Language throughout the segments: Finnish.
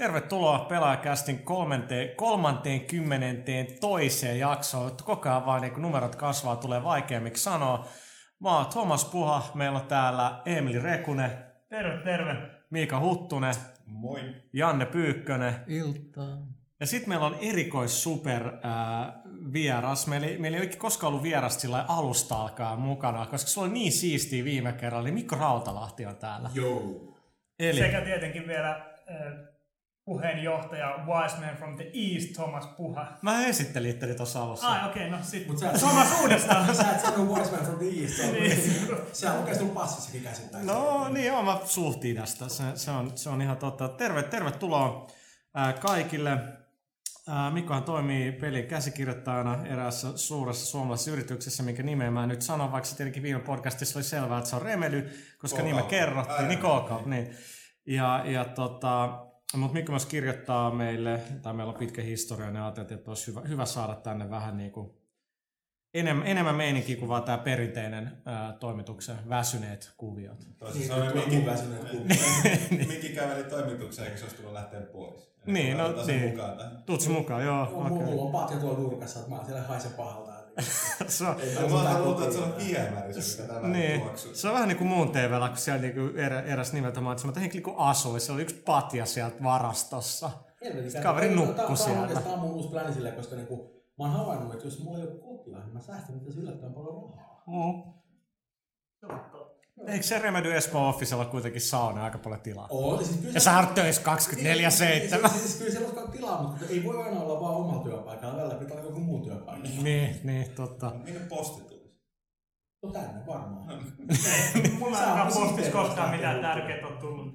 Tervetuloa Pelaajakästin kolmanteen, kolmanteen kymmenenteen toiseen jaksoon. Koko ajan vaan niin kun numerot kasvaa, tulee vaikeammiksi sanoa. Mä oon Thomas Puha, meillä on täällä Emili Rekunen, Terve, terve. Miika Huttunen, Moi. Janne Pyykkönen. Iltaa. Ja sitten meillä on erikois super äh, vieras. Meillä, ei- meillä ei oikein koskaan ollut vierasta sillä alusta alkaa mukana, koska se oli niin siistiä viime kerralla, niin Mikko Rautalahti on täällä. Joo. Eli Sekä tietenkin vielä äh, puheenjohtaja Wise Man from the East, Thomas Puha. mä esittelin itteni tuossa alussa. Ai okei, okay, no sit Mut sä et- Thomas uudestaan. Sä et sano Wise Man from the East. Se on, Niin. se on oikeasti passissakin käsittääkseni. No niin joo, mä suht idästä. Se, se, on, se on ihan totta. Terve, tervetuloa ää, kaikille. Ää, Mikkohan toimii pelin käsikirjoittajana eräässä suuressa suomalaisessa yrityksessä, minkä nimeä mä nyt sano, vaikka se tietenkin viime podcastissa oli selvää, että se on Remedy, koska nime kerrottiin, niin niin. Ja, ja tota, mutta Mikko myös kirjoittaa meille, tai meillä on pitkä historia, niin ajateltiin, että olisi hyvä, hyvä saada tänne vähän niin kuin enemmän, enemmän meininkiä kuin vaan tämä perinteinen ää, toimituksen väsyneet kuviot. Toisin Niin, sanoen tuo Mikki, mun väsyneen kuva. Mikki käveli toimitukseen, eikä se olisi tullut lähteä pois. Niin, no, niin. mukaan. Tuutko mukaan? Joo, Mulla, on patja tuolla nurkassa, että mä oon siellä haise pahalta. Se on, Ei mitään luullut, että se on viemäri, se niin, se on vähän niin kuin muun TVllä, kun siellä niin erä, eräs nimeltä mainitsi, että henkilö kun asui, se oli yksi patja sieltä varastossa. Helvetin kaveri nukkui tää- tää on siellä. oikeastaan mun uusi pläni silleen, koska niinku, mä oon havainnut, että jos mulla ei ole kotia, niin mä säästän itse yllättävän paljon rahaa. Mm. Eikö se Remedy Espoo Officella kuitenkin sauna aika paljon tilaa? Oo, siis kyllä Ja se- sä oot töissä Siis, 24-7. siis, siis kyllä sellaista on tilaa, mutta ei voi aina olla vaan omalla työpaikalla, välillä pitää olla joku muu työpaikka. Niin, niin, totta. Minne posti tulisi? No tänne varmaan. Mulla ei postissa siis koskaan mitään tärkeää ole tullut.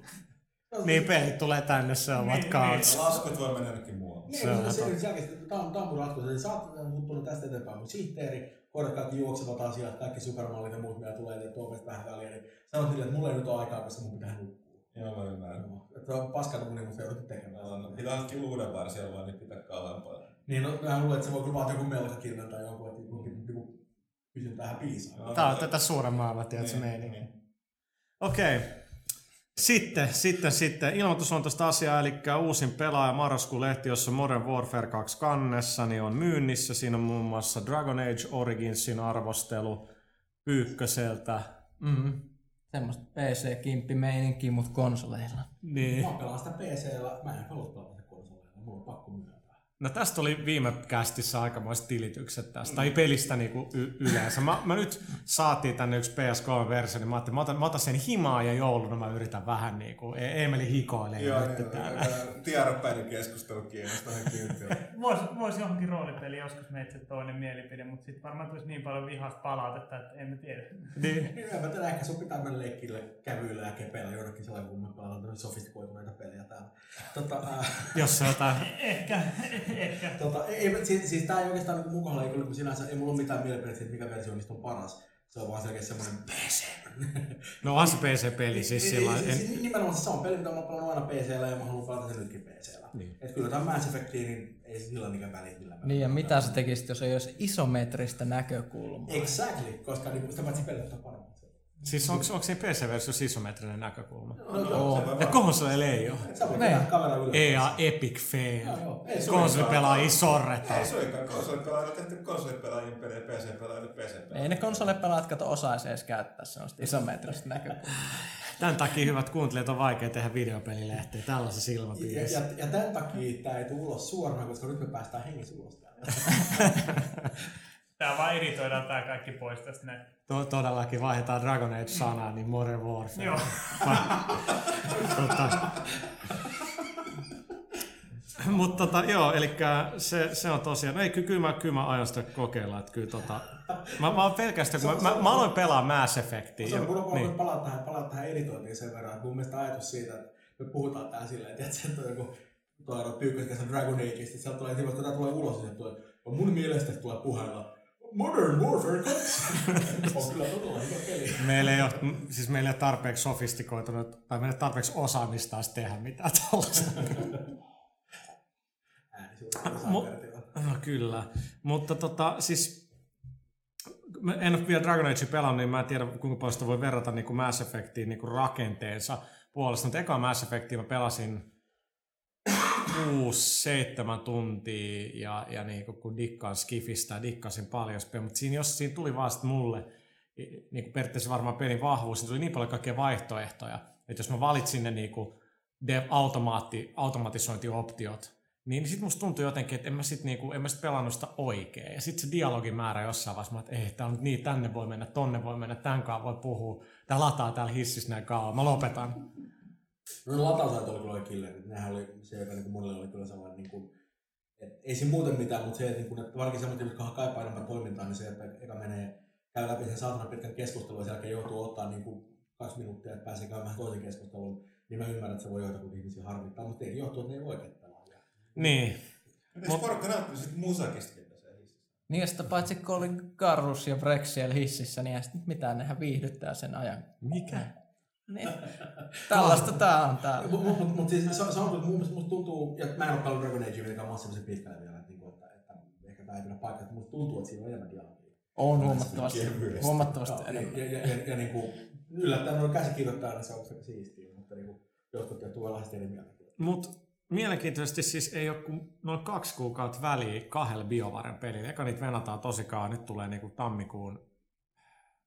Niin, pelit tulee tänne, se on Niin, counts. Laskut voi mennä jonnekin muualle. Niin, Se on se, se, totta. se, selkeästi, tämä on, tämä on mun ratkaisu. Eli sä oot muuttunut tästä eteenpäin mun sihteeri, hoidat kaikki juoksevat asiat, kaikki supermallit ja muut, mitä tulee, että tuomesta vähän väliä, niin sanot niille, että mulla ei nyt ole aikaa, koska mun pitää nukkua. Joo, mä ymmärrän. Että on paskaa mun mutta joudut tekemään. No, Pitää hankkia uuden varsia vaan, niin pitää kauempaa. Niin, no, mä luulen, että se voi kyllä vaatia joku melkakirjan tai jonkun, että joku, joku kysyn tähän piisaa. Tää on tätä suuren maailman, tiedätkö, Niin, meininki. niin. Okei. Sitten, sitten, sitten. Ilmoitus on tästä asiaa, eli uusin pelaaja marraskuun lehti, jossa Modern Warfare 2 kannessa, niin on myynnissä. Siinä on muun muassa Dragon Age Originsin arvostelu Pyykköseltä. Mm. Semmoista PC-kimppi-meininkiä, mutta konsoleilla. Niin. Mä pelaan sitä PC-llä, mä en halua pelata konsoleilla, mulla on pakko myöntää. No tästä oli viime kästissä aikamoiset tilitykset tästä, tai pelistä niinku y- yleensä. Mä, mä, nyt saatiin tänne yksi PS3-versio, niin mä ajattelin, mä otan, mä otan sen himaa ja jouluna mä yritän vähän niinku, E- Emeli hikoilee Joo, nyt niin, täällä. tiedonpäinen keskustelu kiinnostaa. Voisi vois johonkin roolipeli joskus meitä toinen mielipide, mutta sitten varmaan tulisi niin paljon vihasta palautetta, että emme tiedä. Niin. Niin, mä tiedän, ehkä sun pitää mennä kävyillä ja kepeillä jonnekin sellainen, kun me pelataan sofistikoituneita pelejä täällä. Tota, ää, Jos se jotain Ehkä, ehkä. tota, ei, siis, siis tää ei oikeastaan niin mun kohdalla ei, kyllä sinänsä, ei mulla ole mitään mielipidettä siitä, mikä versio niistä on paras. Se on vaan selkeästi semmoinen PC. No onhan se PC-peli siis sillä lailla, siis, en, Nimenomaan se sama peli, mitä mä oon pelannut aina PCllä ja mä haluan pelata sen nytkin PCllä. Niin. Et kyllä tämä Mass Effectiin, niin ei se sillä niinkään väliä millä Niin ja mitä sä tekisit, jos ei olisi isometristä näkökulmaa? Exactly, koska niin, sitä paitsi pelit on paremmat. Siis onko, onko siinä PC-versiossa isometrinen näkökulma? No, joo. Ja konsoleilla ei ole. Sä voit Niin. kamera ylös. EA Epic fail. Joo, joo. Ei se suinkaan, konsolipelaajilla on tehty konsolipelaajien pelejä, PC-pelaajille PC-pelaajia. Ei ne konsolepelaat kato osaisi edes käyttää semmoista isometristä näkökulmaa. Tämän takia hyvät kuuntelijat on vaikea tehdä videopelilehteä tällaisessa Ja, ilmapiirissä. ja, ja tämän takia tämä ei tule ulos suorana, koska nyt me päästään hengissä ulos täältä. Tää vaan editoidaan tää kaikki pois tästä näin. To- todellakin vaihdetaan Dragon Age-sanaa, niin Modern Warfare. Joo. tota, mutta tota, joo, eli se, se on tosiaan, no ei, ky- kyllä mä, kyllä mä aion sitä kokeilla, että kyllä tota, mä, mä oon pelkästään, kun mä, mä, mä aloin pelaa Mass Effectia. Se on, kun niin. palata tähän, palata tähän editointiin sen verran, että mun mielestä ajatus siitä, että me puhutaan tää silleen, että se on joku tuo pyykköskässä Dragon Ageista, sieltä tulee, että tulee ulos, se tulee, mun mielestä tulee puheella Modern Warfare 2. on kyllä todella hyvä peli. Meillä ei ole, siis meillä ei ole tarpeeksi sofistikoitunut, tai meillä ei ole tarpeeksi osaamista edes tehdä mitään tällaista. Mu- No kyllä, mutta tota, siis en ole vielä Dragon Age pelannut, niin mä en tiedä kuinka paljon sitä voi verrata niin kuin Mass Effectiin niin kuin rakenteensa puolesta. Mutta eka Mass Effectia mä pelasin 6-7 tuntia ja, ja niin kuin, kun dikkaan skifistä, dikkasin paljon spelua, mutta siinä, jos siinä tuli vaan mulle, niin kuin periaatteessa varmaan pelin vahvuus, niin tuli niin paljon kaikkea vaihtoehtoja, että jos mä valitsin ne niin kuin dev, automaatti, automatisointioptiot, niin sitten musta tuntui jotenkin, että en mä sit, niinku, en mä sit pelannut sitä oikein. Ja sitten se dialogin määrä jossain vaiheessa, että ei, tää on niin, tänne voi mennä, tonne voi mennä, tämän voi puhua. Tää lataa täällä hississä näin kauan, mä lopetan. No latausajat oli kyllä killerit. Nehän oli se, joka niin monelle oli kyllä sellainen, niin kuin, et ei siinä muuten mitään, mutta se, että, niin kuin, että varsinkin semmoinen, jotka kaipaa enemmän toimintaa, niin se, että eka menee, käy läpi sen saatana pitkän keskustelun ja sen jälkeen joutuu ottaa niin kuin kaksi minuuttia, että pääsee käymään toisen keskustelun, niin mä ymmärrän, että se voi joitakin ihmisiä harmittaa, mutta ei johtuu, että ne ei oikein pelaa. Niin. Mites Mut- porukka nauttii sit musakistakin tässä hississä? Niin ja sitten paitsi kun oli Garrus ja Brex siellä hississä, niin ei sitten mitään, nehän viihdyttää sen ajan. Mikä? Niin. Tällaista tää on täällä. Mutta mut, mut, mut siis se, se on, että mun mielestä musta tuntuu, ja mä en ole pelannut Dragon Age, mikä on massiivisen pitkälle vielä, että, niinku, että, että ehkä tämä ei pidä paikkaa, että musta tuntuu, että siinä on enemmän dialogia. On huomattavasti, huomattavasti Ja, enemmän. ja, ja, ja, ja niin kuin, yllättäen on käsikirjoittaa, niin se on aika siistiä, mutta niin kuin, jotkut tulee vähän eri mieltä. Mut mielenkiintoisesti siis ei ole kuin noin kaksi kuukautta väliä kahdelle BioVaren pelille. Eka niitä venataan tosikaan, nyt tulee niinku tammikuun,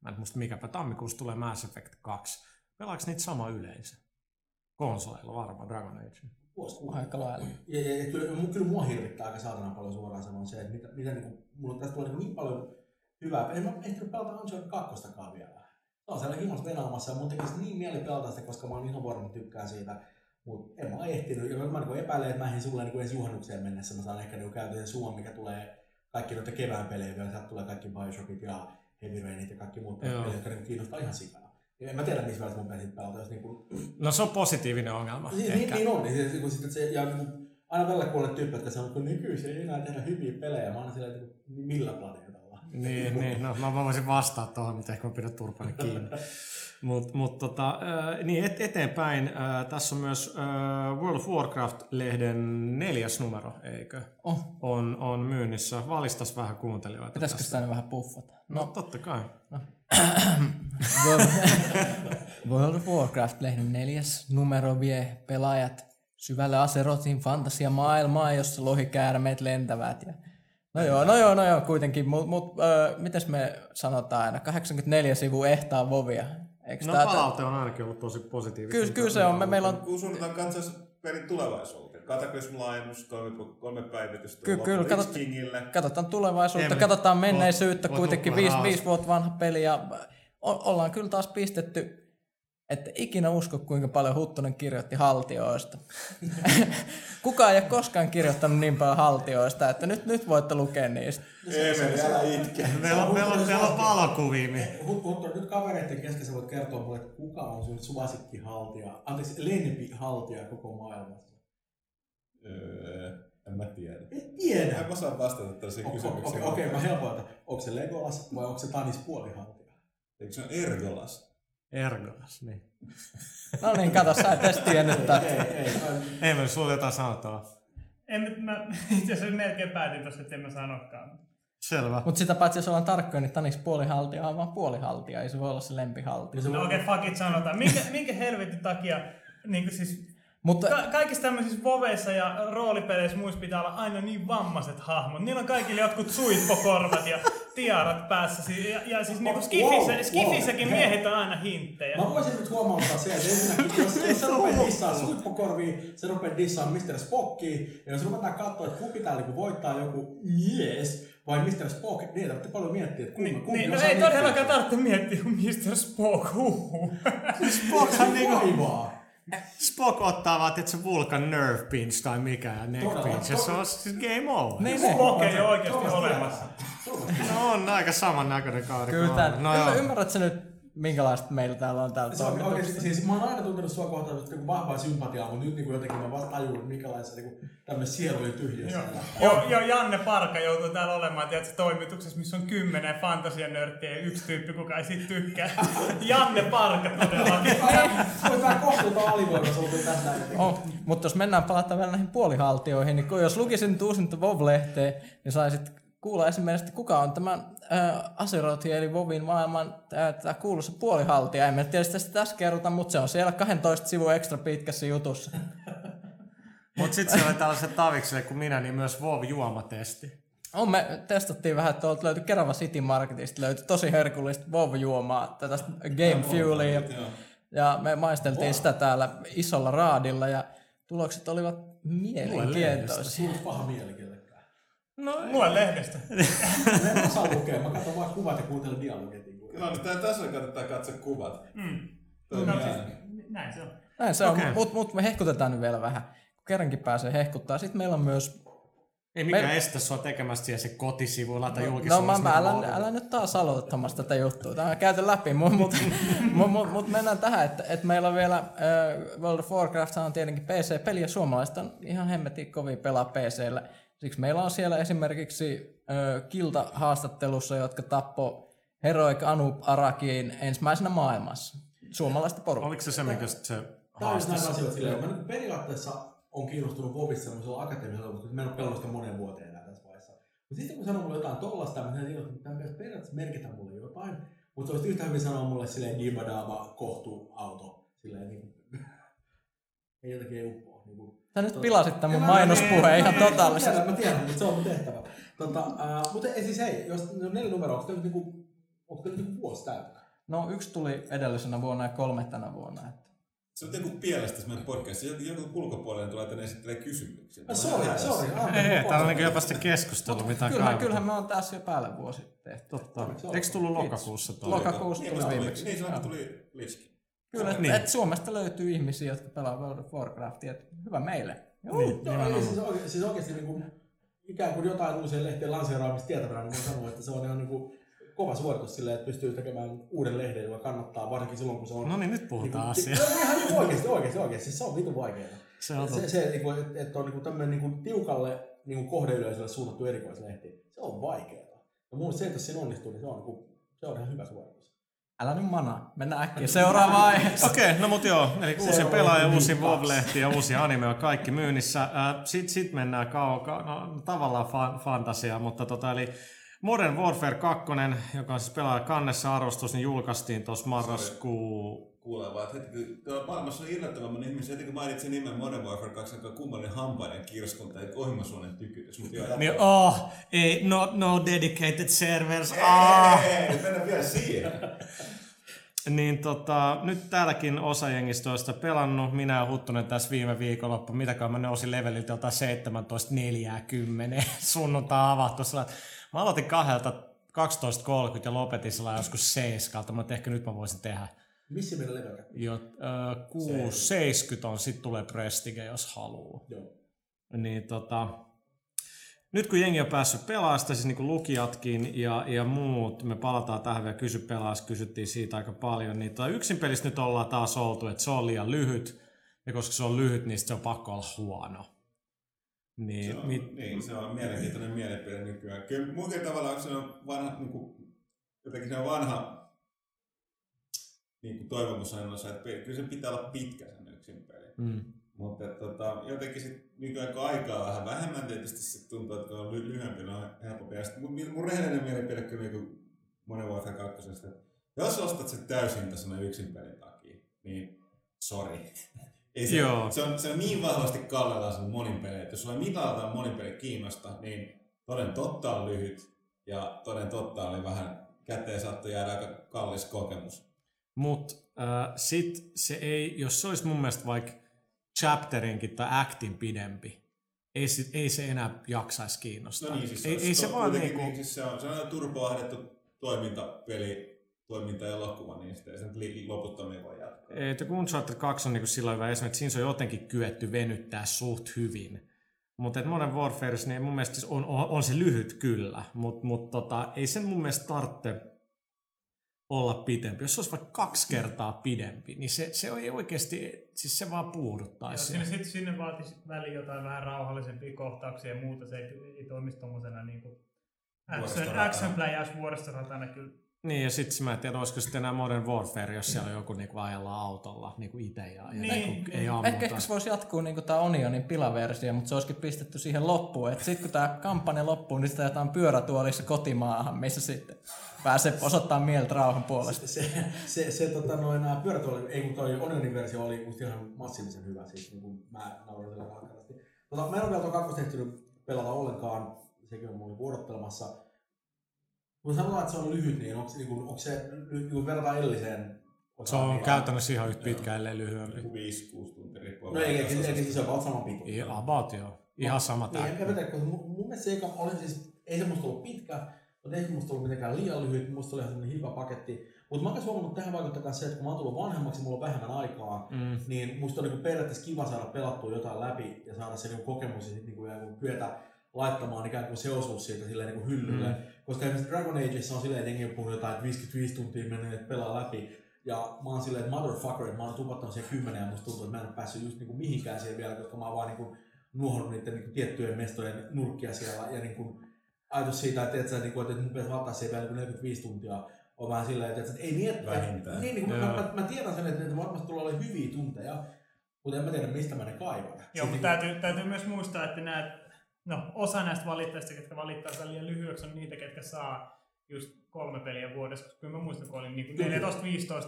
mä en muista mikäpä, tammikuussa tulee Mass Effect 2. Pelaaks niitä sama yleisö? Konsoleilla varmaan Dragon Age. Aika lailla. Ja, ja, ja kyllä, kyllä mua hirvittää aika saatana paljon suoraan sanoen se, että mitä, mitä niin kuin, mulla tästä tulee niin, niin paljon hyvää. En mä ehtinyt pelata Uncharted 2 vielä. Se on siellä himasta venaamassa ja mun tekisi niin mieli pelata sitä, koska mä oon ihan varma tykkään siitä. Mutta en mä ehtinyt. Ja mä niin epäilen, että mä ehdin sulle niin ensi juhannukseen mennessä. Mä saan ehkä niin käytön sen suon, mikä tulee kaikki noita kevään pelejä vielä. Sieltä tulee kaikki Bioshockit ja Heavy Rainit ja kaikki muut pelit, jotka niin kiinnostaa ihan sikana. Ja en mä tiedä, missä välissä mun pitäisi pelata, jos niin kuin, No se on positiivinen ongelma. niin, ehkä. niin, niin on. Niin se, kun sitten se, ja niin kuin, aina välillä kuulee tyyppejä, jotka sanoo, että nykyisin ei enää tehdä hyviä pelejä. Mä aina silleen, että niin millä planeetalla. Niin, niin, no mä voisin vastata tuohon, mutta ehkä mä pidän turpani kiinni. Mutta mut, tota, äh, niin et, eteenpäin, äh, tässä on myös äh, World of Warcraft-lehden neljäs numero, eikö? Oh, On, on myynnissä. Valistas vähän kuuntelijoita. pitäisikö sitä vähän puffata? No totta kai. World, World of Warcraft-lehden neljäs numero vie pelaajat syvälle Aserotin fantasiamaailmaan, jossa lohikäärmeet lentävät. Ja... No joo, no joo, no joo, kuitenkin. Mutta mut, äh, mites me sanotaan aina? 84 sivua ehtaa vovia. Eikö No tää- palaute on ainakin ollut tosi positiivista. Kyllä, kyllä se on. Me, meillä on Kun suunnataan kansas perin tulevaisuuteen. Cataclysm-laajennus, kolme, kolme päivitystä. Ky- kyllä, katsot- katsotaan tulevaisuutta, Emeli, katsotaan menneisyyttä, oot kuitenkin viisi, viisi vuotta vanha peli ja o- ollaan kyllä taas pistetty, että ikinä usko kuinka paljon Huttunen kirjoitti haltioista. Kukaan ei ole koskaan kirjoittanut niin paljon haltioista, että nyt, nyt voitte lukea niistä. Emeli, älä itke. Meillä on, meillä on, meillä on valokuvia. mi- Huttu, nyt kavereiden kesken sä voit kertoa mulle, että kuka on sun suosikkihaltija, anteeksi, lempihaltija koko maailmassa. Öö, en mä tiedä. Et tiedä. En mä saa vastata tällaisiin Okei, kysymyksiin. okay, okay, mä helpoitan. Onko se Legolas vai onko se Tanis puolihaltija? Eikö se on Ergolas? Ergolas, niin. No niin, kato, sä et edes tiennyt tätä. Ei, ei. Ei me sulla jotain sanottavaa. En, mä- mä itse asiassa melkein päätin tossa, että en mä sanokaan. Selvä. Mutta sitä paitsi jos ollaan tarkkoja, niin Tanis puolihaltija on vaan puolihaltija, ei se voi olla se lempihaltija. No okei, okay, fuck it, sanotaan. Minkä, minkä helvetin takia niin kuin siis Mutta Ka- kaikissa tämmöisissä voveissa ja roolipeleissä muissa pitää olla aina niin vammaiset hahmot. Niillä on kaikille jotkut suippokorvat ja tiarat päässä. Ja, ja siis niinku Wow, Skifissä, wow, Skifissäkin hei. miehet on aina hinttejä. Mä voisin nyt huomauttaa se, että ensinnäkin, jos, jos sä rupeat dissaa suippokorviin, sä rupeat dissaa Mr. Spockia, ja jos ruvetaan katsoa, että kumpi täällä niinku voittaa joku mies vai Mr. Spock, niin ei tarvitse paljon miettiä, että kumpi, Niin, kumpi niin, no ei todellakaan tarvitse miettiä, kun Mr. Spock huuhuu. Spockhan niinku, Vaivaa. Spock ottaa vaan, että se Vulcan nerve pinch tai mikä ja neck Todella, pinch, ja se on siis game over. niin, niin. Spock ei ole oikeasti olemassa. No on aika samannäköinen kaari. Kyllä tämän, no ymmärrätkö sä nyt, minkälaista meillä täällä on täällä Se on oikeasti, siis mä oon aina tuntenut sua kohtaan niin vahvaa sympatiaa, mutta nyt niin jotenkin mä vasta tajun, minkälaista niin tämmöinen sielujen tyhjyys Joo. siellä. Jo, jo Janne Parka joutuu täällä olemaan tiedätkö, toimituksessa, missä on kymmenen fantasianörttiä ja yksi tyyppi, kuka ei siitä tykkää. Janne Parka todellakin. Voi vähän kohtuuta oltu tästä. Oh, mutta jos mennään palataan vielä näihin puolihaltioihin, niin kun jos lukisin nyt uusinta WoW-lehteä, niin saisit kuulla esimerkiksi, että kuka on tämä äh, eli WoWin maailman äh, tämä kuuluisa puolihaltija. En tiedä sitä tässä kerrota, mutta se on siellä 12 sivun ekstra pitkässä jutussa. Mutta sitten siellä oli tällaiset tavikselle kuin minä, niin myös WoW-juomatesti. On, me testattiin vähän, että tuolta löytyi Kerava City Marketista, löytyi tosi herkullista WoW-juomaa, tätä Game Fuelia, ja, ja me maisteltiin sitä täällä isolla raadilla, ja tulokset olivat mielenkiintoisia. On paha mieli kellekään. No, Lue lehdestä. Mä en osaa lukea, mä katson vaan kuvat ja kuuntelen dialogit. niin. No, niin tää- tässä kannattaa katsoa kuvat. Mm. No, siis, näin se on. Näin se on, okay. mutta mut me hehkutetaan nyt vielä vähän. Kun kerrankin pääsee hehkuttaa. Sitten meillä on myös... ei mikään Me- estä sua tekemästä siellä se kotisivuilla tai No julkisuudessa. mä, mä, mitä älä, älä nyt taas aloittamassa tätä juttua. Tämä käyty läpi, mutta mut, mut, mut, mut mennään tähän, että, että meillä on vielä äh, World of Warcraft on tietenkin PC-peli ja suomalaiset on ihan hemmetin kovin pelaa PCllä. Siksi meillä on siellä esimerkiksi äh, Kilta-haastattelussa, jotka tappo Heroic Anup Arakiin ensimmäisenä maailmassa. Suomalaista porukkaa. Oliko se se, mikä sit se asioita silleen, mä niin periaatteessa on kiinnostunut Vovissa semmoisella akateemisella, mutta mä en ole pelannut sitä moneen vuoteen enää tässä vaiheessa. Mutta sitten kun sanoo mulle jotain tollasta, mä tiedän, että tämä pitäisi periaatteessa merkitä mulle jotain, mutta se olisi yhtä hyvin sanoa mulle silleen Dibadama kohtu auto. Silleen niin kuin, ei jotenkin ei uppoa. Niin kuin, Sä nyt pilasit tämän mun mainospuheen ihan totaalisesti. Mä tiedän, mä tiedän, mutta se on mun tehtävä. Tota, uh, mutta ei siis hei, jos no neljä numeroa, onko teillä niinku, onko teillä niinku vuosi täynnä? No yksi tuli edellisenä vuonna ja kolme tänä vuonna. Että. Se on joku pielestä tässä meidän podcastissa. Joku, joku ulkopuolinen tulee tänne esittelee kysymyksiä. Ah, Sori, sori. ah, Ei, täällä on niinku jopa sitä keskustelua, mitä Kyllähän, kaivataan. kyllähän me on tässä jo päälle vuosi tehty. Totta. Eikö tullut lokakuussa? Lokakuussa Niin, tuli vasta viimeksi. Niin, silloin tuli Liski. Kyllä, että Niin. et Suomesta löytyy ihmisiä, jotka pelaa World of Warcraftia. että Hyvä meille. Joo. Niin, Joo, ei, siis, oikein, siis oikeasti niin kuin, ikään kuin jotain uusien lehtien lanseeraamista tietävänä, niin voi sanoa, että se on ihan niin kuin, kova suoritus silleen, että pystyy tekemään uuden lehden, joka kannattaa, varsinkin silloin, kun se on... No niin, nyt puhutaan niin asiaa. kuin, ihan niin oikeasti, oikeasti, oikeasti. Siis se on vitun vaikeaa. Se on Se, se niin kuin, että, että on niin kuin tämmöinen niin kuin tiukalle niin kuin kohdeyleisölle suunnattu erikoislehti, se on vaikeaa. Ja mun mielestä se, että jos siinä onnistuu, niin se on, niin kuin, se on ihan hyvä suoritus. Älä nyt mana. Mennään äkkiä seuraavaan aiheeseen. Okei, no mut joo, eli uusi Seuraava pelaaja, uusi. WoW-lehti ja uusi anime on kaikki myynnissä. Sitten sit mennään kaukaa, no tavallaan fa- fantasia, mutta tota, eli Modern Warfare 2, joka on siis pelaaja kannessa arvostus, niin julkaistiin tuossa marraskuu... Kuulee vaan, että heti kun tuolla maailmassa on yllättävän moni ihmisiä, heti kun mainitsin nimen Modern Warfare 2, joka on kummallinen hampainen kirskunta ja ohimosuonen tykytys. Mutta joo. Niin, oh, ei, no, no dedicated servers, ah. Ei, ei, mennään vielä siihen. Niin tota, nyt täälläkin osa jengistä on sitä pelannut. Minä ja Huttunen tässä viime viikonloppu, mitäkään mä nousin leveliltä jotain 17.40 sunnuntaa avattu. Sillä, mä aloitin kahdelta 12.30 ja lopetin sillä joskus seiskalta, mutta ehkä nyt mä voisin tehdä Missä meidän level cap? jo äh, 6.70 on, sit tulee Prestige, jos haluaa. Joo. Niin tota, nyt kun jengi on päässyt pelaamaan sitä, siis niin kuin lukijatkin ja, ja muut, me palataan tähän vielä kysy pelaas, kysyttiin siitä aika paljon, niin tota yksin pelissä nyt ollaan taas oltu, että se on liian lyhyt, ja koska se on lyhyt, niin se on pakko olla huono. Niin, Se on, mit, niin, se on mielenkiintoinen mielipide nykyään. Kyllä munkin tavallaan se on vanha, niin kuin, jotenkin se on vanha niin kuin toivomus se, että kyllä se pitää olla pitkä sen yksin peli. mm. Mutta tota, jotenkin sit nykyään kun aikaa on vähän vähemmän, tietysti sit tuntuu, että kun on ly- lyhyempi, niin on helpompi. Ja sit mun, mun rehellinen mielipide kyllä niin monen 2, että jos ostat sen täysin tasana yksin pelin takia, niin sorry. Ei se, Joo. se, on, se on niin vahvasti kallellaan sen monin peli, että jos sulla ei mitään monin peli kiinnosta, niin toden totta on lyhyt ja toden totta oli vähän käteen saattoi jäädä aika kallis kokemus. Mutta äh, sit se ei, jos se olisi mun mielestä vaikka chapterinkin tai actin pidempi, ei, sit, ei se enää jaksaisi kiinnostaa. No niin, siis ei, ei se to- vaan niinku, niin, siis se on, se on turboahdettu toimintapeli, toimintaelokuva, niin sitten se li- loputtomiin voi jatkaa. että kun Uncharted 2 on niinku sillä hyvä esimerkki, että siinä se on jotenkin kyetty venyttää suht hyvin. Mutta Modern Warfare, niin mun mielestä siis on, on, on, se lyhyt kyllä, mutta mut tota, ei sen mun mielestä tarvitse olla pidempi. Jos se olisi vaikka kaksi kertaa pidempi, niin se, se ei oikeasti, siis se vaan puuduttaisi. sinne, sit, sinne vaatisi väliin jotain vähän rauhallisempia kohtauksia ja muuta. Se ei, ei toimisi tuommoisena niin kuin action, pläjäys vuoristoratana kyllä Niin, ja sitten mä en tiedä, olisiko sitten enää Modern Warfare, jos siellä on joku niinku ajellaan autolla niinku itse ja, ja Niin. niinku ei Ehkä, ammuta. ehkä se voisi jatkuu niin tämä Onionin pilaversio, mutta se olisikin pistetty siihen loppuun. Sitten kun tämä kampanja loppuu, niin sitä jotain pyörätuolissa kotimaahan, missä sitten pääsee osoittamaan mieltä rauhan puolesta. Se, se, se tota, noin, nämä pyörät oli, ei kun toi Onionin versio oli musta ihan massiivisen hyvä, siis niin kuin mä naurin sillä hankalasti. Tota, mä en ole vielä tuon kakkosta ehtinyt pelata ollenkaan, sekin on mulla niinku Kun sanotaan, että se on lyhyt, niin onko, niin kuin, onko se, niin kuin verrataan edelliseen Se on niin- käytännössä ihan yhtä pitkä, ellei lyhyempi. Joku 5-6 tuntia riippuu. No ei, eikä, eikä siis se ole saman pituinen. Ja about joo. Ihan sama Niin, en, tää. en mä tiedä, koska mun, mun mielestä se eka oli siis, ei se musta ollut pitkä, mutta ei se musta ollut mitenkään liian lyhyt, musta oli ihan semmoinen hyvä paketti. Mutta mä oon huomannut tähän vaikuttaa myös se, että kun mä oon tullut vanhemmaksi, mulla on vähemmän aikaa, Mm. niin musta on niinku periaatteessa kiva saada pelattua jotain läpi ja saada se niinku kokemus ja sitten niinku, niinku kyetä laittamaan ikään kuin se osuus siitä silleen niinku hyllylle. Mm. Koska esimerkiksi Dragon Ageissa on silleen, että jengi on puhunut jotain, että 55 tuntia menee, että pelaa läpi. Ja mä oon silleen, että motherfucker, että mä oon tupattanut siihen kymmenen ja musta tuntuu, että mä en ole päässyt just niinku mihinkään siihen vielä, koska mä oon vaan niinku nuohonnut niiden niinku tiettyjen mestojen nurkkia siellä. Ja niinku ajatus siitä, että, että, niinku, että mun pitäisi valtaa siihen vielä niinku 45 tuntia on vähän silleen, että, että ei niin, että, Vähintään. niin, niin, mä, mä, mä, tiedän sen, että varmasti tulee olemaan hyviä tunteja, mutta en mä tiedä, mistä mä ne kaivan. Joo, mutta niinku- täytyy, täytyy myös muistaa, että nämä, no, osa näistä valittajista, ketkä valittaa sitä liian lyhyeksi, on niitä, ketkä saa just kolme peliä vuodessa, koska kyllä mä muistan, kun olin niin Kyllä.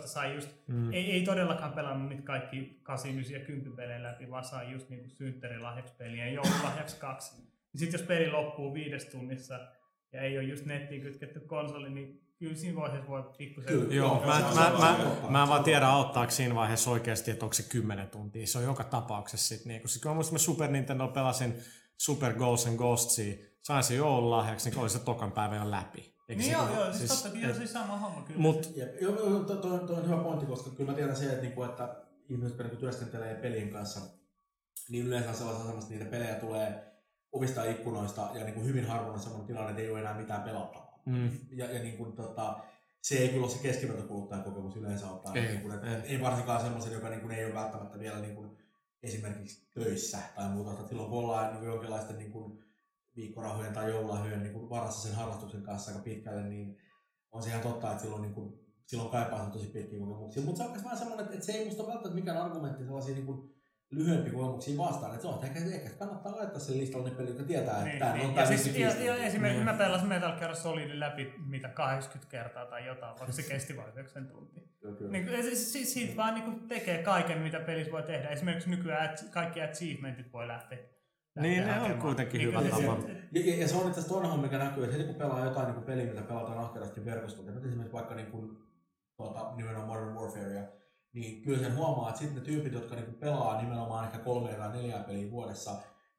14-15 sai just, Mm. ei, ei todellakaan pelannut niitä kaikki 8, 9 ja 10 pelejä läpi, vaan sai just niin synttärilahjaksi peliä ja joululahjaksi kaksi. Sitten jos peli loppuu viides tunnissa ja ei ole just nettiin kytketty konsoli, niin kyllä siinä vaiheessa voi pikkusen... Kyllä. Joo, Joo, mä, mä, mä, totta. mä en vaan tiedä auttaako siinä vaiheessa oikeasti, että onko se 10 tuntia. Se on joka tapauksessa sitten niinku. Sit kun mä muistan, mä Super Nintendo pelasin Super Ghosts and Ghostsia, sain sen joululahjaksi, niin oli se tokan päivä jo läpi. Eikö Niin se- joo, joo, siis, totta, joo, siis sama homma kyllä. Mut Joo, joo, to, to, to, on hyvä pointti, koska kyllä mä tiedän se, että, niinku, että ihmiset, jotka niinku työskentelee pelien kanssa, niin yleensä on sellaisessa asemassa, että niitä pelejä tulee ovista ja ikkunoista, ja niinku hyvin harvoin on sellainen tilanne, että ei ole enää mitään pelattavaa. Mm. Ja, ja niin kuin, tota, se ei kyllä ole se keskivertokuluttajan kokemus yleensä ottaa. Ei, niin kuin, että, ei. ei. varsinkaan semmoisen, joka niin kuin, ei ole välttämättä vielä niin kuin, esimerkiksi töissä tai muuta. Että silloin kun ollaan niin jonkinlaisten niin kuin, viikkorahojen tai joululahjojen niin varassa sen harrastuksen kanssa aika pitkälle, niin on se ihan totta, että silloin, niin kuin, silloin kaipaa tosi pitkiä kokemuksia. Mutta se on myös vähän semmoinen, että, se ei musta välttämättä mikään argumentti sellaisia niin kuin, lyhyempiä kokemuksia vastaan. Että se on, että ehkä, ehkä kannattaa laittaa sen listalle ne pelit, jotka tietää, että Niin, tämä niin. on Ja, tämä siis, ja, 55 ja tuntia. esimerkiksi mä pelasin Metal Gear Solidin läpi mitä 80 kertaa tai jotain, vaikka se kesti vain 9 tuntia. Niin, kuin- siis, siis siitä vaan niin tekee kaiken, mitä pelissä voi tehdä. Esimerkiksi nykyään kaikki achievementit voi lähteä. Niin, ne on kuitenkin Niin, hyvä tapa. se- Ja, ja, ja, se on itse asiassa toinen homma, mikä näkyy, että heti kun pelaa jotain niin kuin peliä, mitä pelataan ahkerasti verkostolla, esimerkiksi vaikka niin kuin, tuota, nimenomaan Modern Warfarea, niin kyllä sen huomaa, että sitten ne tyypit, jotka niin kuin pelaa nimenomaan ehkä kolme tai neljää peliä vuodessa,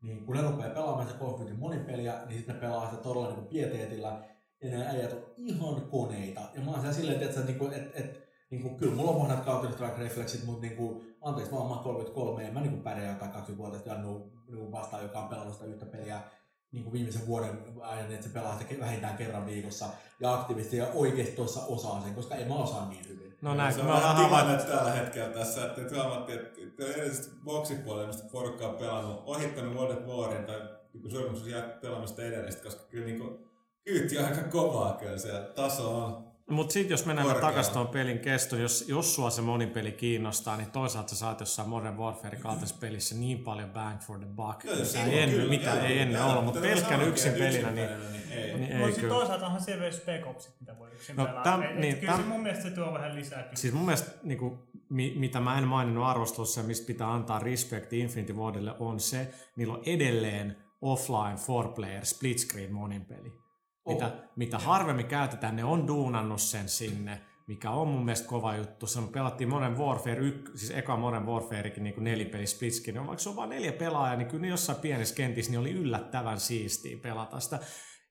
niin kun ne rupeaa pelaamaan sitä Call monipeliä, niin sitten ne pelaa sitä todella niin kuin pieteetillä, ja ne äijät on ihan koneita. Ja mä oon siellä silleen, että, että, että, että, että niin kuin, kyllä mulla on vanhat Counter Strike refleksit, mutta niin kuin, anteeksi, mä oon 33, en mä niin kuin pärjää jotain 20-vuotiaista Jannu niin vastaan, joka on pelannut sitä yhtä peliä niin kuin viimeisen vuoden ajan, että se pelaa sitä vähintään kerran viikossa ja aktiivisesti ja oikeasti tuossa osaa sen, koska en mä osaa niin hyvin. No näin, se on vähän tilanne havaittu. tällä hetkellä tässä, että nyt huomattiin, että erityisesti boksipuolella, mistä porukka on pelannut, ohittanut World of Warin tai niin suorimuksessa jää pelaamasta edellistä, koska kyllä niin kuin, kyyti on aika kovaa kyllä siellä. Taso on. Mutta sitten jos mennään takaisin tuon pelin kestoon, jos, jos sua se monipeli kiinnostaa, niin toisaalta sä saat jossain Modern Warfare kaltaisessa pelissä niin paljon bang for the buck, Joo, mitä ei ennen, kyllä, mitä joo, ei ennen joo, ollut, mutta pelkän yksin pelinä, niin, yksin pelinä, niin ei. niin Mutta ei kyllä. toisaalta onhan siellä Spec Opsit, mitä voi yksin No, täm- et niin, kyllä se täm- mun mielestä se tuo vähän lisää. kyllä. Siis mun mielestä, niin kuin, mi, mitä mä en maininnut arvostelussa ja mistä pitää antaa respekti Infinity Wardille, on se, niillä on edelleen offline four player split screen monin peli. Mitä, Oh. mitä harvemmin käytetään, ne on duunannut sen sinne, mikä on mun mielestä kova juttu. Se pelattiin Modern Warfare, yk, siis eka Modern Warfarekin niin nelipeli split screen. Vaikka se on vain neljä pelaajaa, niin kyllä jossain pienessä kentissä niin oli yllättävän siistiä pelata sitä.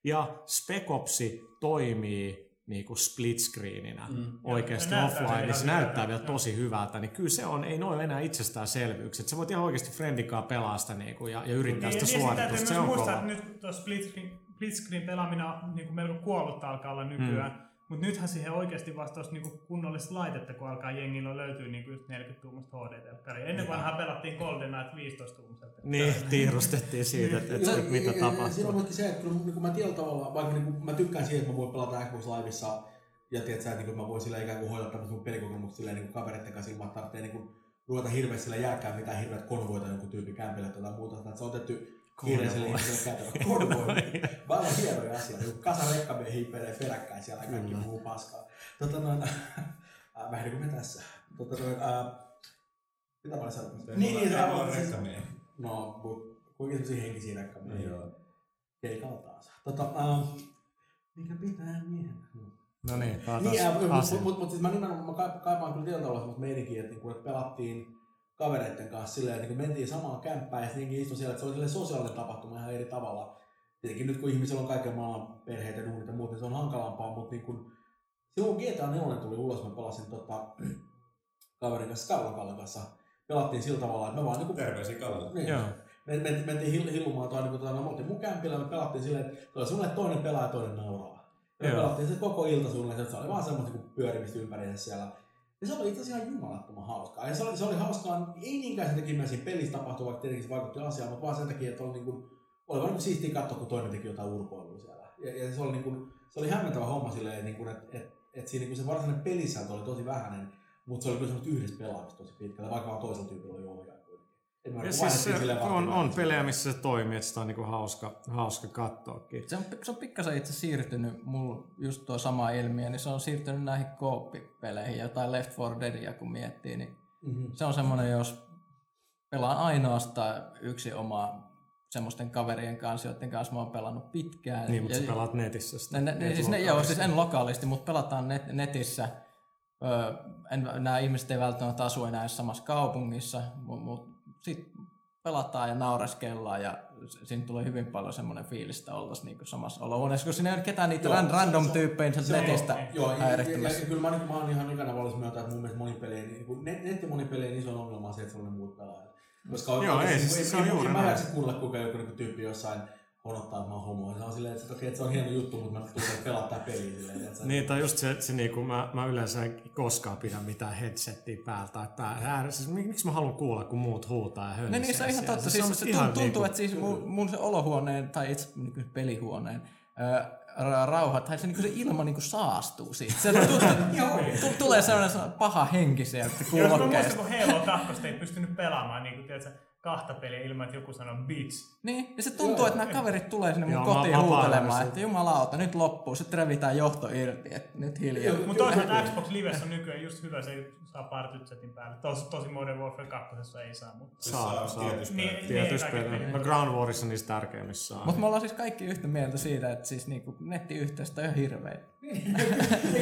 Ja Spec Opsi toimii niin kuin split screeninä mm. oikeasti näyttää offline, niin se näyttää vielä tosi hyvältä, niin kyllä se on, ei noin enää itsestäänselvyys. Sä voit ihan oikeasti friendikaan pelaa sitä niin kuin, ja, ja yrittää Niin, sitä ja täytyy suoritusta, se on muistaa, kova. että nyt tuo split screen, split screen pelaaminen on niin kuin melko kuollutta alkaa olla nykyään. Hmm. Mutta nythän siihen oikeasti vastaus niin kunnollista laitetta, kun alkaa jengillä löytyy niin just 40 tuumasta HD-telkkaria. Ennen vanhaa pelattiin Golden Knight 15 tuumasta. Niin, tiirustettiin siitä, että, että, että mitä ja Siinä on tapahtuu. myöskin se, että kyllä niin kuin mä tietyllä tavalla, vaikka niin kuin mä tykkään siitä, että mä voin pelata Xbox Liveissa ja tiedät sä, että niin mä voin sillä ikään kuin hoitaa tämmöistä mun pelikokemuksia silleen niin kavereiden kanssa ilman, että tarvitsee niin kuin, ruveta hirveästi sillä jälkään mitään hirveät konvoita jonkun tyypin kämpille tai muuta. Että se on otettu kiireiselle ihmiselle kätevä konvoi. Aivan hienoja asioita. Niin kasa rekkamiehiä peree peräkkäin siellä kaikki muu paskaa. Tota noin, äh, vähän niin kuin me tässä. Tota noin, äh, mitä mä olin sanomassa? Niin, niin, se on rekkamiehiä. No, mut kuinka semmosia henkisiä rekkamiehiä. Joo. Keikalla taas. Tota, äh, mikä pitää miehen? No. No niin, taas Niin, äh, mutta mut, mut, mut, siis mä nimenomaan mä ka- kaipaan kyllä tietyllä tavalla semmoista meininkiä, että, niinku, että pelattiin kavereiden kanssa silleen, että niinku mentiin samaan kämppään ja sitten istui siellä, että se oli sosiaalinen tapahtuma ihan eri tavalla. Tietenkin nyt kun ihmisillä on kaiken maailman perheitä ja duunit ja muut, niin se on hankalampaa, mutta niin kun, silloin kun GTA 4 tuli ulos, mä pelasin tota, kaverin kanssa, Skarlan Kallen kanssa, pelattiin sillä tavalla, että me vaan niinku Terveisiä Kalle. niin. Joo. Me, me, mentiin hill, hillumaan toi, niin tota, no, me oltiin mun kämpillä, me pelattiin silleen, että toi semmoinen toinen pelaa ja toinen nauraa. Ja me Joo. pelattiin se koko ilta suunnilleen, että se oli vaan semmoista kuin pyörimistä ympäriinsä siellä. Ja se oli itse asiassa ihan jumalattoman hauskaa. Ja se oli, se oli hauskaa, ei niinkään sen takia, mitä siinä pelissä tapahtui, vaikka tietenkin se vaikutti asiaan, mutta vaan sen takia, että oli, niin kuin, oli vaan niin siistiä katsoa, kun toinen teki jotain urpoilua siellä. Ja, ja se, oli, niin kuin, se oli hämmentävä homma silleen, niin että, että, että siinä niin se varsinainen pelisääntö oli tosi vähäinen, mutta se oli kyllä semmoista yhdessä pelaamista tosi pitkälle, vaikka vaan toisella tyypillä oli ohjaaja Ja niinku siis se on, on pelejä, missä se toimii, että sitä on niinku hauska, hauska katsoakin. Se on, se on pikkasen itse siirtynyt, mulla just tuo sama ilmiö, niin se on siirtynyt näihin kooppipeleihin, jotain Left 4 Deadia kun miettii, niin Mhm. se on semmoinen, jos pelaan ainoastaan yksi oma semmoisten kaverien kanssa, joiden kanssa mä oon pelannut pitkään. Niin, mutta Ja- sä pelaat netissä sitä. Ne, ne, siis ne, joo, siis en lokaalisti, mutta pelataan net, netissä. Öö, en, nämä ihmiset ei välttämättä asu enää samassa kaupungissa, mutta sitten pelataan ja naureskellaan ja siinä tulee hyvin paljon semmoinen fiilis, että oltaisiin niinku samassa olohuoneessa, kun siinä ei ole ketään niitä Joo, ran, se- random se- tyyppejä se on- netistä Joo, ja, ja, ja, häirittämässä. kyllä mä, niin, mä oon ihan ikänä valmis myöntää, että mun mielestä monipelien, niin kuin net, nettimonipelien iso ongelma on se, että siellä on muut pelaajat. Koska Joo, ei, niin siis ei, se on juuri ei, mä näin. jaksa kuulla, kuinka joku niin tyyppi jossain honottaa, että mä oon homo. Ja Se on silleen, että, okei, että se on hieno juttu, mutta mä tulen pelaa tää peliä silleen. Että Niin, tai just se, se niinku, mä, mä yleensä en koskaan pidä mitään headsettiä päältä tai pää, äär, siis mik- miksi mä haluan kuulla, kun muut huutaa ja hönisee No niin, se on ihan totta. Se, Siis se ihan tuntuu, niinku- että siis mun, mun se olohuoneen tai itse niin kuin pelihuoneen ra- rauha, tai se, niin se ilma niin kuin saastuu siitä. Se tu- tu- tulee sellainen paha henki sieltä Jos mä muistan, kuulokkeesta. kun Halo 2 ei pystynyt pelaamaan niin kuin, tiedätkö, kahta peliä ilman, että joku sanoo bitch. Niin, ja se tuntuu, että nämä kaverit tulee sinne mun Joo, kotiin huutelemaan, että jumalauta, nyt loppuu, sitten revitään johto irti, että nyt hiljaa. Mutta toisaalta Xbox Livessä on nykyään just hyvä, se saa partytsetin päälle. Tosi, tosi Modern Warfare 2 ei saa, mutta... Saa, saa saa. tietysti. Niin, Tietysti pelit. No Ground Warissa niistä tärkeimmissä on. Mutta me ollaan siis kaikki yhtä mieltä siitä, että siis niinku nettiyhteistyö on ihan hirveä.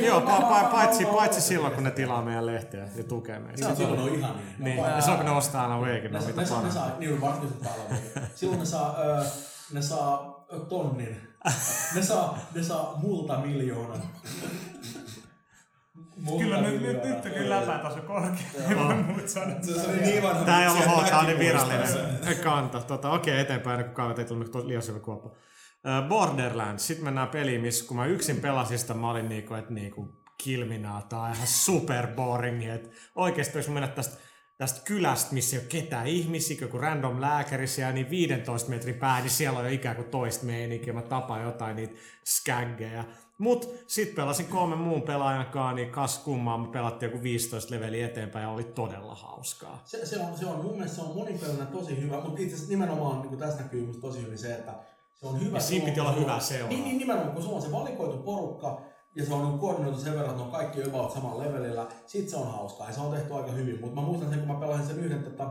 Joo, pa- pa- paitsi, paitsi silloin, kun ne tilaa meidän lehtiä ja tukee meitä. Niin, silloin on ihan niin. Niin, ja silloin kun ne ostaa aina Waken, Ne, mitä ne, saa, ne saa, niin varsinkin se palvelu. Silloin ne saa, ö, ne saa tonnin. Ne saa, ne saa multa miljoonan. Multa Kyllä nyt, nyt, miljoonaa. nyt on kyllä läpätaso korkea. Muut. Se, niin vanha. Tää ei ollut HK, niin virallinen kanta. Tota, Okei, eteenpäin, kun kaivat ei tullut liian syvä kuoppa. Borderlands, sitten mennään peliin, missä kun mä yksin pelasin sitä, mä olin niinku, että niinku, now, tää on ihan super boring, että oikeesti jos mennä tästä tästä kylästä, missä ei ole ketään ihmisiä, joku random lääkäri siellä, niin 15 metrin pää, niin siellä on jo ikään kuin toista meininkiä, mä tapaan jotain niitä skaggeja. Mut sit pelasin kolmen muun pelaajan kanssa, niin kas kummaa, me pelattiin joku 15 leveliä eteenpäin ja oli todella hauskaa. Se, se, on, se on mun mielestä se on monipelinen tosi hyvä, mutta itse asiassa nimenomaan niin tässä näkyy tosi hyvin se, että se on hyvä. Ja siinä piti olla hyvä seura. Niin, niin nimenomaan, kun sulla on se valikoitu porukka ja se on niin koordinoitu sen verran, että ne on kaikki about samalla levelillä, sit se on hauskaa ja se on tehty aika hyvin. Mutta mä muistan sen, kun mä pelasin sen yhden, että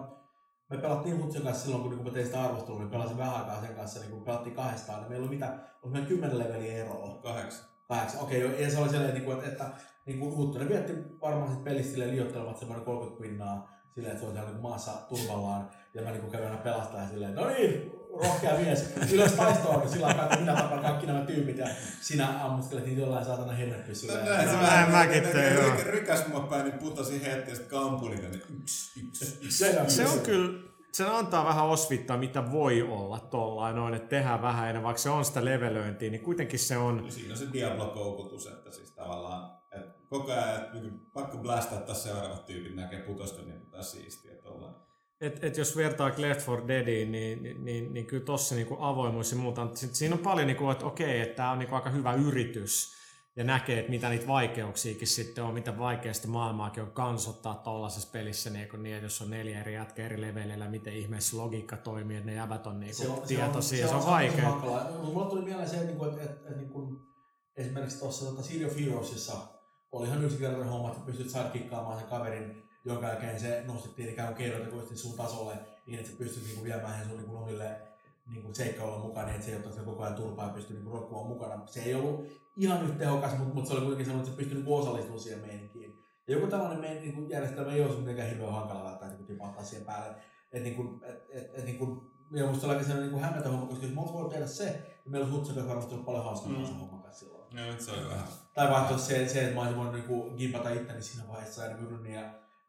me pelattiin Hutsin kanssa silloin, kun, niin kun mä tein sitä arvostelua, niin pelasin vähän aikaa sen kanssa, niin kun pelattiin kahdestaan, niin meillä oli mitä, oli meidän kymmenen leveliä eroa. Kahdeksan. Kahdeksan, okei, okay, ja se oli sellainen, niin että, että niin kuin Huttunen vietti varmaan sit pelissä silleen liioittelevat semmoinen 30 pinnaa silleen, että se on siellä niin maassa turvallaan, ja mä niin kävin aina pelastaa silleen, no niin, rohkea mies, ylös taistoon, niin sillä aikaa, kun minä tapan kaikki nämä tyypit, ja sinä ammuskelet niitä jollain saatana hennepyssyllä. No näin, se No, vähän mäkin tein, joo. ryk- Rykäs mua päin, niin putosi heti ja sitten kampuli tänne. Yksi, yksi, yksi. Se, Se on kyllä, se antaa vähän osvittaa, mitä voi olla tollain noin, että tehdään vähän enemmän, vaikka se on sitä levelöintiä, niin kuitenkin se on, Ja Siinä on se Diablo-koukutus, että siis tavallaan että koko ajan että niin pakko blastaa taas seuraavat tyypit näkee putosta niin taas siistiä. Tollaan. Et, et jos vertaa Left 4 Deadiin, niin, niin, niin, niin kyllä tossa niinku avoimuus ja muuta, sit siinä on paljon, niinku, että okei, että tämä on niinku aika hyvä yritys. ja näkee, että mitä niitä vaikeuksiakin sitten on, mitä vaikeasta maailmaakin on kansottaa tuollaisessa pelissä, niin, kun niin, että jos on neljä eri jätkä eri leveleillä, miten ihmeessä logiikka toimii, että ne jävät on niin kuin tietoisia, se on, se on, vaikea. Se on hankala. Mulla tuli mieleen se, että, että, että, että, että esimerkiksi tuossa tota City of Heroesissa oli ihan yksinkertainen homma, että pystyt sidekickaamaan sen kaverin, jonka jälkeen se nostettiin ikään kuin keinotekoisesti sun tasolle, niin että sä pystyt niinku viemään sen sun niinku omille niinku seikkailulla mukaan, niin että se ei ottaa koko ajan turpaa ja pystyy niinku roikkumaan mukana. Se ei ollut ihan nyt tehokas, mutta, mutta se oli kuitenkin sellainen, että se pystyi niinku osallistumaan siihen meininkiin. Ja joku tällainen meidän niinku järjestelmä ei olisi mitenkään hirveän hankala välttää niinku tipahtaa siihen päälle. Että niinku, et, et, et, niinku, ja musta se oli aika niinku hämmentä homma, koska jos me olisi tehdä se, niin meillä olisi Hutsakas varmasti ollut paljon hauskempaa mm. se homma kanssa silloin. No se oli vähän. Tai vaikka se, se, että mä olisin voinut niinku gimpata itteni siinä vaiheessa ja myrryn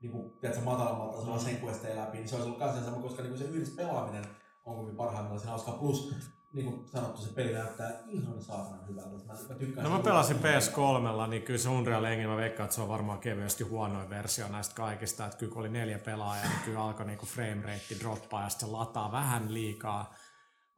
ja niinku, tiedätkö, matalammalta tasolla sen questeja läpi, niin se olisi ollut kanssa sama, koska niinku se yhdessä pelaaminen on kovin parhaimmillaan siinä hauskaa. Plus, niin kuin sanottu, se peli näyttää ihan saatanan hyvältä. Mä, mä tykkään no mä pelasin PS3, niin kyllä se Unreal Engine, mä veikkaan, että se on varmaan kevyesti huonoin versio näistä kaikista. Että kyllä kun oli neljä pelaajaa, niin kyllä alkoi niinku frame rate droppaa ja sitten se lataa vähän liikaa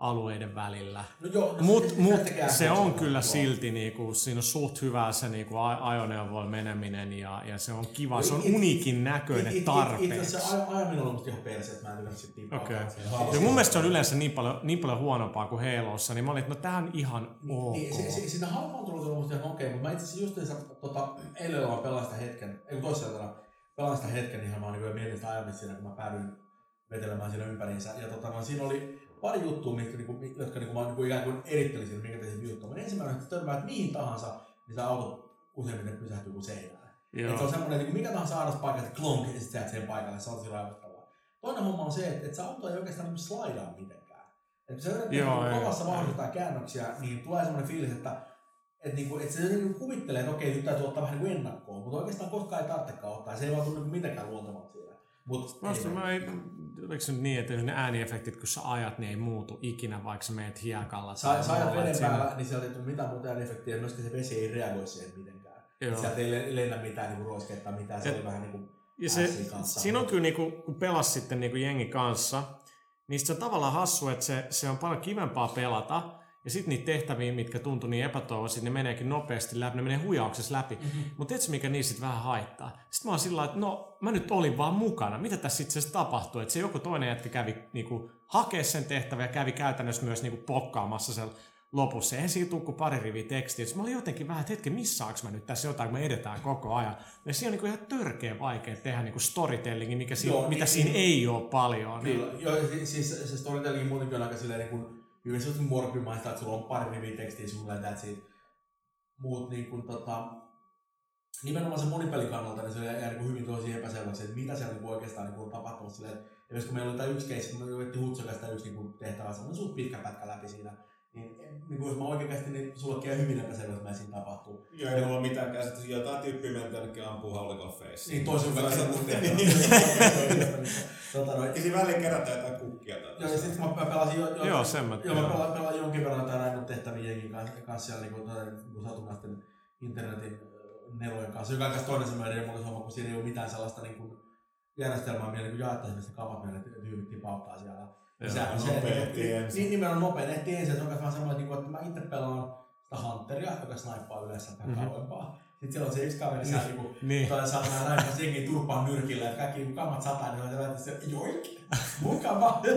alueiden välillä. No joo, no mut, se, mut se on kyllä silti, niinku, siinä on suht hyvä se niinku, ajoneuvoilla meneminen ja, ja se on kiva, se on unikin näköinen it, tarpeeksi. Itse asiassa ajaminen on ihan perse, että mä en tykännyt niin okay. Ja mun mielestä se on yleensä niin paljon, niin paljon huonompaa kuin Halossa, niin mä olin, että no tää on ihan ok. Niin, se, se, siinä halpaantunut on musta ihan okei, okay, mutta mä itse asiassa just tota, eilen ollaan pelaan sitä hetken, ei kun toisella pelaan sitä hetken, niin mä niin mietin sitä ajamista siinä, kun mä päädyin vetelemään siinä ympäriinsä. Ja tota, no, siinä oli pari juttua, mitkä, niinku, jotka niinku, mä niinku, ikään kuin erittelisin, minkä teisin juttua. Mutta ensimmäinen, että törmäät mihin tahansa, niin se auto useimmiten pysähtyy kuin seinään. Et se on semmoinen, että mikä tahansa saadas paikka, että klonk, ja sitten sen paikalle, se on tosi raivottavaa. Toinen homma on se, että, että se auto ei oikeastaan niin slaidaa mitenkään. Et kun sä yrität niin kovassa vauhdittaa käännöksiä, niin tulee semmoinen fiilis, että että niinku, et se niinku kuvittelee, että okei, nyt täytyy ottaa vähän niin ennakkoon, mutta oikeastaan koskaan ei tarvitsekaan ottaa. Se ei vaan tule niinku mitenkään luontevalta siinä. Mut Vasta mä ei, oliko se niin, että ne ääniefektit, kun sä ajat, niin ei muutu ikinä, vaikka sä meet hiekalla. Sä, sä ajat veden päällä, niin sieltä ei tule mitään muuta ääniefektiä, ja myöskin se vesi ei reagoi siihen mitenkään. Joo. Sieltä ei lennä mitään niin roisketta, mitään, se ja, oli vähän niin kuin ja se, siinä on kyllä, niin kuin, kun pelas sitten niin kuin jengi kanssa, niin se on tavallaan hassu, että se, se on paljon kivempaa pelata, ja sitten niitä tehtäviä, mitkä tuntuu niin epätoivoisilta, ne meneekin nopeasti läpi, ne menee huijauksessa läpi. Mm-hmm. Mutta tiedätkö, mikä niissä sitten vähän haittaa? Sitten mä oon sillä että no, mä nyt olin vaan mukana. Mitä tässä itse asiassa tapahtui? Että se joku toinen jätkä kävi niinku, hakea sen tehtävän ja kävi käytännössä myös niinku, pokkaamassa sen lopussa. Eihän siinä tule pari riviä tekstiä. Sitten mä olin jotenkin vähän, että hetken, missaanko mä nyt tässä jotain, kun me edetään koko ajan. Ja siinä on niin ihan törkeä vaikea tehdä niin storytellingi, mikä siinä, Joo, mitä niin, siinä niin, ei ole paljon. Kyllä, niin. Joo, siis se storytelling muutenkin on aika silleen niin kuin hyvin sellaista morbimaista, että sulla on pari riviä tekstiä sulle ja siitä. Muut niin kuin, tota, nimenomaan se monipelin kannalta, niin se jää niin hyvin tosi epäselväksi, että mitä siellä niin oikeastaan niin on tapahtunut silleen, että kun meillä oli tämä yksi keissi, kun me yritettiin Hutsokasta yksi niin tehtävä, se on suht pitkä pätkä läpi siinä, niin, niin kuin jos mä oikeasti, niin sulla käy hyvin epäselvä, että siinä tapahtuu. Joo, ei mulla mitään käsitystä. Jotain tyyppiä meiltä jonnekin ampuu haulikolla face. Niin, toisen kanssa. tota, no, Siinä väliin kerätään jotain kukkia. Joo, ja sitten mä, mä pelasin jo, jo, joo, sen mä, joo, mä pelasin, pelasin jonkin verran jotain näin tehtäviä jengin kanssa, kanssa siellä niin kuin, niin satunnaisten internetin nelojen kanssa. Joka kanssa toinen semmoinen riemullinen homma, kun siinä ei ole mitään sellaista niin kuin, järjestelmää, millä niin jaettaisiin ne kamat meille tyypit tipauttaa siellä se on se, että, niin nimenomaan nopea ehti ensin, että on vaan semmoinen, että mä itse pelaan sitä Hunteria, joka snaippaa yleensä vähän mm-hmm. kauempaa. Sitten siellä on se yksi kaveri niin, kun niin. toi saa näin näin, jengi turpaan nyrkillä, että kaikki kun kammat sataa, niin on se, että joik, mukava. ja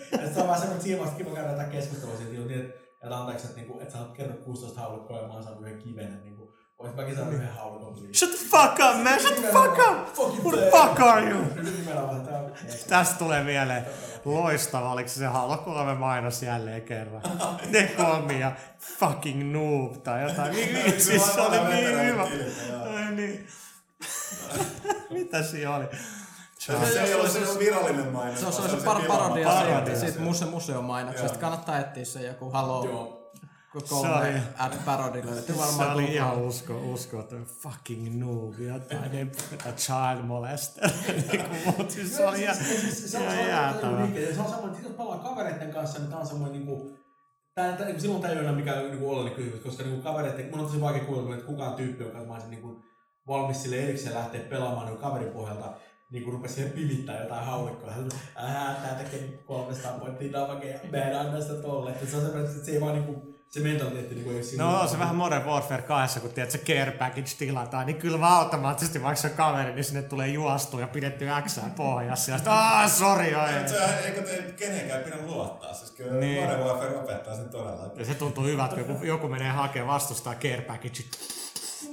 sitten se on vaan semmoinen siivasta kiva käydä tätä keskustelua siitä, niin, että anteeksi, että, niinku, että sä oot kerran 16 haulukkoa ja mä oon saanut yhden kiven, niin Ois mäkin saanut yhden haulukon. Shut the fuck up, man! Shut the fuck up! Who the fuck are you? Tästä tulee mieleen loistava, oliko se se Halo 3 mainos jälleen kerran. Ne kolmia fucking noob tai jotain. Siis se oli niin hyvä. Niin. Mitä siinä oli? Se, se ei ole se virallinen mainos. Se on se, se, se parodia, parodia siitä, siitä museon mainoksesta. Kannattaa etsiä se joku Halo. Joo kolme ad parody löytyy varmaan. Se oli ihan usko, usko, että fucking noob, jotain child molester. Mutta siis se oli ihan, jäätävä. Se on semmoinen, että jos palaa kavereiden kanssa, niin tämä on semmoinen niin kuin, Tää, tää, niin silloin tämä ei ole mikään niin oleellinen kysymys, koska niin kavereiden, mun on tosi vaikea kuulla, että kukaan tyyppi, joka mä olisin niin valmis sille erikseen lähteä pelaamaan niin kaverin pohjalta, niin kuin rupesi siihen pivittää jotain haulikkoa. Hän tää tekee 300 pointtia damageja, mä en anna sitä tolle. Että se on semmoinen, että se ei vaan niin kuin, Se mentaliteetti niin kuin ei No on se vähän Modern Warfare 2, kun tiedät, se care package tilataan, niin kyllä vaan automaattisesti, vaikka se on kaveri, niin sinne tulee juostua ja pidetty X pohjassa. Ja sitten, aah, sori, oi. Eikö te kenenkään pidä luottaa, siis kyllä Niin. Modern Warfare opettaa sen todella. Ja se tuntuu hyvältä, kun joku, joku menee hakemaan vastustaa care package.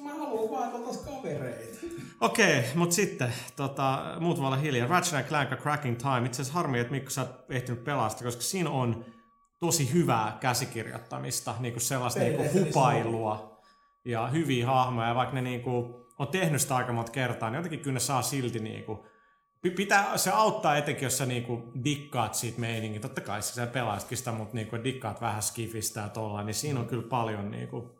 Mä haluan vaan oltais kavereita. Okei, mutta sitten tota, muut voi olla hiljaa. Ratchet Clank ja Cracking Time. Itse asiassa harmi, että Mikko sä oot ehtinyt pelastaa, koska siinä on tosi hyvää käsikirjoittamista, niinku sellaista niinku Peliteknistä hupailua ja hyviä hahmoja. Ja vaikka ne niinku on tehnyt sitä aika monta kertaa, niin jotenkin kyllä ne saa silti niinku Pi- Pitää, se auttaa etenkin, jos sä niinku dikkaat siitä meiningin. Totta kai sä pelaatkin sitä, mutta niinku dikkaat vähän skifistä ja tolla, niin siinä on kyllä paljon, niinku,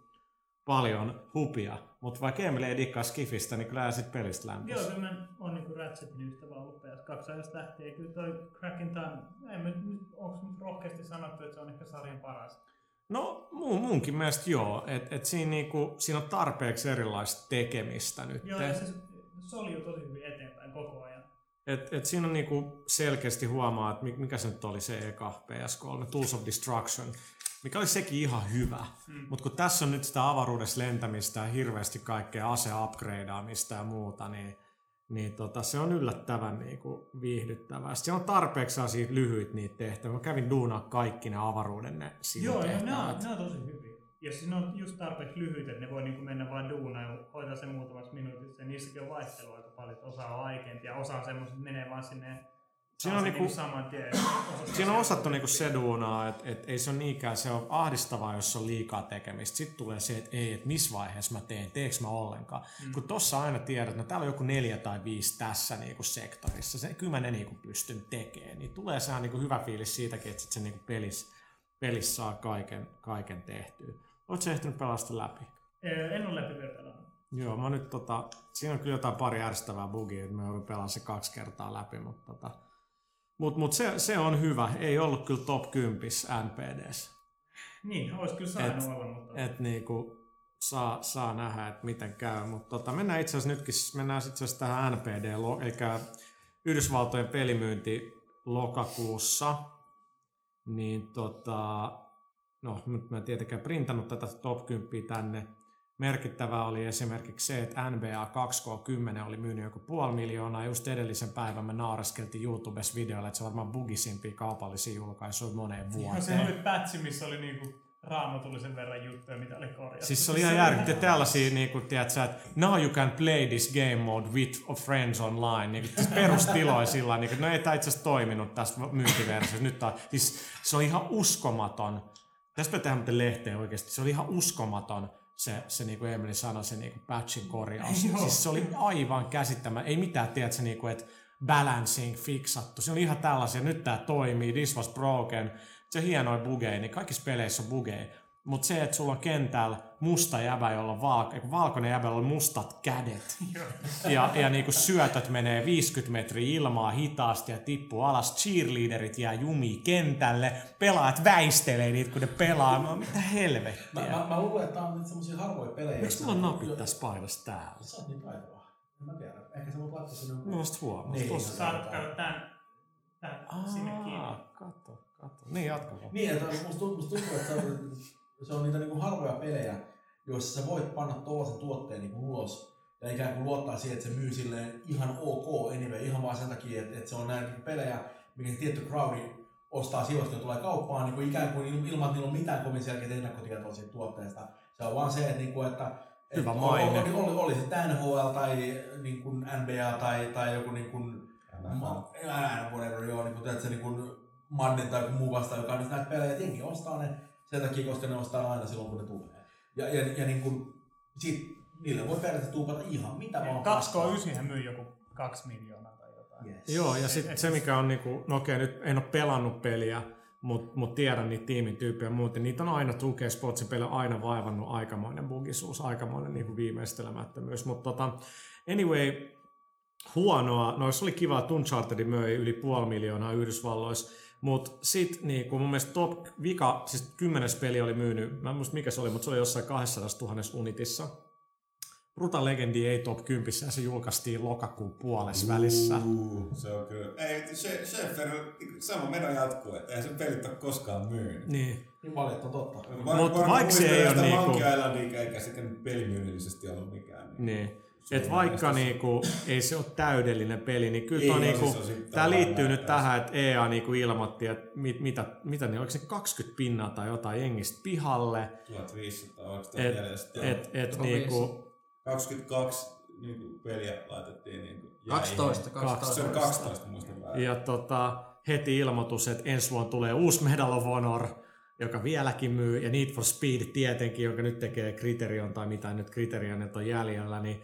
paljon hupia. Mutta vaikka Emil ei dikkaa skifistä, niin kyllä sit pelistä lämpössä. Joo, kyllä mä oon niinku Ratchetin ystävä ollut PS2 ajasta lähtien. Ja kyllä toi Cracking Time, en mä nyt, onks nyt rohkeasti sanottu, että se on ehkä sarjan paras? No mun, munkin mielestä joo, että et siinä, niinku, siinä on tarpeeksi erilaista tekemistä nyt. Joo, ja se soljuu tosi hyvin eteenpäin koko ajan. Et, et siinä on niinku selkeästi huomaa, että mikä se nyt oli se eka PS3, Tools of Destruction, mikä oli sekin ihan hyvä. Mm. Mutta kun tässä on nyt sitä avaruudessa lentämistä ja hirveästi kaikkea ase-upgradeaamista ja muuta, niin, niin tota, se on yllättävän niinku viihdyttävää. Sitten on tarpeeksi sellaisia lyhyitä niitä tehtäviä. Mä kävin duunaa kaikki ne avaruuden ne Joo, ja ne on, ne on tosi hyviä. Ja siis ne on just tarpeeksi lyhyt, että ne voi niinku mennä vain duunaan ja hoitaa sen muutamassa minuutissa. Ja niissäkin on vaihtelua aika paljon, että osa on vaikeampi ja osa on semmoiset, että menee vaan sinne Siinä on niinku- saman tien. Siinä on osattu niinku se duunaa, että et ei se ole niinkään, se on ahdistavaa, jos on liikaa tekemistä. Sitten tulee se, että ei, että missä vaiheessa mä teen, teekö mä ollenkaan. Mm. Kun tossa aina tiedät, että no täällä on joku neljä tai viisi tässä niinku sektorissa, se, kyllä mä ne niinku pystyn tekemään. Niin tulee sehän niinku hyvä fiilis siitäkin, että sit se niinku pelis, pelissä saa kaiken, kaiken tehtyä. Oletko ehtinyt pelastaa läpi? En ole läpi vielä pelannut. Joo, mä nyt tota, siinä on kyllä jotain pari ärsyttävää bugia, että mä joudun pelaamaan se kaksi kertaa läpi, mutta tota, mut, mut se, se, on hyvä. Ei ollut kyllä top 10 NPDs. Niin, olisi kyllä saanut olla, mutta... Et niinku saa, saa nähdä, että miten käy. Mutta tota, mennään itse asiassa nytkin, mennään itse asiassa tähän NPD, eli Yhdysvaltojen pelimyynti lokakuussa. Niin tota, no nyt mä en tietenkään printannut tätä top 10 tänne. Merkittävää oli esimerkiksi se, että NBA 2K10 oli myynyt joku puoli miljoonaa. Just edellisen päivän me naureskeltiin YouTubessa videolla, että se on varmaan bugisimpia kaupallisia julkaisuja moneen No, se vuoteen. oli patchi, missä oli niinku raamatullisen verran juttuja, mitä oli korjattu. Siis se oli ihan järkyttävää tällaisia, niin kuin, tiedät, sä, että now you can play this game mode with friends online. Niin kuin, siis perustiloja sillä niin kuin, no ei tämä itse asiassa toiminut tässä myyntiversiossa. Nyt tää, siis se oli ihan uskomaton. Tästä tehdään muuten lehteen oikeasti. Se oli ihan uskomaton se, se niin kuin Emily sanoi, se niin kuin patchin korjaus. Joo. Siis se oli aivan käsittämä. Ei mitään, tiedät sä, niin kuin, että balancing fiksattu. Se oli ihan tällaisia, nyt tämä toimii, this was broken. Se hienoin bugeja, niin kaikissa peleissä on bugeja. Mutta se, että sulla on kentällä musta jäbä, jolla on valko, valkoinen jäbä, jolla on mustat kädet. ja, ja niinku syötöt menee 50 metriä ilmaa hitaasti ja tippuu alas. Cheerleaderit jää jumi kentälle. Pelaat väistelee niitä, kun ne pelaa. No, mitä helvettiä. Mä, mä, mä luulen, että tää on nyt semmosia harvoja pelejä. Miksi mulla on napit tässä paidassa täällä? Sä oot niin taitava. En mä tiedä. Ehkä sä voit laittaa sinne. Mä vasta huomaa. Niin. Tossa. Saat käydä tän, tän sinne kiinni. Aa, kato, kato. Niin, jatka vaan. Niin, että musta tuntuu että se on, se on niitä niinku harvoja pelejä, joissa sä voit panna tollasen tuotteen niinku ulos ja ikään kuin luottaa siihen, että se myy silleen ihan ok anyway, ihan vaan sen takia, että, että se on näin niinku pelejä, mikä tietty crowdi ostaa sijoista ja tulee kauppaan niin kuin ikään kuin il- ilman, että niillä on mitään kovin selkeitä ennakkotietoa siitä tuotteesta. Se on vaan se, että, niin kuin, että Hyvä että maine. Oli, oli, oli se NHL tai niin kuin NBA tai, tai joku niin kuin, Ma- ää, whatever, joo, niin kuin, se niin kuin Madden tai joku muu vasta, joka on nyt näitä pelejä, että jengi ostaa ne sen takia, koska ne ostaa aina silloin, kun ne tulee. Ja, ja, ja niin kuin, sit, niille voi periaatteessa tuupata ihan mitä vaan. 2K9 hän myy joku 2 miljoonaa tai jotain. Yes. Joo, ja sitten se mikä on niinku, no okei, nyt en ole pelannut peliä, mutta mut tiedän niitä tiimin tyyppejä ja muuten. Niitä on aina tukea Spotsin peli on aina vaivannut aikamoinen bugisuus, aikamoinen niinku viimeistelemättömyys. Mutta tota, anyway, huonoa. No se oli kiva, että Uncharted möi yli puoli miljoonaa Yhdysvalloissa. Mutta sitten niinku, mun mielestä top vika, siis kymmenes peli oli myynyt, mä en muista mikä se oli, mutta se oli jossain 200 000 unitissa. Brutal Legendi ei top 10 ja se julkaistiin lokakuun puolessa välissä. Uh, se on kyllä. Ei, She- Schaefer, sama meno jatkuu, että eihän se pelit ole koskaan myynyt. Niin. Niin valitettava totta. Va- Mut varmaan vaikka se ei sitä niinku- Monkey Islandia, eikä sekään pelimyynnillisesti ollut mikään. Niin. Suuri Et vaikka niinku, ei se ole täydellinen peli, niin kyllä Ei toi oo, niinku, siis liittyy nyt tähän, että EA niinku ilmoitti, että mit, mitä, mitä niin, oliko se 20 pinnaa tai jotain jengistä pihalle. 1500, oliko Et, 1400? et, et Tuo niinku, 22 niin peliä laitettiin niin kuin 12, Se on 12. 12, muistan väärin. ja tota, heti ilmoitus, että ensi vuonna tulee uusi Medal of Honor, joka vieläkin myy, ja Need for Speed tietenkin, joka nyt tekee Criterion tai mitä nyt Criterion on jäljellä, niin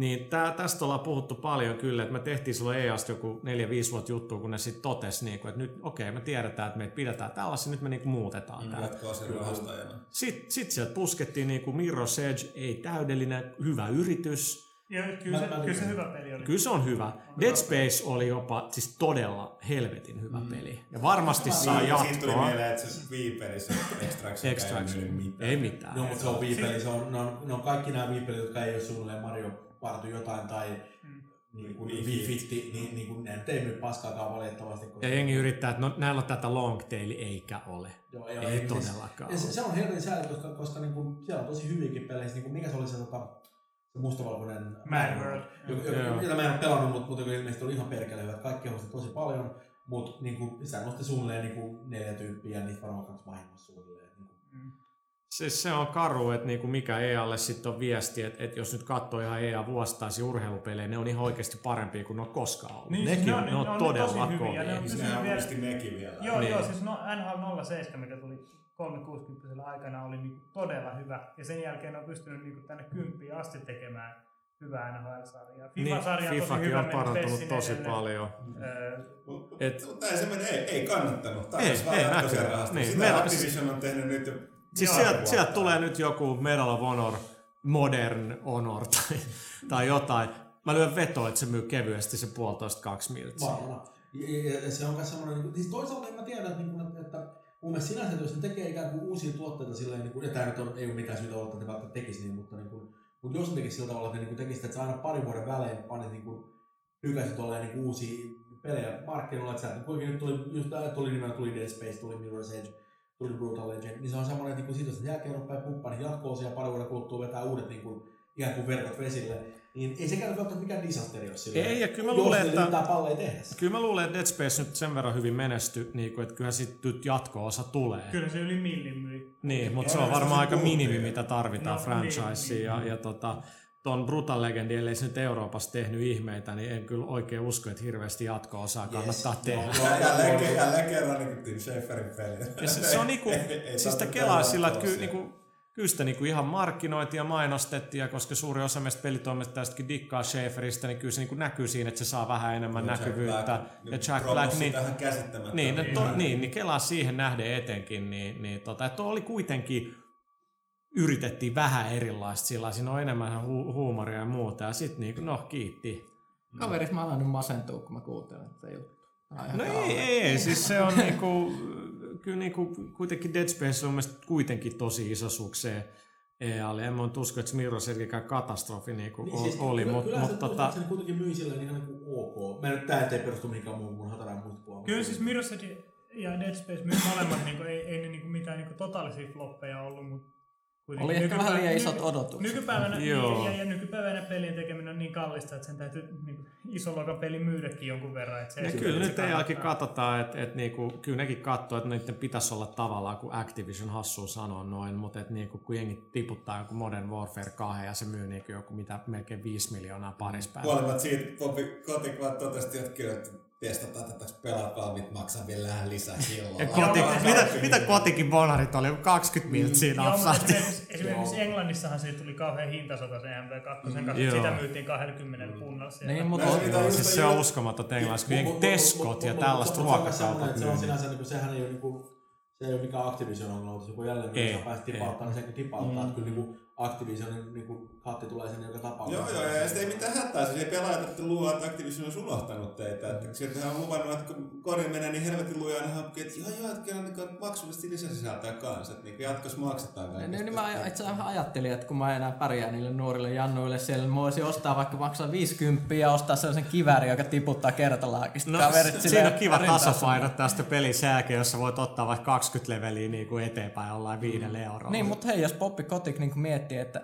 niin tää, tästä ollaan puhuttu paljon kyllä, että me tehtiin silloin EAsta joku 4-5 vuotta juttua, kun ne sitten totesi, niin että nyt okei, okay, me tiedetään, että meitä pidetään tällaisia, nyt me niin muutetaan mm, tämä. Jatkoa sen rahastajana. Sitten sit sieltä puskettiin niin kuin Mirror's Edge, ei täydellinen, hyvä yritys. Ja kyllä, se, Mä- mä kyllä se hyvä peli oli. Kyllä se on hyvä. Dead Space oli jopa siis todella helvetin hyvä peli. Ja varmasti saa Siitä- Siitä tuli jatkoa. mieleen, että se viipelissä Extraction Extraction. ei mitään. Ei mitään. Joo, mutta se on viipeli. Se on, ne, on, ne on kaikki nämä viipelit, jotka ei ole suunnilleen Mario Party jotain tai Mm. niin kuin. Fit, niin, niin kuin, ne nyt ei myy paskaakaan valitettavasti. Ja jengi yrittää, että no, näillä on tätä long tail, eikä ole. Joo, Ei, joo, ei siis- todellakaan Ja se, ole. se on helvetin sääli, koska, koska niin kuin, siellä on tosi hyviäkin pelejä. Niin kuin, mikä se oli se, tota, se mustavalkoinen Mad World. Joka, joka, jota mä en ole pelannut, mutta, mutta ilmeisesti oli ihan perkele hyvä. Kaikki osti tosi paljon, mutta niin kuin, sitä nosti suunnilleen niin kuin, neljä tyyppiä ja niitä varmaan kaksi vahingossa suunnilleen. Niin kuin. Mm. Siis se on karu, että niinku mikä EAlle sitten on viesti, että, että jos nyt katsoo ihan EA vuostaisia urheilupelejä, ne on ihan oikeasti parempia kuin ne on koskaan ollut. Niin, Nekin ne on, on- ne ne on, on todella tosi hyviä, ne on kovia. pysynyt Sehän vielä- muisti nekin vielä. Joo, Niin. joo, siis no, NHL 07, mikä tuli 360 aikana, oli niinku todella hyvä. Ja sen jälkeen on pystynyt niinku tänne kymppiin asti tekemään hyvää NHL-sarjaa. Niin, FIFA-sarja on tosi FIFAkin hyvä, on meni parantunut tosi edelle. paljon. Öö, Et- Mutta ei se mene, ei, ei kannattanut. Ei, vaan ei jatkoisen näkyy. Niin, Sitä Activision on tehnyt nyt jo Siis sieltä, sieltä tulee nyt joku Medal of Honor, Modern Honor tai, tai jotain. Mä lyön vetoa, että se myy kevyesti se puolitoista kaksi miltsiä. Ja, ja, se on myös semmoinen, niin siis toisaalta en mä tiedä, että, niin että, mun mielestä sinänsä, että jos ne tekee ikään kuin uusia tuotteita silleen, niin kuin, ja tämä nyt on, ei ole mitään syytä olla, että ne välttämättä tekisi niin, mutta, niin kuin, mutta jos ne tekisi sillä tavalla, että ne niin tekisi, että se aina parin vuoden välein panisi niin kuin, lykäisi tolleen niin uusia pelejä markkinoilla, että sä, kuitenkin nyt tuli, just tuli nimenomaan, tuli Dead Space, tuli Mirror's Edge, tuli Brutal Legend, niin se on semmoinen, että niin siitä, jos sen jälkeen rupeaa pumppaa, niin jatko ja parin vuoden kuluttua vetää uudet niin kuin, ikään kuin verkot vesille, niin ei sekään välttämättä mikään disasteri ole silleen. Ei, ja kyllä mä luulen, että- palleja tehdä. Kyllä mä luulen, että Dead Space nyt sen verran hyvin menesty, niin kuin, että kyllähän sitten nyt jatko-osa tulee. kyllä se yli millin myi. Niin, mutta se on varmaan se aika minimi, mitä tarvitaan No, franchiseen. niin, ja, niin. ja tota, ton Brutal Legendi, ellei se nyt Euroopassa tehnyt ihmeitä, niin en kyllä oikein usko, että hirveästi jatko-osaa kannattaa Yes. tehdä. Joo. Jälleen, jälleen kerran niin kuin Tim Schaferin peli. Se, se on niinku, siis sitä kelaa sillä, että ky, jatko-osia. niinku, kyllä sitä niinku ihan markkinoitiin ja mainostettiin, ja koska suuri osa meistä pelitoimittajistakin dikkaa Schaeferista, niin kyllä se niinku näkyy siinä, että se saa vähän enemmän Jack näkyvyyttä. Black, ja Jack Black, niin, niin, ne to, niin, niin kelaa siihen nähden etenkin, niin, niin tota, että oli kuitenkin yritettiin vähän erilaista sillä, siinä on enemmän hu- huumoria ja muuta, ja sitten niin, no kiitti. Kaverit mä alan nyt masentua, kun mä kuuntelen tätä juttua. No ei, ei, ei, siis se on niinku, kyllä niinku, kuitenkin Dead Space on mielestäni kuitenkin tosi iso sukseen EAlle. En mä usko, että Mirror's Edgekään katastrofi niinku Niin, o- siis oli, kyllä, mutta kyllä mut, se, tota, se kuitenkin myi silleen ihan niin kuin ok. Mä en nyt tää ettei perustu mihinkään muuhun kuin hataraan puolella. Kyllä siis Mirror's Edge ja Dead Space myy molemmat, niinku, ei, ei ne niinku mitään niinku totaalisia floppeja ollut, mutta Oli ehkä vähän liian isot odotukset. Nykypäivänä, Joo. ja, ja, nykypäivänä pelien tekeminen on niin kallista, että sen täytyy niin iso luokan peli myydäkin jonkun verran. Että se, ja kyllä nyt kannattaa. katsotaan, että et niinku, kyllä nekin katsoo, että niiden pitäisi olla tavallaan, kun Activision hassuu sanoa noin, mutta et niinku, kun jengi tiputtaa joku Modern Warfare 2 ja se myy niinku joku mitä melkein 5 miljoonaa paris päivää. Huolimatta siitä, Popi Kotikvat totesi, että kyllä, että testataan tätä pelaat valmiit maksaa vielä vähän lisää killoa. Ja koti, mitä, mitä kotikin bonarit oli? 20 miltsiä napsahti. Esimerkiksi, esimerkiksi Englannissahan siitä tuli kauhean hintasota se MP2 kanssa. Joo. Sitä myytiin 20 punnalla siellä. Niin, mutta just- Siis se on uskomatonta englanniksi, kun jengi Teskot ja tällaiset ruokakaupat Se on sinänsä, niin sehän ei ole niin kuin, se ei ole mikään Activision ongelma, mutta kun jälleen Ei, ei, pääsi ei. tipauttaa, niin sekin tipauttaa. Mm. Että kyllä niin kuin Activisionin niin kuin, hatti tulee sinne joka tapauksessa. Joo, joo, ja sitten ei mitään hätää, siis ei pelaajat, että luulee, että Activision olisi unohtanut teitä. Että sieltä on luvannut, että kun kori menee niin helvetin lujaa, niin hakee, että joo, joo, että kyllä niin maksullisesti lisäsisältöä kanssa, että niin jatkossa maksetaan kaikesta. Niin, niin mä itse asiassa ajattelin, että kun mä enää pärjää niille nuorille jannuille siellä, niin mä voisin ostaa vaikka maksaa 50 ja ostaa sellaisen kiväärin, joka tiputtaa kertalaakista. No, Kaverit siinä on kiva rintaassa. tasapainottaa sitä pelisääkeä, jossa voit ottaa vaikka 20 leveliä niin kuin eteenpäin jollain viidellä eurolla. Niin, mutta hei, jos Poppi Kotik niin miettii, että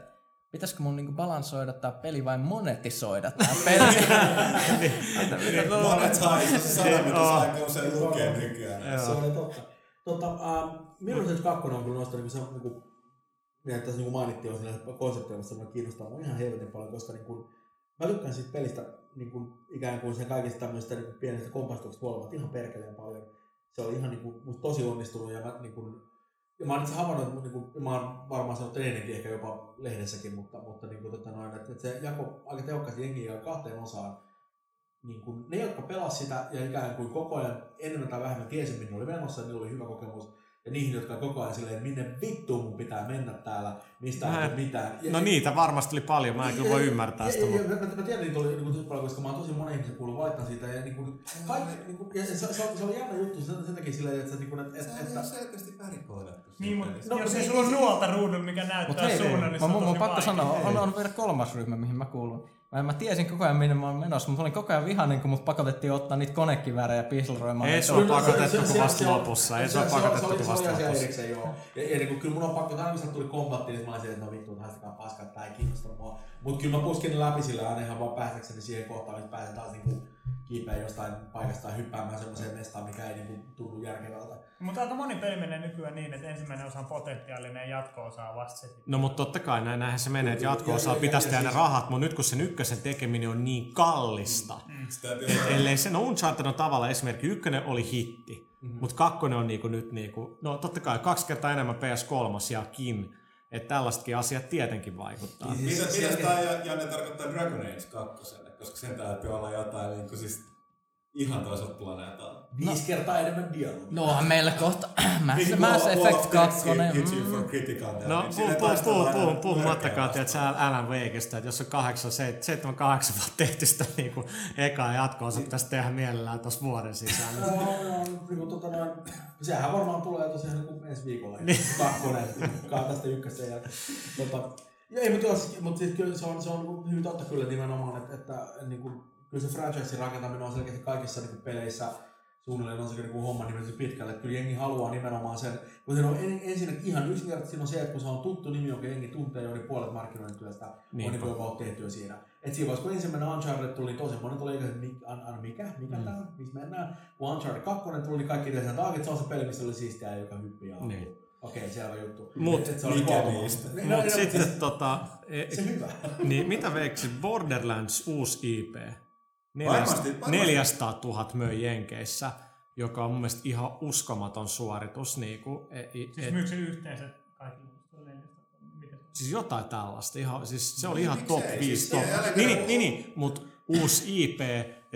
pitäisikö mun niin balansoida tämä peli vai monetisoida tämä peli? Mitä tuolla- Monetize, se sana, mitä aika usein lukee nykyään. Se oli totta. Tota, ähm, Mirror's Edge 2 on kyllä nostanut, niin se on niin kuin, mitä tässä niin mainittiin, on sillä konseptilla semmoinen kiinnostaa mua ihan helvetin paljon, koska niin kuin, mä tykkään siitä pelistä niin kuin, ikään kuin sen kaikista tämmöistä niin kuin, pienestä kompastuksesta huolimatta ihan perkeleen paljon. Se oli ihan niin kuin, musta tosi onnistunut ja mä niin kuin, ja mä oon itse havainnut, että niin kuin, mä oon varmaan sanonut ennenkin ehkä jopa lehdessäkin, mutta, mutta niin kuin, tota noin, että, että se jako aika tehokkaasti jengiä kahteen osaan. Niin kuin, ne, jotka pelasivat sitä ja ikään kuin koko ajan enemmän tai vähemmän tiesi, minne oli menossa, niillä oli hyvä kokemus. Ja niihin, jotka koko ajan silleen, minne vittuun mun pitää mennä täällä, mistä Mä- ei mitään. Ja, No niitä varmasti oli paljon, mä en kyllä voi ymmärtää sitä. mutta- ja, mä, mä, tiedän, niitä oli niin tosi paljon, koska mä oon tosi monen ihmisen kuullut valittaa siitä. Ja, niin kuin, kaikki, niin kuin, ja se, se, se, oli jännä juttu sen, sen takia silleen, että, se, niin kuin, että, Se että, on selkeästi värikoodattu. Niin, mutta No, jos ei- ei sulla on ei- nuolta ruudun, mikä näyttää suunnan, niin se mä, on mun, mun tosi pakko vaikea. sanoa, on, on vielä kolmas ryhmä, mihin mä kuulun. Mä, mä tiesin koko ajan, minne mä oon menossa, mutta mä olin koko ajan vihainen, kun mut pakotettiin ottaa niitä konekiväärejä pislroimaan. Ei se ole Kyllä, pakotettu kuin vasta lopussa. Ei se se- pakotettu se oli- kuin se oli vasta lopussa. erikseen, joo. Ja, ja niin kuin, kyllä mun on pakko, aina kun tuli kombatti, niin mä olisin, että no vittu, että haistakaa paskaa, että tää ei kiinnosta mua. Mut kyllä mä puskin läpi sillä aina ihan vaan päästäkseni siihen kohtaan, missä pääsen taas niinku kiipeä jostain paikasta hyppäämään semmoiseen mestaan, mikä ei niinku tunnu järkevältä. Mutta aika moni peli menee nykyään niin, että ensimmäinen osa on potentiaalinen ja jatko-osa on vasta se. sitten. No mutta totta kai näin, näinhän se menee, että jatko-osaa Ja- ja- pitäisi ja tehdä ne siis- rahat, mutta nyt kun sen ykkösen tekeminen on niin kallista, Sitä täytyy et ellei se, no Uncharted on tavallaan esimerkki, ykkönen oli hitti, Mhm. mutta kakkonen on niinku nyt niinku, no totta kai kaksi kertaa enemmän PS3 ja Kim, että tällaistakin asiat tietenkin vaikuttaa. Mitä, siis- mitä tämä Janne tarkoittaa Dragon Age 2, koska sen täytyy olla jotain niin kuin siis ihan toiselta planeetalta. Viisi kertaa enemmän dialogia. No onhan meillä kohta Mass, Niin, Mass Effect Wall of Text 2. hit you Mm. No puhumattakaan, että sä Alan Wakeista, että jos on 8, 7, 8 vuotta tehty sitä niinku ekaa jatkoa, se pitäisi tehdä mielellään tuossa vuoden. Joo, joo, niin kuin, tota, noin, sehän varmaan tulee tosiaan niin kuin ensi viikolla. Kakkonen, tästä ykköstä. Ja, tota, ja ei, mutta, jos, mutta siis kyllä se on, se on niin hyvin totta kyllä nimenomaan, että, että niin kuin, kyllä se franchise rakentaminen on selkeästi kaikissa niin kuin peleissä suunnilleen on se niin kuin homma nimeltä pitkälle. Että kyllä jengi haluaa nimenomaan sen, kun siinä on en, ensinnäkin ihan yksinkertaisesti siinä on se, että kun se on tuttu nimi, jonka jengi tuntee jo, niin puolet markkinointityöstä on Niinpä. niin kuin tehtyä siinä. Et siinä vaiheessa, kun ensimmäinen Uncharted tuli, niin tosi monet oli että mi- an, an, mikä, mikä mm. on, missä mennään. Kun Uncharted 2 tuli, niin kaikki tiesi, että "Ah, että se on se peli, missä oli siistiä, joka hyppii alkuun. Niin. Okei, selvä juttu. Mut se oli mikä niistä? Niin, no, Mutta niin, sitten siis tota, e- Se hyvä. niin mitä veiksit, Borderlands uusi IP, Varmasti, varmasti. 400 000 möi Jenkeissä, joka on mun mielestä ihan uskomaton suoritus. Niinku, e, e, Siis et, myykö se yhteensä kaikki? Siis jotain tällaista. Ihan, siis se oli Niin, ihan miksei? top Siis 5. Top. jälleen Niin, kerran- niin, niin, niin mutta uusi IP,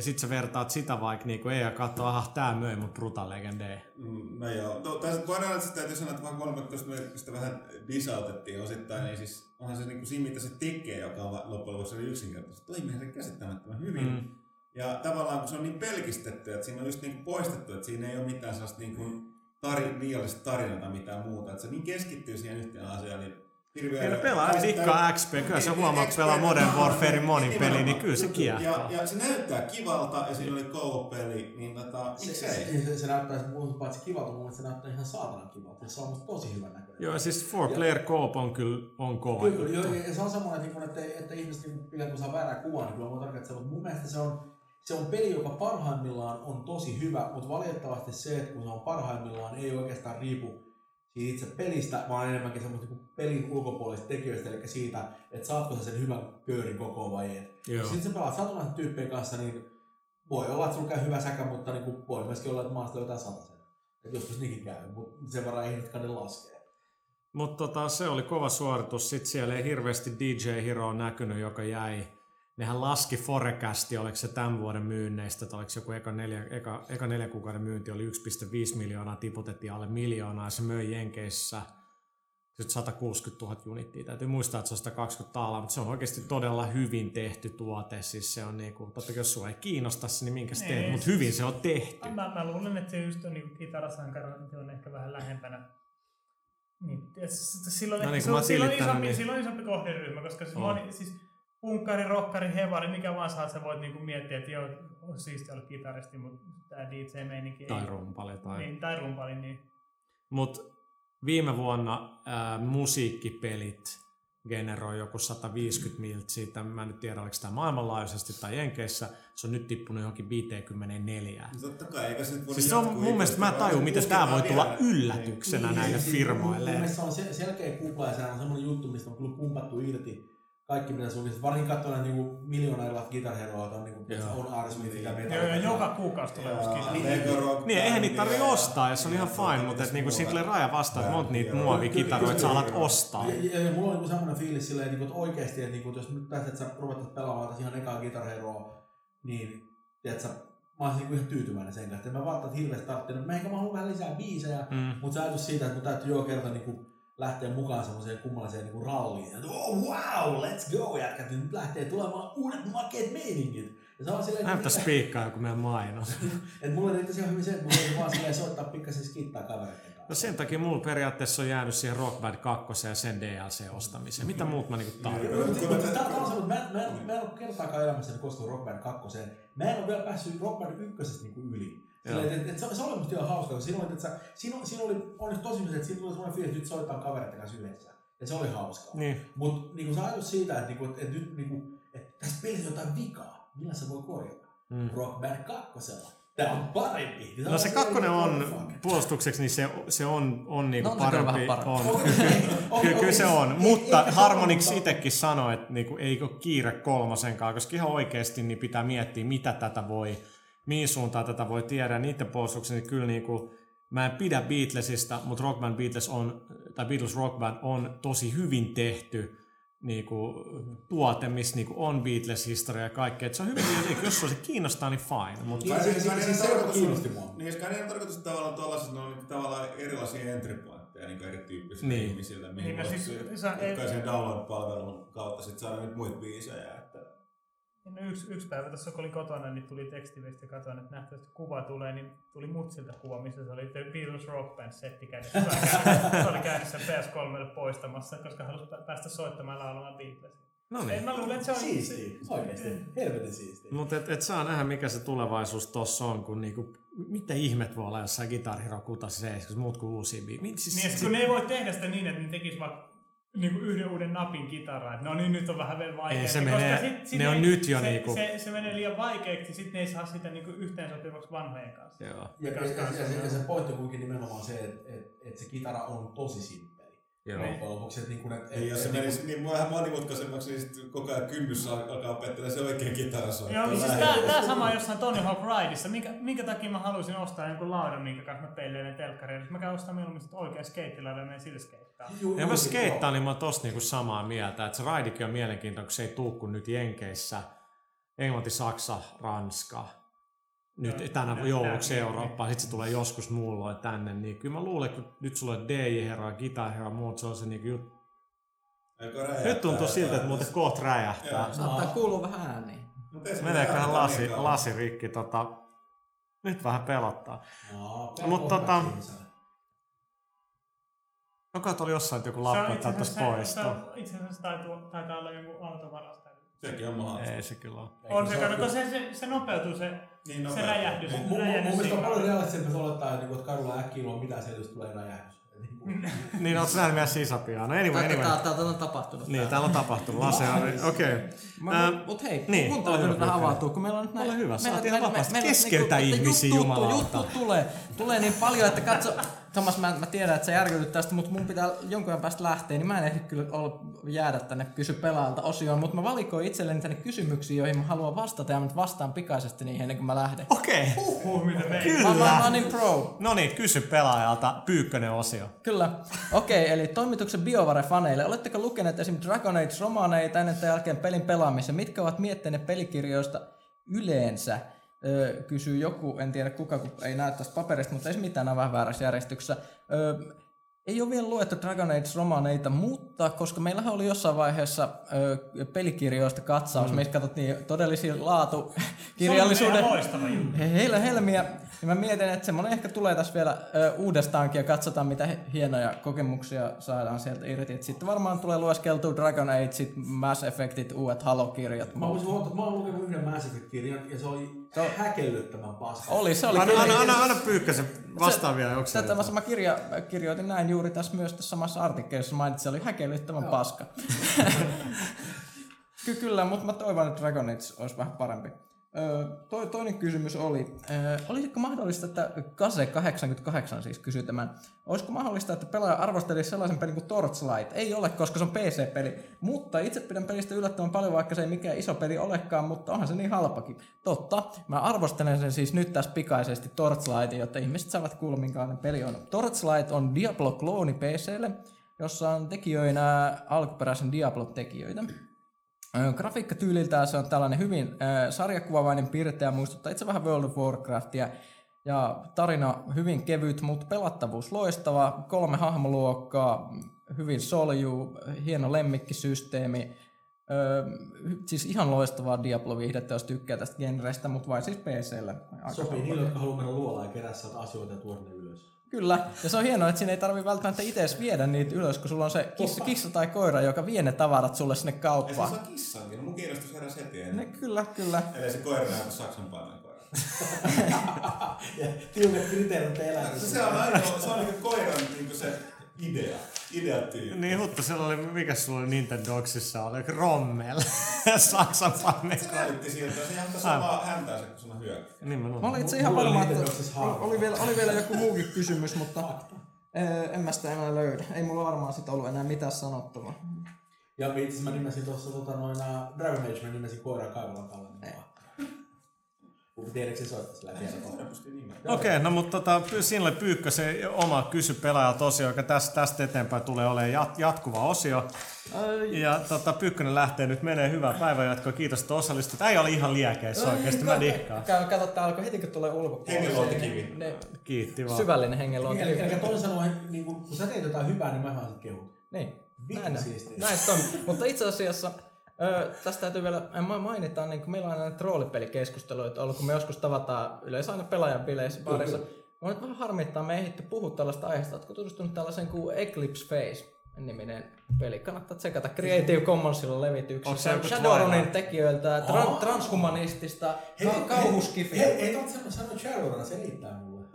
ja sitten sä vertaat sitä vaikka niinku, ei ja katso, aha, tää möi mut Brutal Legendee. Mm, No joo. No, tässä Borderlands täytyy sanoa, että vaan 13 merkistä vähän disautettiin osittain, niin siis onhan se niinku siinä, mitä se tekee, joka on loppujen lopuksi oli yksinkertaisesti. Toimii se käsittämättömän hyvin. Mm. Mm. Ja tavallaan kun se on niin pelkistetty, että siinä on just niinku poistettu, että siinä ei ole mitään sellaista niinku tari, liiallista tarinaa tai mitään muuta. Että se niin keskittyy siihen yhteen asiaan, niin hirveä... Kyllä pelaa dikkaa XP, kyllä se huomaa, kun pelaa Modern Warfare monin peli, niin kyllä se Ja, kiehtoo. ja se näyttää kivalta ja siinä oli co-peli, niin tota, Se, miksei? se, se, se näyttää paitsi kivalta, mielestä se näyttää ihan saatanan kivalta. Se on tosi hyvän näköinen. Joo, siis four player co-op on kyllä on kova Kyllä, juttu. joo, ja se on semmoinen, että, että, että ihmiset niin kuin saa väärää kuvaa, niin kyllä mä tarkoitan, mutta mun mielestä se on, se on peli, joka parhaimmillaan on tosi hyvä, mutta valitettavasti se, että kun se on parhaimmillaan, ei oikeastaan riipu siitä itse pelistä, vaan enemmänkin semmoista niin pelin ulkopuolisista tekijöistä, eli siitä, että saatko sä sen hyvän köörin koko vai et. Sitten sä pelaat satunnaisen tyyppien kanssa, niin voi olla, että sulla käy hyvä säkä, mutta niin kuin voi myöskin olla, että maasta löytää satasen. Että joskus niinkin käy, mutta sen verran ei ihmiset ne laskee. Mutta tota, se oli kova suoritus. Sitten siellä ei hirveästi DJ Hero näkynyt, joka jäi. Nehän laski Forecasti, oliko se tämän vuoden myynneistä, että oliko se joku eka neljä, eka, eka neljä kuukauden myynti oli 1,5 miljoonaa, tiputettiin alle miljoonaa ja se möi Jenkeissä. nyt 160 000 unittia. Täytyy muistaa, että se on 120 taalaa, mutta se on oikeasti todella hyvin tehty tuote. Siis se on niinku, totta kai jos sua ei kiinnosta se, niin minkä teet, Ei, mutta hyvin se on tehty. Mä, mä luulen, että se just on niin kitarasankarointi on ehkä vähän lähempänä. Niin, silloin, No niin, niin, oon silloin, isompi, niin- silloin isompi kohderyhmä, koska siis, On. moni, siis punkkari, rokkari, hevari, mikä vaan saat, sä voit niinku miettiä, että joo, on siistiä olla kitaristi, mutta tää DJ-meininki Tai ei. rumpali. Tai... Niin, tai rumpali, niin. Mutta viime vuonna ää, musiikkipelit generoi joku 150 miltä siitä. Mä en nyt tiedä, oliko tämä maailmanlaajuisesti tai Jenkeissä. Se on nyt tippunut johonkin 54. No Totta kai, eikä se nyt voi Siis se on mun mielestä, mä tajun, miten se tämä voi tulla vielä. yllätyksenä Niin, näille siis firmoille. Mun mielestä se on sel- selkeä kupla ja sehän on semmoinen juttu, mistä on kyllä pumpattu irti kaikki mitä sun Varsinkin katsoa näitä niinku miljoona erilaista gitarheroa, on, niinku, Joo. on Aerosmith ja Joo, ja Metallica. joka kuukausi tulee uusi Joo, Rock Niin, eihän niitä Band tarvi ja- ostaa, ja se on ihan fine, mutta et niinku siinä tulee raja vastaan, että monta niitä muovikitaroita sä alat ostaa. Ja, ja, mulla on niinku semmoinen fiilis silleen, niinku, että oikeesti, että, niinku, jos nyt että sä ruvettaisiin pelaamaan tässä ihan ekaa gitarheroa, niin tiedätkö, mä olisin niinku ihan tyytyväinen sen kanssa. että Mä vaattan hirveästi tarvitsen, mä ehkä mä haluan vähän lisää biisejä, Mm. mutta se ajatus siitä, että mun täytyy joka kerta niinku lähteä mukaan semmoiseen kummalliseen niinku ralliin. Että oh, wow, let's go jätkät, nyt lähtee tulemaan uudet makeet meiningit. Ja se on silleen, Näyttää että, spiikkaa joku meidän mainos. että mulle riittäisi ihan hyvin se, että mulla voisi vaan silleen soittaa pikkasen skittaa kavereiden kanssa. No sen takia mulla periaatteessa on jäänyt siihen Rock Band 2 ja sen DLC-ostamiseen. Mitä muut mä niinku tarvitsen? Tää on semmoinen, mä, en- mä, en- mä en ole kertaakaan elämässäni koskenut Rock Band 2. Mä en ole vielä päässyt Rock Band 1 niinku yli. Silleen, et, et, se, se oli musta ihan hauska, koska siinä oli, että sä, siinä, oli- siinä oli onneksi tosi että siinä tuli semmoinen fiilis, että nyt soittaa kavereiden kanssa yhdessä. Ja se oli hauskaa. Niin. Mutta niinku se ajatus siitä, että, niinku, että, että nyt niinku, että tässä pelissä on jotain vikaa, millä se voi korjata? Mm. Rock Band 2. Tää on parempi. Niin No se silleen, kakkonen on puolustukseksi, niin se, se on, on niinku No on se kyllä parempi. parempi. On. Kyllä, kyllä se on, Ei- mutta se Harmonix itsekin sanoi, että niinku, ei ole kiire kolmosenkaan, koska ihan oikeasti niin pitää miettiä, mitä tätä voi, mihin suuntaan tätä voi tiedä. Niiden puolustuksen, niin kyllä niinku, mä en pidä Beatlesista, mutta Rock Band Beatles on, tai Beatles Rock Band on tosi hyvin tehty niinku, tuote, missä niinku, on Beatles-historia ja kaikkea. Et se on hyvin, jos sua se kiinnostaa, niin fine. Mutta Niin, siis- siis- siis se tarkoitus kiinnosti on- mua. Niin, jos kai niiden tarkoitus tavallaan tuollaiset, ne on niin tavallaan erilaisia entry pointteja niin erityyppisille Niin. niin. ihmisille, mihin Niin, no voisi siis siis, se- ei- sen download-palvelun kautta sit saada nyt muita biisejä. Että... No yksi, yksi päivä tässä kun olin kotona, niin tuli tekstiviesti ja katsoin, että nähtävästi kuva tulee, niin tuli mutsilta kuva, missä se oli The Beatles Rock Band setti kädessä. Se oli sen PS3 poistamassa, koska halusi pä- päästä soittamaan ja laulamaan Beatlesia. no Ei, niin. mä luulen, että se on... Siistiä, oikeesti. Helvetin siistiä. Mutta et, et saa nähdä, mikä se tulevaisuus tossa on, kun niinku, mitä ihmet voi olla jossain Guitar Hero 6 muut kuin uusia biisejä. Siis, Niin, sit kun ne ei voi tehdä sitä niin, että ne tekis vaikka niin kuin yhden uuden napin kitaraa, että no niin, nyt on vähän vielä vaikeaa. Ei, se menee- ne on ei- nyt jo se, niinku- Se, se, menee liian vaikeaksi, sitten ne ei saa sitä niin yhteensopivaksi vanhojen kanssa. Joo. Ja, ja, ja, ja, se, ja se pointti on kuitenkin nimenomaan se, että et, et se kitara on tosi simppeli. Joo. Loppujen lopuksi, että niinku, et, Niin, jos se et, menisi niin vähän monimutkaisemmaksi, niin sit koko ajan kynnys al- alkaa opettelemaan se oikein kitarasoitto. Joo, niin siis tää, tää sama jossain Tony Hawk Rideissa. Minkä, minkä takia mä halusin ostaa jonkun laudan, minkä kanssa mä pelleilen telkkaria. Mä käyn ostaa mieluummin sit oikean skeittilaudan ja menen sillä skeittaa. Ja mä skeittaan, niin mä oon tossa niinku samaa mieltä, että se raidikin on mielenkiintoinen, kun se ei tuu kuin nyt Jenkeissä, Englanti, Saksa, Ranska, nyt Joo, tänä nää- jouluksi nää- Eurooppaan, sitten se tulee joskus muulloin tänne, niin kyllä mä luulen, että kun nyt sulla on Guitar-hero ja muut, se on se niinku jut... Aika räjähtää Nyt tuntuu siltä, että muuten kohta räjähtää. Joo. Saattaa kuulua vähän ääniä. Meneeköhän lasi, niin lasi rikki, tota... Nyt vähän pelottaa. Joo, Mut pelko tota-. Joka oli jossain että joku on lappu, itse että poistua. on- itse asiassa taitaa, taitaa olla jonkun autovarastaja. Sekin on mahdollista. Ei se kyllä ole. On se, kato, se, se, se nopeutuu se, Niin se räjähdys. Niin. Mun, mun, mun mielestä on paljon realistisempaa olettaa, että, niinku, että kadulla äkkiä ilman mitään selitystä tulee räjähdys. Niinku- Niin, ootko nähnyt meidän sisäpiaa? No anyway, anyway. Tää, tää, tää on tapahtunut. Niin, täällä. on tapahtunut. Lase on, okei. Okay. Mä, Ähm, mut, hei, niin, täytyy hyvä, nyt vähän Pekka. avautua, kun meillä on nyt näin... Ole hyvä, meillä- saat ihan meillä- vapaasti on että ihmisiä, juttu, jumalauta. Juttu tulee, tulee niin paljon, että katso... Thomas, mä, mä tiedän, että sä järkytyt tästä, mutta mun pitää jonkun ajan päästä lähteä, niin mä en ehdi kyllä olla, jäädä tänne kysy pelaajalta osioon, mutta mä valikoin itselleni tänne kysymyksiä, joihin mä haluan vastata ja mä vastaan pikaisesti niihin ennen kuin mä lähden. Okei. Huh, mitä me Kyllä. Mä, mä, niin pro. No niin, kysy pelaajalta Pyykkönen osio. Kyllä. Okei, okay, eli toimituksen BioVare-faneille. Oletteko lukeneet esim. Dragon Age-romaaneita ennen tai jälkeen pelin pelaamisen? Mitkä ovat mietteenne pelikirjoista yleensä? Öö, kysyy joku, en tiedä kuka, kun ei näy tästä paperista, mutta ei se mitään, nämä vähän väärässä järjestyksessä. Öö, Ei ole vielä luettu Dragon Age-romaaneita, mutta koska meillähän oli jossain vaiheessa ö, pelikirjoista katsaus, mm. missä katsottiin todellisia laatukirjallisuuden he- heillä helmiä, niin mä mietin, että semmoinen ehkä tulee tässä vielä ö, uudestaankin ja katsotaan, mitä hienoja kokemuksia saadaan sieltä irti. Et sitten varmaan tulee lueskeltua Dragon Ageit, Mass Effectit, uudet Halo-kirjat. Mä voisin huomata, että mä oon lukenut yhden Mass Effect-kirjan ja se oli häkellyttävän paska. Oli, se oli Anna, kyllä. anna, anna, anna Pyykkösen vastaavia Tätä joksia. mä sama kirja, kirjoitin näin juuri tässä myös tässä samassa artikkelissa, mainitsin, se oli häkellyttävän paska. Ky- kyllä, mutta mä toivon, että Dragon Age olisi vähän parempi. Toi, toinen kysymys oli, olisiko mahdollista, että Kase 88 siis kysyy tämän, olisiko mahdollista, että pelaaja arvostelisi sellaisen pelin kuin Torchlight? Ei ole, koska se on PC-peli, mutta itse pidän pelistä yllättävän paljon, vaikka se ei mikään iso peli olekaan, mutta onhan se niin halpakin. Totta, mä arvostelen sen siis nyt tässä pikaisesti Torchlightin, jotta ihmiset saavat kuulla, minkälainen peli on. Torchlight on Diablo-klooni PClle, jossa on tekijöinä alkuperäisen Diablo-tekijöitä. Grafiikkatyyliltään se on tällainen hyvin äh, sarjakuvavainen piirteä, muistuttaa itse vähän World of Warcraftia. Ja tarina hyvin kevyt, mutta pelattavuus loistava. Kolme hahmoluokkaa, hyvin solju, hieno lemmikkisysteemi. Öö, siis ihan loistavaa Diablo-viihdettä, jos tykkää tästä genrestä, mutta vain siis. Aika Sopii niille, jotka haluaa mennä luolaan ja kerää sieltä asioita ja tuoda ne ylös. Kyllä, ja se on hienoa, että siinä ei tarvi välttämättä itse viedä niitä ylös, kun sulla on se kissa, kissa tai koira, joka vie ne tavarat sulle sinne Ei se kauppaan. saa kissankin, no mun kiinnostus heräsi heti Ne, kyllä, kyllä. Eli se koira näytä Saksan paimen koira. Ja tiukat kriteerit Se, elämässä. se on ainoa, se on niinku koiran niinku se idea, ideatyyppi. Niin Huttu, siellä oli, mikä sulla oli Nintendogsissa, oli Rommel, Saksan Se pannekko. näytti siltä, se ihan samaa häntäänsä, kun sulla hyökkää. Nimenomaan. Mä olin itse ihan varma, että oli, vielä, oli vielä joku muukin kysymys, mutta eh, en mä sitä enää löydä. Ei mulla varmaan sit ollut enää mitään sanottavaa. Ja itse mä nimesin tuossa tota, noin, ää, Dragon Age, mä nimesin koiran kaivolan kallen. Mutta tiedätkö se soittaa sillä pystyy nimeä. Okei, no mutta tota, Sinle Pyykkösen oma kysy pelaajalta osio, joka tästä, tästä eteenpäin tulee olemaan jat, jatkuva osio. Ja tota, Pyykkönen lähtee nyt menee hyvää päivänjatkoa. Kiitos, että osallistut. Ei ole ihan liekeissä oikeasti, mä dikkaan. Käy, kato, tää alkoi heti kun tulee ulkopuolelle. Hengenluontikivi. Ne, Kiitti vaan. syvällinen hengenluontikivi. Eli, eli toisin sanoen, niin kun, kun sä teet jotain hyvää, niin mä sit kehut. Niin. Näin, näin se on. Mutta itse asiassa Öö, tästä täytyy vielä ma- mainita, niin kun meillä on näitä roolipelikeskusteluita ollut, kun me joskus tavataan yleensä aina pelaajan bileissä parissa. Mä nyt vähän harmittaa, me ei ehditty puhua tällaista aiheesta. Oletko tutustunut tällaiseen kuin Eclipse Face niminen peli? Kannattaa tsekata Creative Commonsilla Onko se levityksessä. Shadowrunin tekijöiltä, tra- transhumanistista, ka- kauhuskifiä. Hei, ei sanoa, sanoa Shadowrun, se riittää mulle.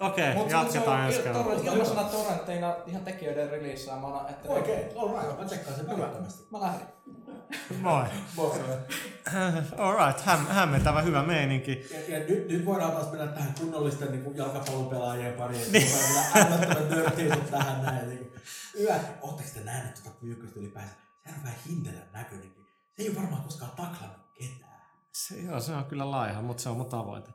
Okei, Mut jatketaan se ensi on kerralla. il- ilmaisena torrentteina ihan tekijöiden releaseaamana. Että Okei, alright, mä tsekkaan sen välittömästi. Mä lähdin. Moi. Alright, häm, hämmentävä hyvä meininki. Ja, ja nyt, nyt voidaan taas mennä tähän kunnollisten niin jalkapallopelaajien pariin. Niin. Älyttömän nörttiiset tähän näin. Niin Hyvä. Ootteko te nähneet tuota pyykköstä ylipäänsä? Sehän on vähän hintelän näköinenkin. Se ei ole varmaan koskaan taklannut ketään. Se, joo, se on kyllä laiha, mutta se on mun tavoite.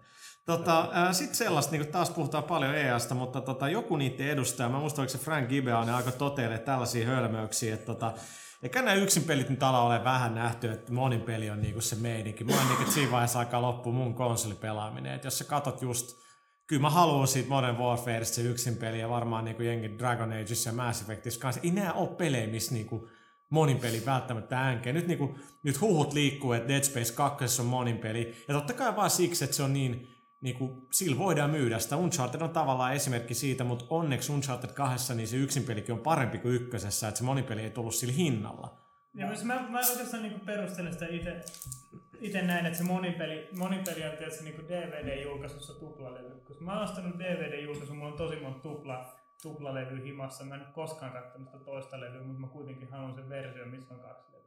Tota, Sitten sellaista, niin taas puhutaan paljon EAsta, mutta tota, joku niiden edustaja, mä muistan, oliko se Frank Gibeon, aika toteille tällaisia hölmöyksiä, että tota, eikä nämä yksin pelit nyt ala ole vähän nähty, että monin peli on niinku se meininki. Mä niinku, että siinä vaiheessa alkaa loppua mun konsolipelaaminen. Et jos sä katot just, kyllä mä haluan siitä Modern Warfareista se yksin peli ja varmaan niinku jengi Dragon Ageissa ja Mass Effectissa kanssa. Ei nää ole pelejä, missä niinku monin peli välttämättä äänkee. Nyt, niinku, nyt huhut liikkuu, että Dead Space 2 on monin peli. Ja totta kai vaan siksi, että se on niin, niinku, sillä voidaan myydä sitä. Uncharted on tavallaan esimerkki siitä, mutta onneksi Uncharted 2 niin se yksin pelikin on parempi kuin ykkösessä, että se monipeli ei tullut sillä hinnalla. Ja myös mä, mä oikeastaan niinku perustelen sitä itse itse näin, että se monipeli, monipeli on tietysti niinku DVD-julkaisussa tuplalevy. Koska mä oon ostanut DVD-julkaisun, mulla on tosi monta tupla, tuplalevy himassa. Mä en koskaan katsonut sitä toista levyä, mutta mä kuitenkin haluan sen versio, missä on kaksi levyä.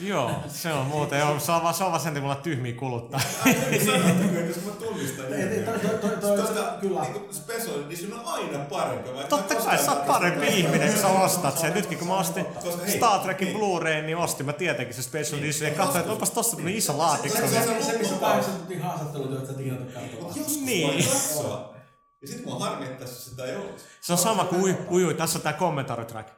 Joo, se on muuten. Joo, se on vaan, se on vaan sen, mulla tyhmiä kuluttaa. Niin että jos mä tunnistan Ei, ei, toi- toi- toi- toi- Tuosta kyllä. niinku special on aina parempi. Vaikka Totta kai sä oot parempi ihminen, kun sä ostat sen. Nytkin kun mä ostin Star Trekin hei. Blu-ray, niin ostin mä tietenkin se Special Edition. Ja katsoin, että onpas tossa tämmönen iso laatikko. Se, se, niin- se, se missä kahdeksan tuntia haastattelut, joita sä tiedät. Joskus Niin. katsoa. Ja sit mua harmittaa, jos sitä ei olisi. Se on sama kuin ui, ui, ui tässä on tää kommentaaritrack.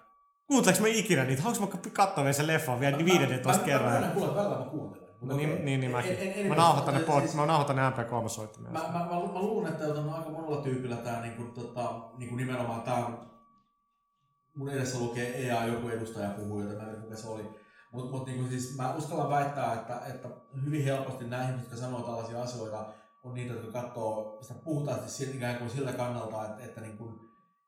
Kuunteleks mä ikinä niitä? Haluanko mä katsoa vielä sen leffan vielä 15 Mä kerran? myönnän, kuule, välillä mä kuuntelen. No niin, niin, niin mäkin. En- en- Mä nauhoitan ne, pod, siis- mä nauhoitan ne MP3-soittimia. Mä, mä, mä, lu- mä luulen, että on aika monella tyypillä tää niinku, tota, niinku nimenomaan tää on mun edessä lukee EA, joku edustaja puhuu, jota mä en kuka se oli. Mutta mut niinku siis mä uskallan väittää, että, että hyvin helposti nämä ihmiset, jotka sanoo tällaisia asioita, on niitä, jotka katsoo sitä puhtaasti ikään kuin siltä kannalta, että, että niin kuin,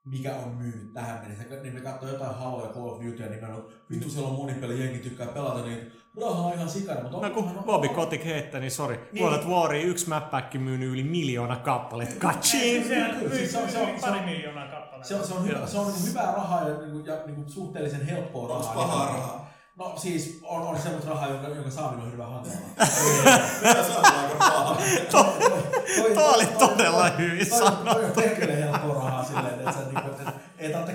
mikä on myynyt tähän mennessä. Niin me katsoo jotain Halo ja Call of Duty, niin me on, vittu siellä on monipeli, jengi tykkää pelata, niin rahaa on ihan sikana. Mutta No kun Bobby Kotick heittää, niin sori. Niin. World of Waria yksi mappäkki myynyt yli miljoona kappaletta. Kaching! Se on siis se on- se on- on- pari miljoonaa kappaletta. Se on, se on, hyvä, se on niin hyvää rahaa ja, niin ja niin suhteellisen helppoa Onko rahaa. pahaa rahaa? No siis on, on semmoista rahaa, jonka, jonka saaminen on hyvin hankalaa. Mitä se on aika paha? Tuo oli todella hyvin sanottu. Toi on helppoa rahaa silleen, että, niinku,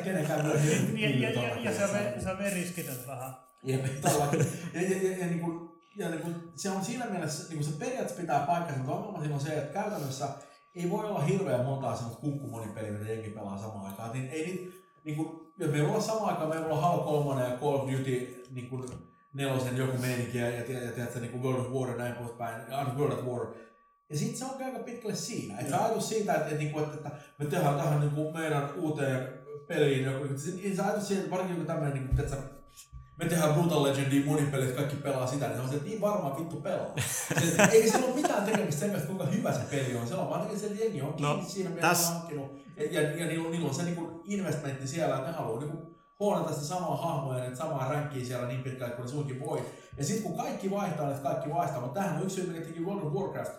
kenenkään myydä Ja, ja, ja, ja se on, se on veriskitön rahaa. Jep, todellakin. Ja, ja, ja, ja, niin kuin, ja niin kuin, se on siinä mielessä, niin kuin se periaatteessa pitää paikkansa, mutta ongelma siinä on se, että käytännössä ei voi olla hirveän montaa semmoista kunkkumonipeliä, mitä jengi pelaa samaan aikaan. Niin ei niitä, niin kuin, jos meillä on samaan aikaan, meillä on Halo 3 ja Call of Duty niin kuin, nelosen joku meininki ja, ja, ja, ja tiedätkö, niin kuin World of War ja näin poispäin, World of War. Ja sitten se on aika pitkälle siinä. Että se ajatus siitä, että, että, että, että me tehdään tähän niin kuin meidän uuteen peliin, joku, niin se ajatus siitä, että varsinkin joku tämmöinen, niin että me tehdään Brutal Legendia monin kaikki pelaa sitä, niin se on se, että niin varmaan vittu pelaa. Se, eikä sillä ole mitään tekemistä sen kanssa, kuinka hyvä se peli on. Se on vaan jotenkin se, että jengi on No, siinä, mitä täs- on hankkinut. Ja, ja, ja niillä, on, niillä on se niin investmentti siellä, että ne haluaa niin huonata sitä samaa hahmoa ja niitä samaa ränkkiä siellä niin pitkälle kuin ne suinkin voi. Ja sitten kun kaikki vaihtaa, niin kaikki vaihtaa. Mutta tämähän on yksi syy, mikä teki World of Warcraft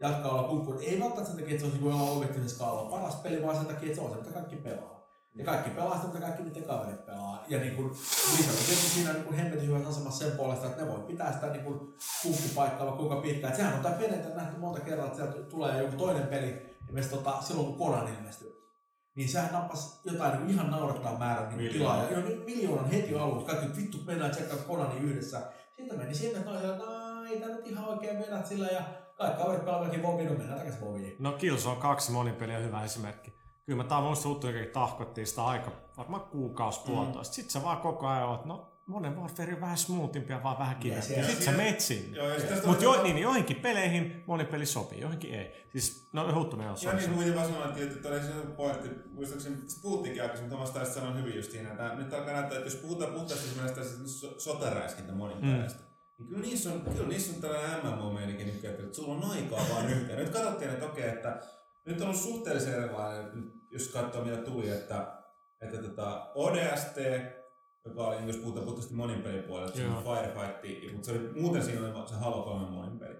jatkaa olla kunkku. Ei välttämättä sen takia, että se olisi niin kuin objektiivinen skaala paras peli, vaan sen takia, että se on se, mitä kaikki pelaa. Ja kaikki pelaa sitä, mitä kaikki niiden kaverit pelaa. Ja niin kuin, Lisa on tietysti siinä niin kuin hemmetin hyvässä asemassa sen puolesta, että ne voi pitää sitä niin kuin vaikka kuinka pitkään. Et sehän on tämä perinteinen nähty monta kertaa, että sieltä tulee joku toinen peli, ja tota, silloin kun Conan ilmestyi. Niin sehän nappasi jotain niin ihan naurattaa määrän niin tilaa. Ja jo nyt miljoonan heti alussa. Kaikki vittu mennään tsekkaa Conanin yhdessä. Sitten meni sinne, että no, ei tää nyt ihan oikein mennä sillä. Ja kaikki kaverit pelaavatkin Voviin, no mennään takaisin Voviin. No Killzone 2 monipeli on hyvä esimerkki. Kyllä mä muista Huttuikin tahkottiin sitä aika, varmaan kuukausi puolitoista. Mm. Sitten sä vaan koko ajan oot, no monen Warfare on vähän smoothimpi ja vaan vähän kivempi. se- Ja sit sä sinne. Tästä Mutta jo, niin, joihinkin peleihin monipeli sopii, joihinkin ei. Siis, no Huttunen on Ja niin kuin mitä vaan sanoin, että oli se pointti, muistaakseni sitä puhuttiinkin aikaisemmin, Thomas taisi sanoa hyvin just siinä, että nyt alkaa näyttää, että jos puhutaan puhtaasti esimerkiksi so- sotaräiskintä monipeleistä, mm. niin kyllä niissä on, kyllä niissä on tällainen MMO-meininki nyt, että sulla on aikaa vaan yhteen. Nyt katsottiin, että okei, että nyt on ollut suhteellisen erilainen, jos katsoo mitä tuli, että, että tota ODST, joka oli, jos puhutaan puhtaasti monipelipuolella, että se Joo. on Firefight, mutta se oli, muuten siinä oli se Halo 3 monipeli.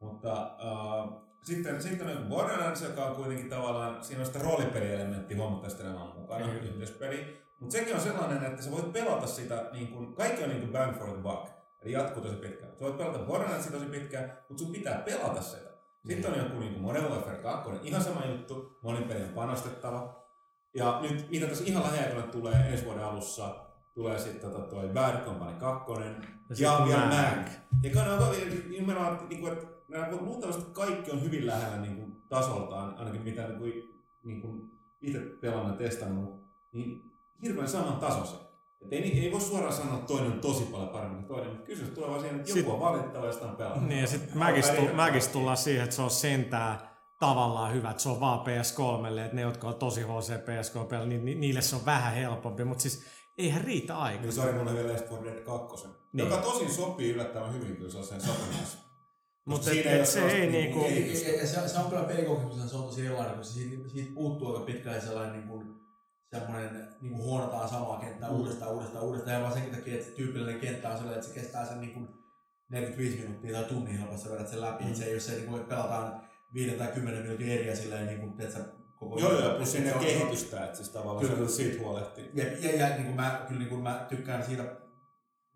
Mutta uh, sitten, sitten on Borderlands, joka on kuitenkin tavallaan, siinä on sitä roolipelielementtiä huomattavasti enemmän mukana, Kyllä. yhteispeli. Mutta sekin on sellainen, että sä voit pelata sitä, niin kun, kaikki on niin kuin bang for the buck, eli jatkuu tosi pitkään. Sä voit pelata Borderlandsia tosi pitkään, mutta sun pitää pelata sitä. Sitten on joku niin kuin Modern Warfare 2, ihan sama juttu, monin peli on panostettava. Ja nyt, mitä tässä ihan lähiaikoina tulee ensi vuoden alussa, tulee sitten tota toi Bad Company 2 ja, ja, ja. Mag. Ja on nimenomaan, niin kuin, että nämä luultavasti kaikki on hyvin lähellä niin kuin, tasoltaan, ainakin mitä niin kuin, niin kuin itse pelannut ja testannut, niin hirveän saman tasoisen. Et ei, ei voi suoraan sanoa, että toinen on tosi paljon paremmin kuin toinen, mutta kysymys tulee vaan siihen, että joku Sit- on valittava ja sitä on pelannut. Niin ja sitten Magis, tu- Magis tullaan siihen, että se on sentään tavallaan hyvä, että se on vaan PS3, että ne, jotka on tosi HC PS3 niin ni- niille se on vähän helpompi, mutta siis eihän riitä aika. Niin sori, mulla oli vielä Left 4 Dead 2. Niin. Joka tosin sopii yllättävän hyvin kyllä sellaiseen sotilaas. Mutta Siinä et, ei et ole se ei niinku niinku... Ja, ja se, se on kyllä pelikokemus, se on tosi erilainen, koska siitä, siitä puuttuu aika pitkälle sellainen niin kuin, semmoinen niin kuin huonataan samaa kenttää mm. uudestaan, uudestaan, uudestaan. Ja vaan senkin takia, että tyypillinen kenttä on sellainen, että se kestää sen niin kuin 45 minuuttia tai tunnin helposti vedät sen läpi. Mm. Se ei ole se, niin kuin, että pelataan 5 tai 10 minuutin eriä silleen, niin kuin, että koko Joo, joo, plus on- kehitystä, että siis tavallaan Kyllä. se siitä huolehtii. Ja, ja, ja niin kuin mä, kyllä niin kuin mä tykkään siitä,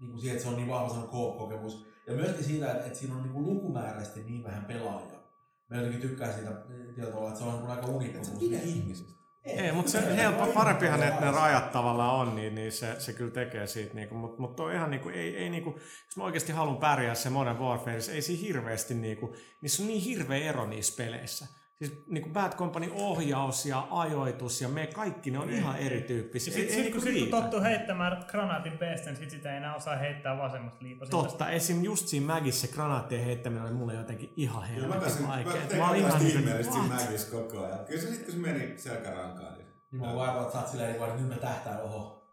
niin kuin siitä, että se on niin vahva sellainen kokemus Ja myöskin siitä, että, että siinä on niin kuin lukumääräisesti niin vähän pelaajia. Mä jotenkin tykkään siitä tietyllä tavalla, että se on aika unikko. Et sä pidä ihmisistä. Ei, mutta se helppo, parempihan, että ne rajat tavallaan on, niin, niin se, se kyllä tekee siitä. Niinku, mutta mut on ihan niinku, ei, ei niinku, jos mä oikeasti haluan pärjää se Modern Warfare, ei siinä hirveästi niinku, niissä on niin hirveä ero niissä peleissä. Siis niinku Bad Company ohjaus ja ajoitus ja me kaikki ne on ihan erityyppisiä. Ja Ei, sitten sit, niinku kun, sit, kun tottuu heittämään granaatin peesten, sit sitä ei enää osaa heittää vasemmasta liipasimesta. Totta, esim. just siinä Magissa se granaattien heittäminen oli mulle jotenkin ihan mä helvetin pääsin, mä vaikea. tein Mä olin ihan ihan niinku, siinä? Magissa koko ajan. Kyllä se sitten kun se meni selkärankaan, niin Niin mä vaan että sä oot silleen, niin kuin, että nyt me tähtää, oho.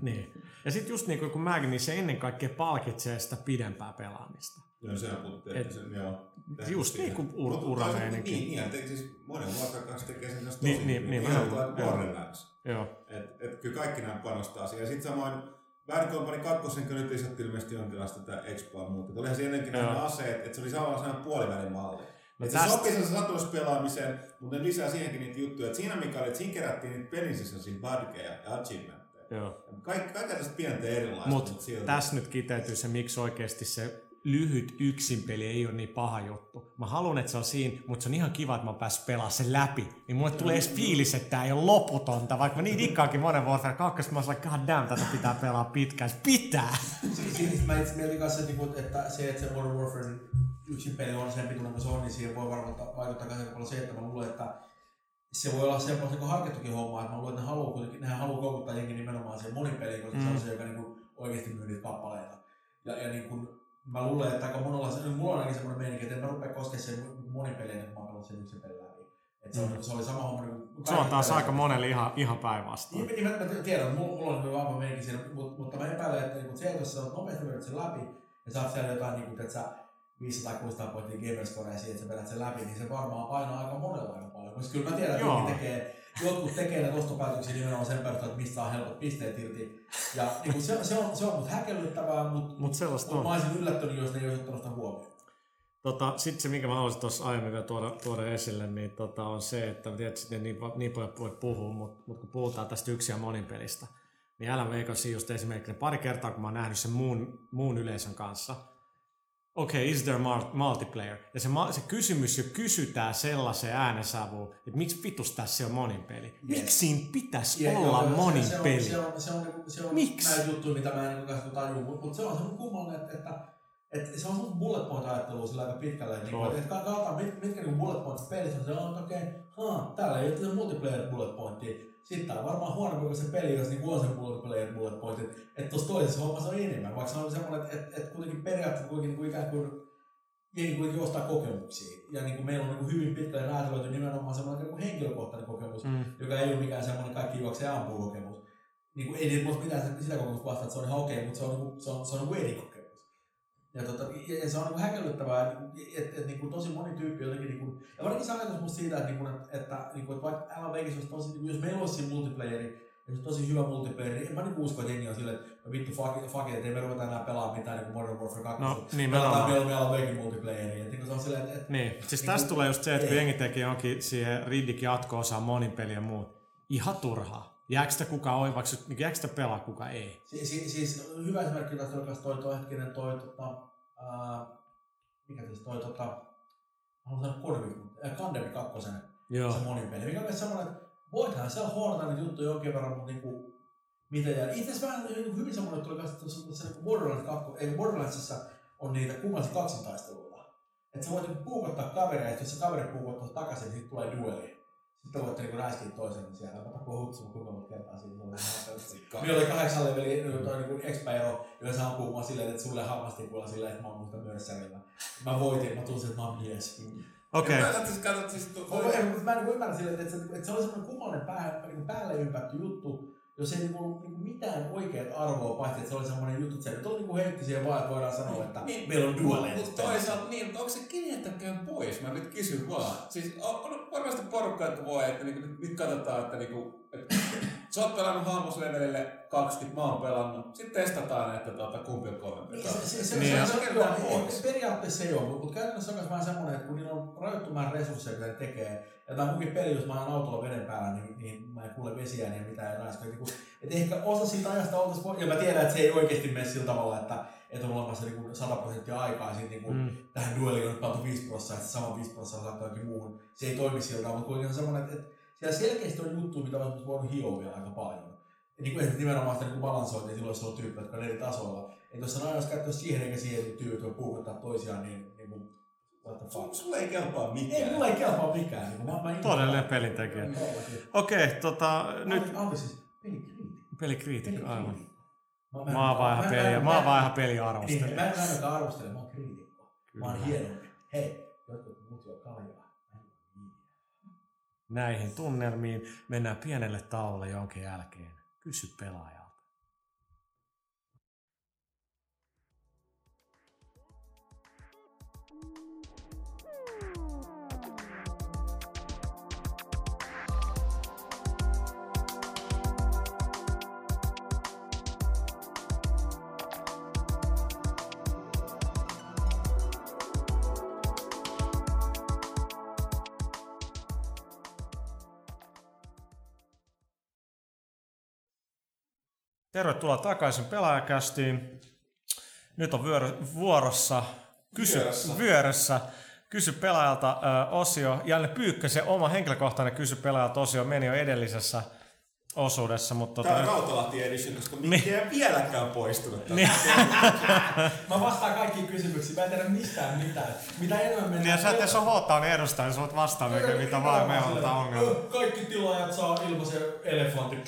niin. Ja sitten just niin kuin kun mäkin, niin se ennen kaikkea palkitsee sitä pidempää pelaamista. Joo, sehän puhuttiin, Et- että se, joo. just niin kuin ur- urameininki. Niin, niin, niin, siis monen vuotta kanssa tekee sen Niin, tosi niin, hyvin. niin, Ihan nimenomaan, tuolla joo. Joo. Et, et kyllä kaikki nämä panostaa siihen. Ja sitten samoin Bad Company 2, kun nyt lisättiin ilmeisesti jonkinlaista tätä Expoa muuta. Olihan se ennenkin nämä aseet, että se oli sellainen puolivälin malli. No et se tästä- sopii sen satuspelaamiseen, mutta ne lisää siihenkin niitä juttuja. Et siinä mikä oli, että siinä kerättiin niitä pelin sisäisiä badgeja ja achievementteja. Joo. Kaikki, kaikki tästä pientä erilaista, Mutta mut silti. tässä nyt kiteytyy se, miksi oikeasti se lyhyt yksin peli ei ole niin paha juttu. Mä haluan, että se on siinä, mutta se on ihan kiva, että mä pääs pelaamaan sen läpi. Niin mulle tulee edes fiilis, että tää ei ole loputonta. Vaikka mä niin dikkaakin monen Warfare 2, mä oon like, god damn, tätä pitää pelaa pitkään. Pitää! Si- si- mä itse mietin kanssa, että, niinku, että se, että se Modern Warfare yksin peli on sen pituinen kuin se on, niin siihen voi varmaan ta- vaikuttaa myös paljon se, että mä luulen, että se voi olla semmoista niin harkittukin homma, että mä luulen, että ne haluaa, kuitenkin, nehän haluaa koukuttaa jengi nimenomaan siihen monipeliin, koska mm. se on se, joka niin kuin, oikeasti myy niitä kappaleita. Ja, ja niin kuin, mä luulen, että aika monella, se, mulla on ainakin semmoinen meininki, että en mä rupea koskemaan sen monipeliin, että mä pelannut sen yksin pelin läpi. Et se, on, se oli sama homma niin Se on taas aika monelle ihan, ihan päinvastoin. Niin, niin mä, mä tiedän, mulla, mulla on hyvin vahva meininki siinä, mutta, mutta mä epäilen, että niin se, jos sä oot nopeasti vedät sen läpi ja saat siellä jotain, niin kuin, että sä 500-600 pointtia gamerscorea siihen, että sä vedät sen läpi, niin se varmaan painaa aika monella Koska kyllä mä tiedän, että jotkut tekee, jotkut tekee näitä ostopäätöksiä nimenomaan sen perusteella, että mistä saa helpot pisteet irti. Ja niin kuin se, se, on, se on mut häkellyttävää, mutta sellaista mut on. mä olisin yllättynyt, jos ne ei olisi ottanut sitä huomioon. Tota, Sitten se, minkä mä haluaisin tuossa aiemmin vielä tuoda, tuoda esille, niin tota, on se, että sitten niin, niin paljon voi puhua, mutta, mutta kun puhutaan tästä yksi ja monin pelistä, niin Wakesin just esimerkiksi pari kertaa, kun mä oon nähnyt sen muun, muun yleisön kanssa, okei, okay, is there multiplayer? Ja se, se kysymys jo kysytään sellaiseen äänensävyyn, että miksi vitus tässä on monin peli? Miksi siinä pitäisi Ja- olla joo, monin se, peli? Se on, se on, se on, se on Miksi? näitä juttuja, mitä mä en niin kanssa tajua, mutta, se on semmoinen kummallinen, että, että, että se on semmoinen bullet point ajattelua sillä aika pitkälle, On. niin, että katsotaan mit, mitkä niin bullet points pelissä on, se on, että okei, okay, täällä ei ole multiplayer bullet pointtia, sitten on varmaan huonompi kuin se peli, jos niin on se multiplayer bullet point, että, että tuossa toisessa hommassa on enemmän, vaikka se on semmoinen, että, että, että kuitenkin periaatteessa kuitenkin niin kuin ikään kuin jengi kuitenkin ostaa kokemuksia. Ja niin kuin meillä on niin kuin hyvin pitkälle räätälöity nimenomaan semmoinen niin kuin henkilökohtainen kokemus, Mm. joka ei ole mikään semmoinen kaikki juoksee ampuu kokemus. Niin kuin, ei niitä musta mitään sitä- kokemusta vastaan, että se on ihan okei, mutta se on, niin kuin, se on, se on kokemus. Ja, tota, ja, ja se on niin häkellyttävää, että et, et, niin kuin tosi moni tyyppi jotenkin, niin kuin, ja varsinkin se ajatus musta siitä, että, niin kuin, että, että, niin kuin, että vaikka Alan Vegas olisi tosi, niin kuin, jos meillä olisi siinä multiplayeri, ja se tosi hyvä multiplayeri, en mä niin usko, että jengi on silleen, että no vittu fuck, fuck it, ei me ruveta enää pelaamaan mitään niin kuin Modern Warfare 2. No, Pelataan nimenomaan. vielä meillä on Vegas multiplayeri. Että niin se on silleen, että, että Niin, siis Niin tästä kun- tulee just se, että kun jengi tekee jonkin siihen Riddick jatko-osaan monin peli ja muut, ihan turhaa. Jääkö sitä kuka oivaksi, niin jääkö sitä pelaa kuka ei? Si- si- siis hyvä esimerkki tästä kanssa toi, toi hetkinen toi, tota, ää, mikä tässä toi, tota, haluan sanoa Korvi, äh, Kandemi 2, Joo. se monin peli, mikä on myös semmoinen, että voithan siellä hoodata niitä juttuja jonkin verran, mutta niinku, mitä ja itse asiassa vähän niinku hyvin semmoinen tuli kanssa tuossa tuossa niinku Borderlands 2, ei Borderlandsissa on niitä kummallisia kaksintaisteluita. Että sä voit niinku puukottaa kaveria, ja jos se kaveri puukottaa takaisin, niin sitten tulee dueli. Sitten voitte niinku räiskiä toisen niin siellä. Mä tapoin hutsun kuinka monta kertaa siinä. Oli ihan helvetti. Meillä oli kahdeksan leveli niin toi niinku expero, jolla saa ampuu mua silleen, että sulle hammastikulla silleen, että mä oon muista mörssärillä. Mä voitin, mä tunsin, että mä oon mies. Okei. Ja Siis katsot siis... tu- Mä, en, mä en niinku ymmärrä silleen, että, se, että se oli semmoinen kummallinen pää, niin päälle ympätty juttu, jos ei niinku ollut niinku mitään oikeat arvoa, paitsi että se oli semmoinen juttu, että se nyt oli niinku heitti siihen vaan, että voidaan sanoa, että Niin. meillä on dualeja. Mutta toisaalta, niin, onko se kineettäkään pois? Mä nyt kysyn vaan. Siis on, on varmasti porukka, että voi, että niinku, nyt, nyt katsotaan, että niinku, että sä oot pelannut hahmoslevelille 20, mä oon pelannut. Sitten testataan, että tuota, kumpi on kovempi. Niin, se, se, se, Niin, se, se, se, Kertaa joo, pois. periaatteessa se ei ole, mutta käytännössä on myös vähän semmoinen, että kun niillä on rajoittu määrä resursseja, mitä ne tekee, ja tämä munkin peli, jos mä ajan autolla veden päällä, niin, niin mä en kuule vesiä ja mitään ja näistä. Niin että ehkä osa siitä ajasta oltaisiin, ja mä tiedän, että se ei oikeasti mene sillä tavalla, että, että on olemassa niin kuin 100 prosenttia aikaa siitä, niin kuin, Mm. tähän dueliin on nyt pantu 5 prosenttia, että se sama 5 prosenttia saattaa johonkin muuhun. Se ei toimi sillä tavalla, mutta kuitenkin on semmoinen, että, että siellä selkeästi on juttuja, mitä olisi voinut hioa vielä aika paljon. Ja niin kuin nimenomaan sitä niin balansointia, silloin jos on tyyppejä, jotka on eri tasoilla. Että jos on aina käyttänyt siihen eikä siihen, että tyypit voi puukottaa toisiaan, niin, niin kuin, what the fuck. Sulle ei kelpaa mikään. Ei, mulla ei kelpaa mikään. Niin kuin, mä, mä Todellinen pelintekijä. Okei, tota, nyt Nyt... Anteeksi, siis pelikriitikko. pelikriitikko, aivan. Mä- oon vaan ihan peli, mä oon vaan ihan peliarvostelija. Niin, mä en ainakaan arvostele, mä oon kriitikko. Mä oon hienompi. Hei, jotkut muut juo kaljaa. Mä en juo viiniä. Näihin tunnelmiin mennään pienelle tauolle jonkin jälkeen. Kysy pelaajalta. Tervetuloa takaisin pelaajakästiin. Nyt on vyöry, vuorossa kysy, Vyörössä. vyörössä kysy pelaajalta ö, osio. Janne Pyykkösen oma henkilökohtainen kysy pelaajalta osio meni jo edellisessä osuudessa, mutta Tää on tota, Rautalahti edition, koska mikki ei vieläkään poistunut. Niin. Mä vastaan kaikkiin kysymyksiin, mä en tiedä mistään mitään. Mitä enemmän mennään... niin jos sä et edes ole Hotaan edustaja, niin sä voit vastaa mikä mitä vaan me on tää ongelma. Kaikki tilaajat saa ilmaisen elefantin.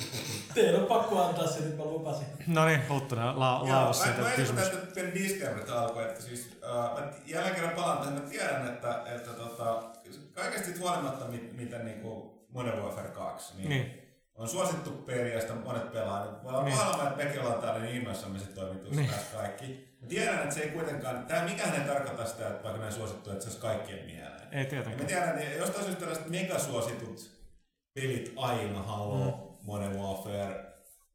Teidän on pakko antaa se, nyt mä lupasin. No niin, Huttunen, la, mä, siitä mä kysymys. esitän tästä pieni disclaimer alkuun, että siis mä jälleen kerran palaan tähän, mä tiedän, että, että tota, kaikesta huolimatta, mit, miten niinku Modern Warfare 2, niin, Niin. On suosittu peli ja sitä monet pelaa. Nyt Voi olla Niin. niin. että Pekillä on täällä niin innoissamme sit toimitusta Niin. niin. kaikki. Mä tiedän, että se ei kuitenkaan, tää mikään ei tarkoita sitä, että vaikka näin suosittu, että se olisi kaikkien mieleen. Ei Ja mä tietenkään. tiedän, että jostain syystä tällaiset megasuositut pelit aina, Halo, mm. Modern Warfare,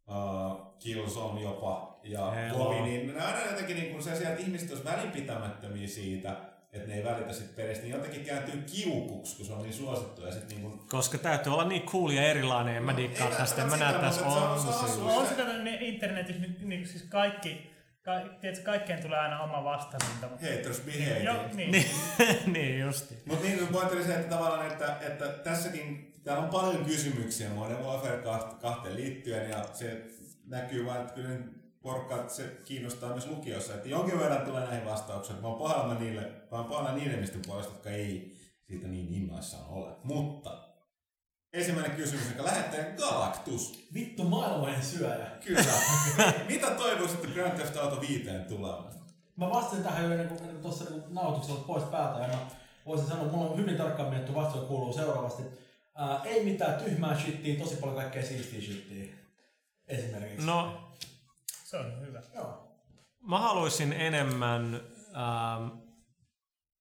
uh, Killzone jopa ja Halo. Kovi, niin ne aina jotenkin niin kun se että ihmiset olisi välinpitämättömiä siitä, että ne ei välitä sit pelistä, niin jotenkin kääntyy kiukuksi, kun se on niin suosittu. Ja sit niin kun, Koska täytyy olla niin cool ja erilainen, en mä dikkaa Ei tästä, en mä näe tässä on- on se on siis. sitä ne internetissä nyt niin, siis kaikki, ka, tiedätkö, kaikkeen tulee aina oma vastarinta. mutta- haters be Joo, hating. niin. Niin, niin justi. Mutta niin kuin pointti oli se, että tavallaan, että, että tässäkin täällä on paljon kysymyksiä Modern Warfare 2 liittyen ja se näkyy vain, että kyllä porukka se kiinnostaa myös lukiossa, että jonkin verran tulee näihin vastauksia. Mä oon pahalla niille, mä oon niiden ihmisten puolesta, jotka ei siitä niin innoissaan ole. Mutta ensimmäinen kysymys, joka lähettää Galactus. Vittu maailmojen syöjä. Kyllä. Mitä toivoisitte Grand Theft Auto 5 tulemaan? Mä vastasin tähän jo ennen kuin, tuossa niin nautuksella pois päältä ja mä voisin sanoa, mulla on hyvin tarkkaan mietitty vastaus kuuluu seuraavasti. Ää, ei mitään tyhmää shittiä, tosi paljon kaikkea siistiä shittiä. Esimerkiksi. No, Se on hyvä. Joo. mä haluaisin enemmän, ähm,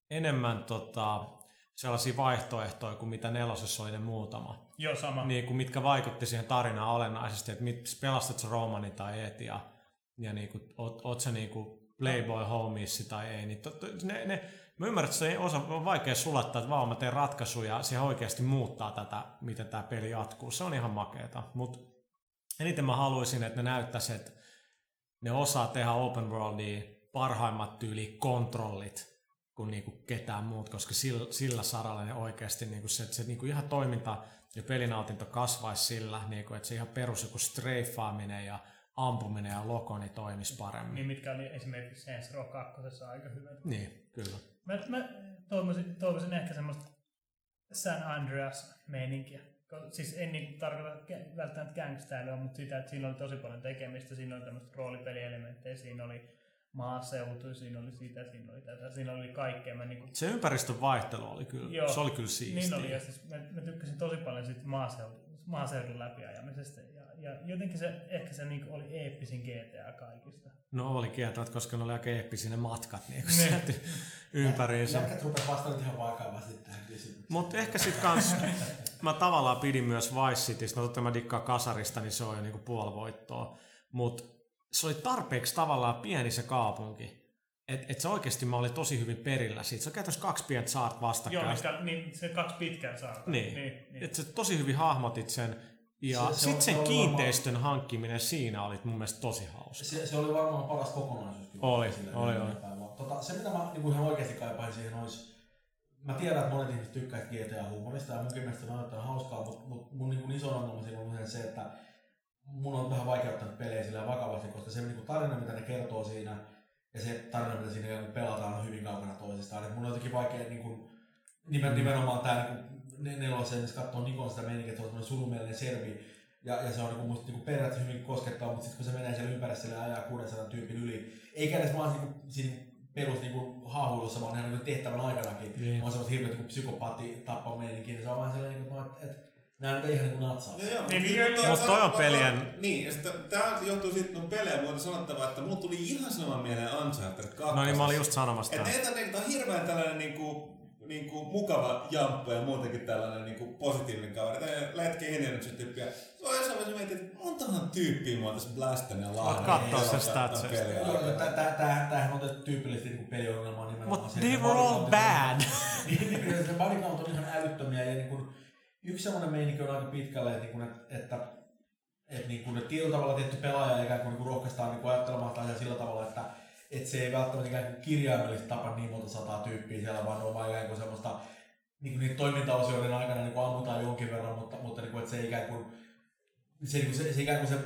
enemmän tota, sellaisia vaihtoehtoja kuin mitä nelosessa oli ne muutama. Joo, sama. Niin kuin mitkä vaikutti siihen tarinaan olennaisesti, että mit, pelastat sä Romani tai et ja, ja niin kuin, oot, oot sä niin kuin Playboy homies tai ei. Niin to, to, ne, ne, mä ymmärrän, että se ei osa, on vaikea sulattaa, että vaan mä teen ratkaisuja ja se oikeasti muuttaa tätä, miten tämä peli jatkuu. Se on ihan makeeta. Mutta eniten mä haluaisin, että ne näyttäisi, että ne osaa tehdä open worldia parhaimmat tyyli kontrollit kuin niinku ketään muut, koska sillä, sillä saralla ne oikeasti niinku se, se niinku ihan toiminta ja pelinautinto kasvaisi sillä, niinku, että se ihan perus joku streifaaminen ja ampuminen ja lokoni toimisi paremmin. Niin mitkä oli esimerkiksi Saints Row 2 aika hyvä. Niin, kyllä. Mä, mä toivoisin, toivoisin ehkä semmoista San Andreas-meininkiä. Ko- Siis en niin tarkoita välttämättä gangstailyä, mutta sitä, että siinä oli tosi paljon tekemistä. Siinä oli tämmöistä roolipelielementtejä, siinä oli maaseutu, siinä oli sitä, siinä oli tätä, siinä oli kaikkea. Mä niinku, Se ympäristön vaihtelu oli kyllä, Joo. se oli kyllä siistiä. niin oli, ja siis mä, mä tykkäsin tosi paljon siitä maaseudun, maaseudun läpiajamisesta. Ja, ja jotenkin se, ehkä se niinku oli eeppisin GTA kaikista. No oli kieltävät, koska ne oli aika eeppisiä ne matkat niin kuin Niin. sieltä ympäriinsä. Jätkät rupes vastaamaan ihan vakavasti tähän kysymykseen. Mutta ehkä sit kans, mä tavallaan pidin myös Vice Citystä, no totta mä dikkaan kasarista, niin se on jo niinku puoli voittoa. Mutta se oli tarpeeksi tavallaan pieni se kaupunki. Että et se oikeasti mä olin tosi hyvin perillä siitä. Se on käytännössä kaksi pientä saart vastakkain. Joo, mitkä, niin se kaksi pitkään saa. Niin. niin, niin. Että sä tosi hyvin hahmotit sen. Ja Se- se on- sitten se sen on kiinteistön hankkiminen siinä oli mun mielestä tosi hauska. Se, se oli varmaan paras kokonaisuus. kyllä. Oli, oli, oli. Tota, se mitä mä niin ihan oikeasti kaipaisin siihen olisi, mä tiedän, että monet ihmiset tykkää GTA-huumorista ja munkin mielestä se näyttää hauskaa, mutta mut mun niin iso ongelma siinä on usein se, että mun on vähän vaikea ottaa pelejä sillä vakavasti, koska se niin tarina, mitä ne kertoo siinä, ja se tarina, mitä siinä pelataan, on hyvin kaukana toisistaan. Et mun on jotenkin vaikea niin kuin, nimen, nimenomaan tämä niin nelosen, missä katsoo Nikon sitä meininkiä, että se on semmoinen surumielinen serbi, ja, ja se on niin musta niin periaatteessa hyvin koskettava, mutta sitten kun se menee siellä ympäri sille ajaa 600 tyypin yli, eikä edes vaan niin kuin, siinä perus niin kuin, haahuilussa, vaan ihan niin kuin tehtävän aikanakin, Niin. on semmoista hirveät niin psykopaatti tappameininkiä, niin se on vähän sellainen, niin kuin, että, että nämä nyt ei ihan niin kuin natsaa. Joo, joo, Niin, mutta niin, toi- Mut toi on toi- pelien- Niin, ja sitten tää johtuu siitä, että on pelejä, muuta sanottavaa, että mulla tuli ihan sama mieleen Uncharted 2. No niin, mä olin just sanomassa Että tää on hirveän tällainen niinku, niinku mukava jamppu ja muutenkin tällainen niinku positiivinen kaveri. Tää lätkä energy tyyppiä. Se on jossain vaiheessa mietin, että montahan tyyppiä mä oon tässä Blastan ja Lahden. aikana. tä- tä- Tämähän on otettu tyypillisesti niin peliongelmaa nimenomaan. But se, they were all bad. niin, niin, se body count on ihan älyttömiä ja niin kuin, yksi semmoinen meininki on aika pitkälle, että, niin kuin, että, että että niin kuin, tietyllä tavalla tietty pelaaja ikään kuin, niin kuin rohkaistaan niin kuin ajattelemaan sitä asiaa sillä tavalla, että että se ei välttämättä ikään kuin kirjaimellisesti tapa niin monta sataa tyyppiä siellä, vaan on vaan ikään kuin semmoista niin kuin niitä toimintaosioiden aikana niin kuin ammutaan jonkin verran, mutta, mutta niin kuin, että se ikään kuin se, niin se, se, ikään kuin se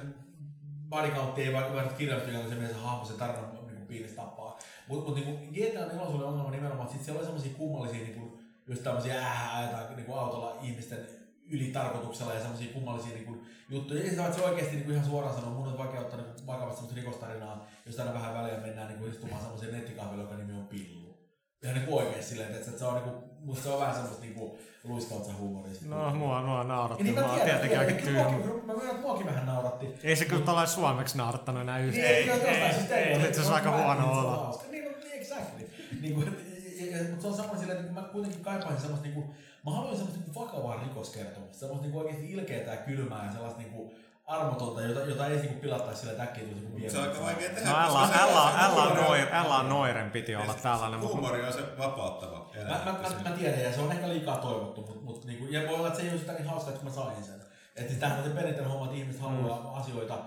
body count ei vaikka vaikka kirjoittaa ikään kuin se, miten se hahmo, se tarina niin kuin piirissä tappaa. Mutta mut, niin GTA 4 oli ongelma nimenomaan, että sit siellä oli semmoisia kummallisia niin kuin, just tämmöisiä äähä ajetaan niin kuin autolla ihmisten ylitarkoituksella ja semmoisia kummallisia niin kuin, juttuja. Ja se, se oikeasti niin kuin ihan suoraan sanoa, mun on vaikea ottaa niin vakavasti semmoista rikostarinaa, jos aina vähän väliä mennään niin kuin istumaan semmoiseen nettikahville, joka nimi on Pillu. Ihan niin kuin oikeasti silleen, että, että se on niin kuin, musta se on vähän semmoista niin kuin luiskautsa huumoria. No, mua, mua nauratti. Niin, Mä tiedän, tietenkin aika tyhmä. Mä myönnän, että muakin vähän nauratti. Ei se kyllä tällainen suomeksi naurattanut enää yhtään. Ei, ei, ei, ei, ei, Mutta itse asiassa aika huono olo. Niin, no, niin, exactly. Niin kuin, mutta se on sama silleen, että mä kuitenkin kaipaisin semmoista, niin kuin, mä haluan semmoista niin kuin vakavaa rikoskertomusta, semmoista niin kuin oikeasti ilkeää ja kylmää ja sellaista niin kuin armotonta, jota, jota ei niin kuin pilattaisi sillä äkkiä tulisi kuin Se on aika vaikea tehdä. No älä, älä, älä, noir, älä noiren piti olla tällainen. mutta- Huumori on se vapauttava Mä, mä, mä, mä, tiedän, ja se on ehkä liikaa toivottu, mutta mut, niinku, ja voi olla, että se ei ole sitä niin hauskaa, että mä sain sen. Että siis tämähän on se perinteinen homma, että ihmiset haluaa Mm. asioita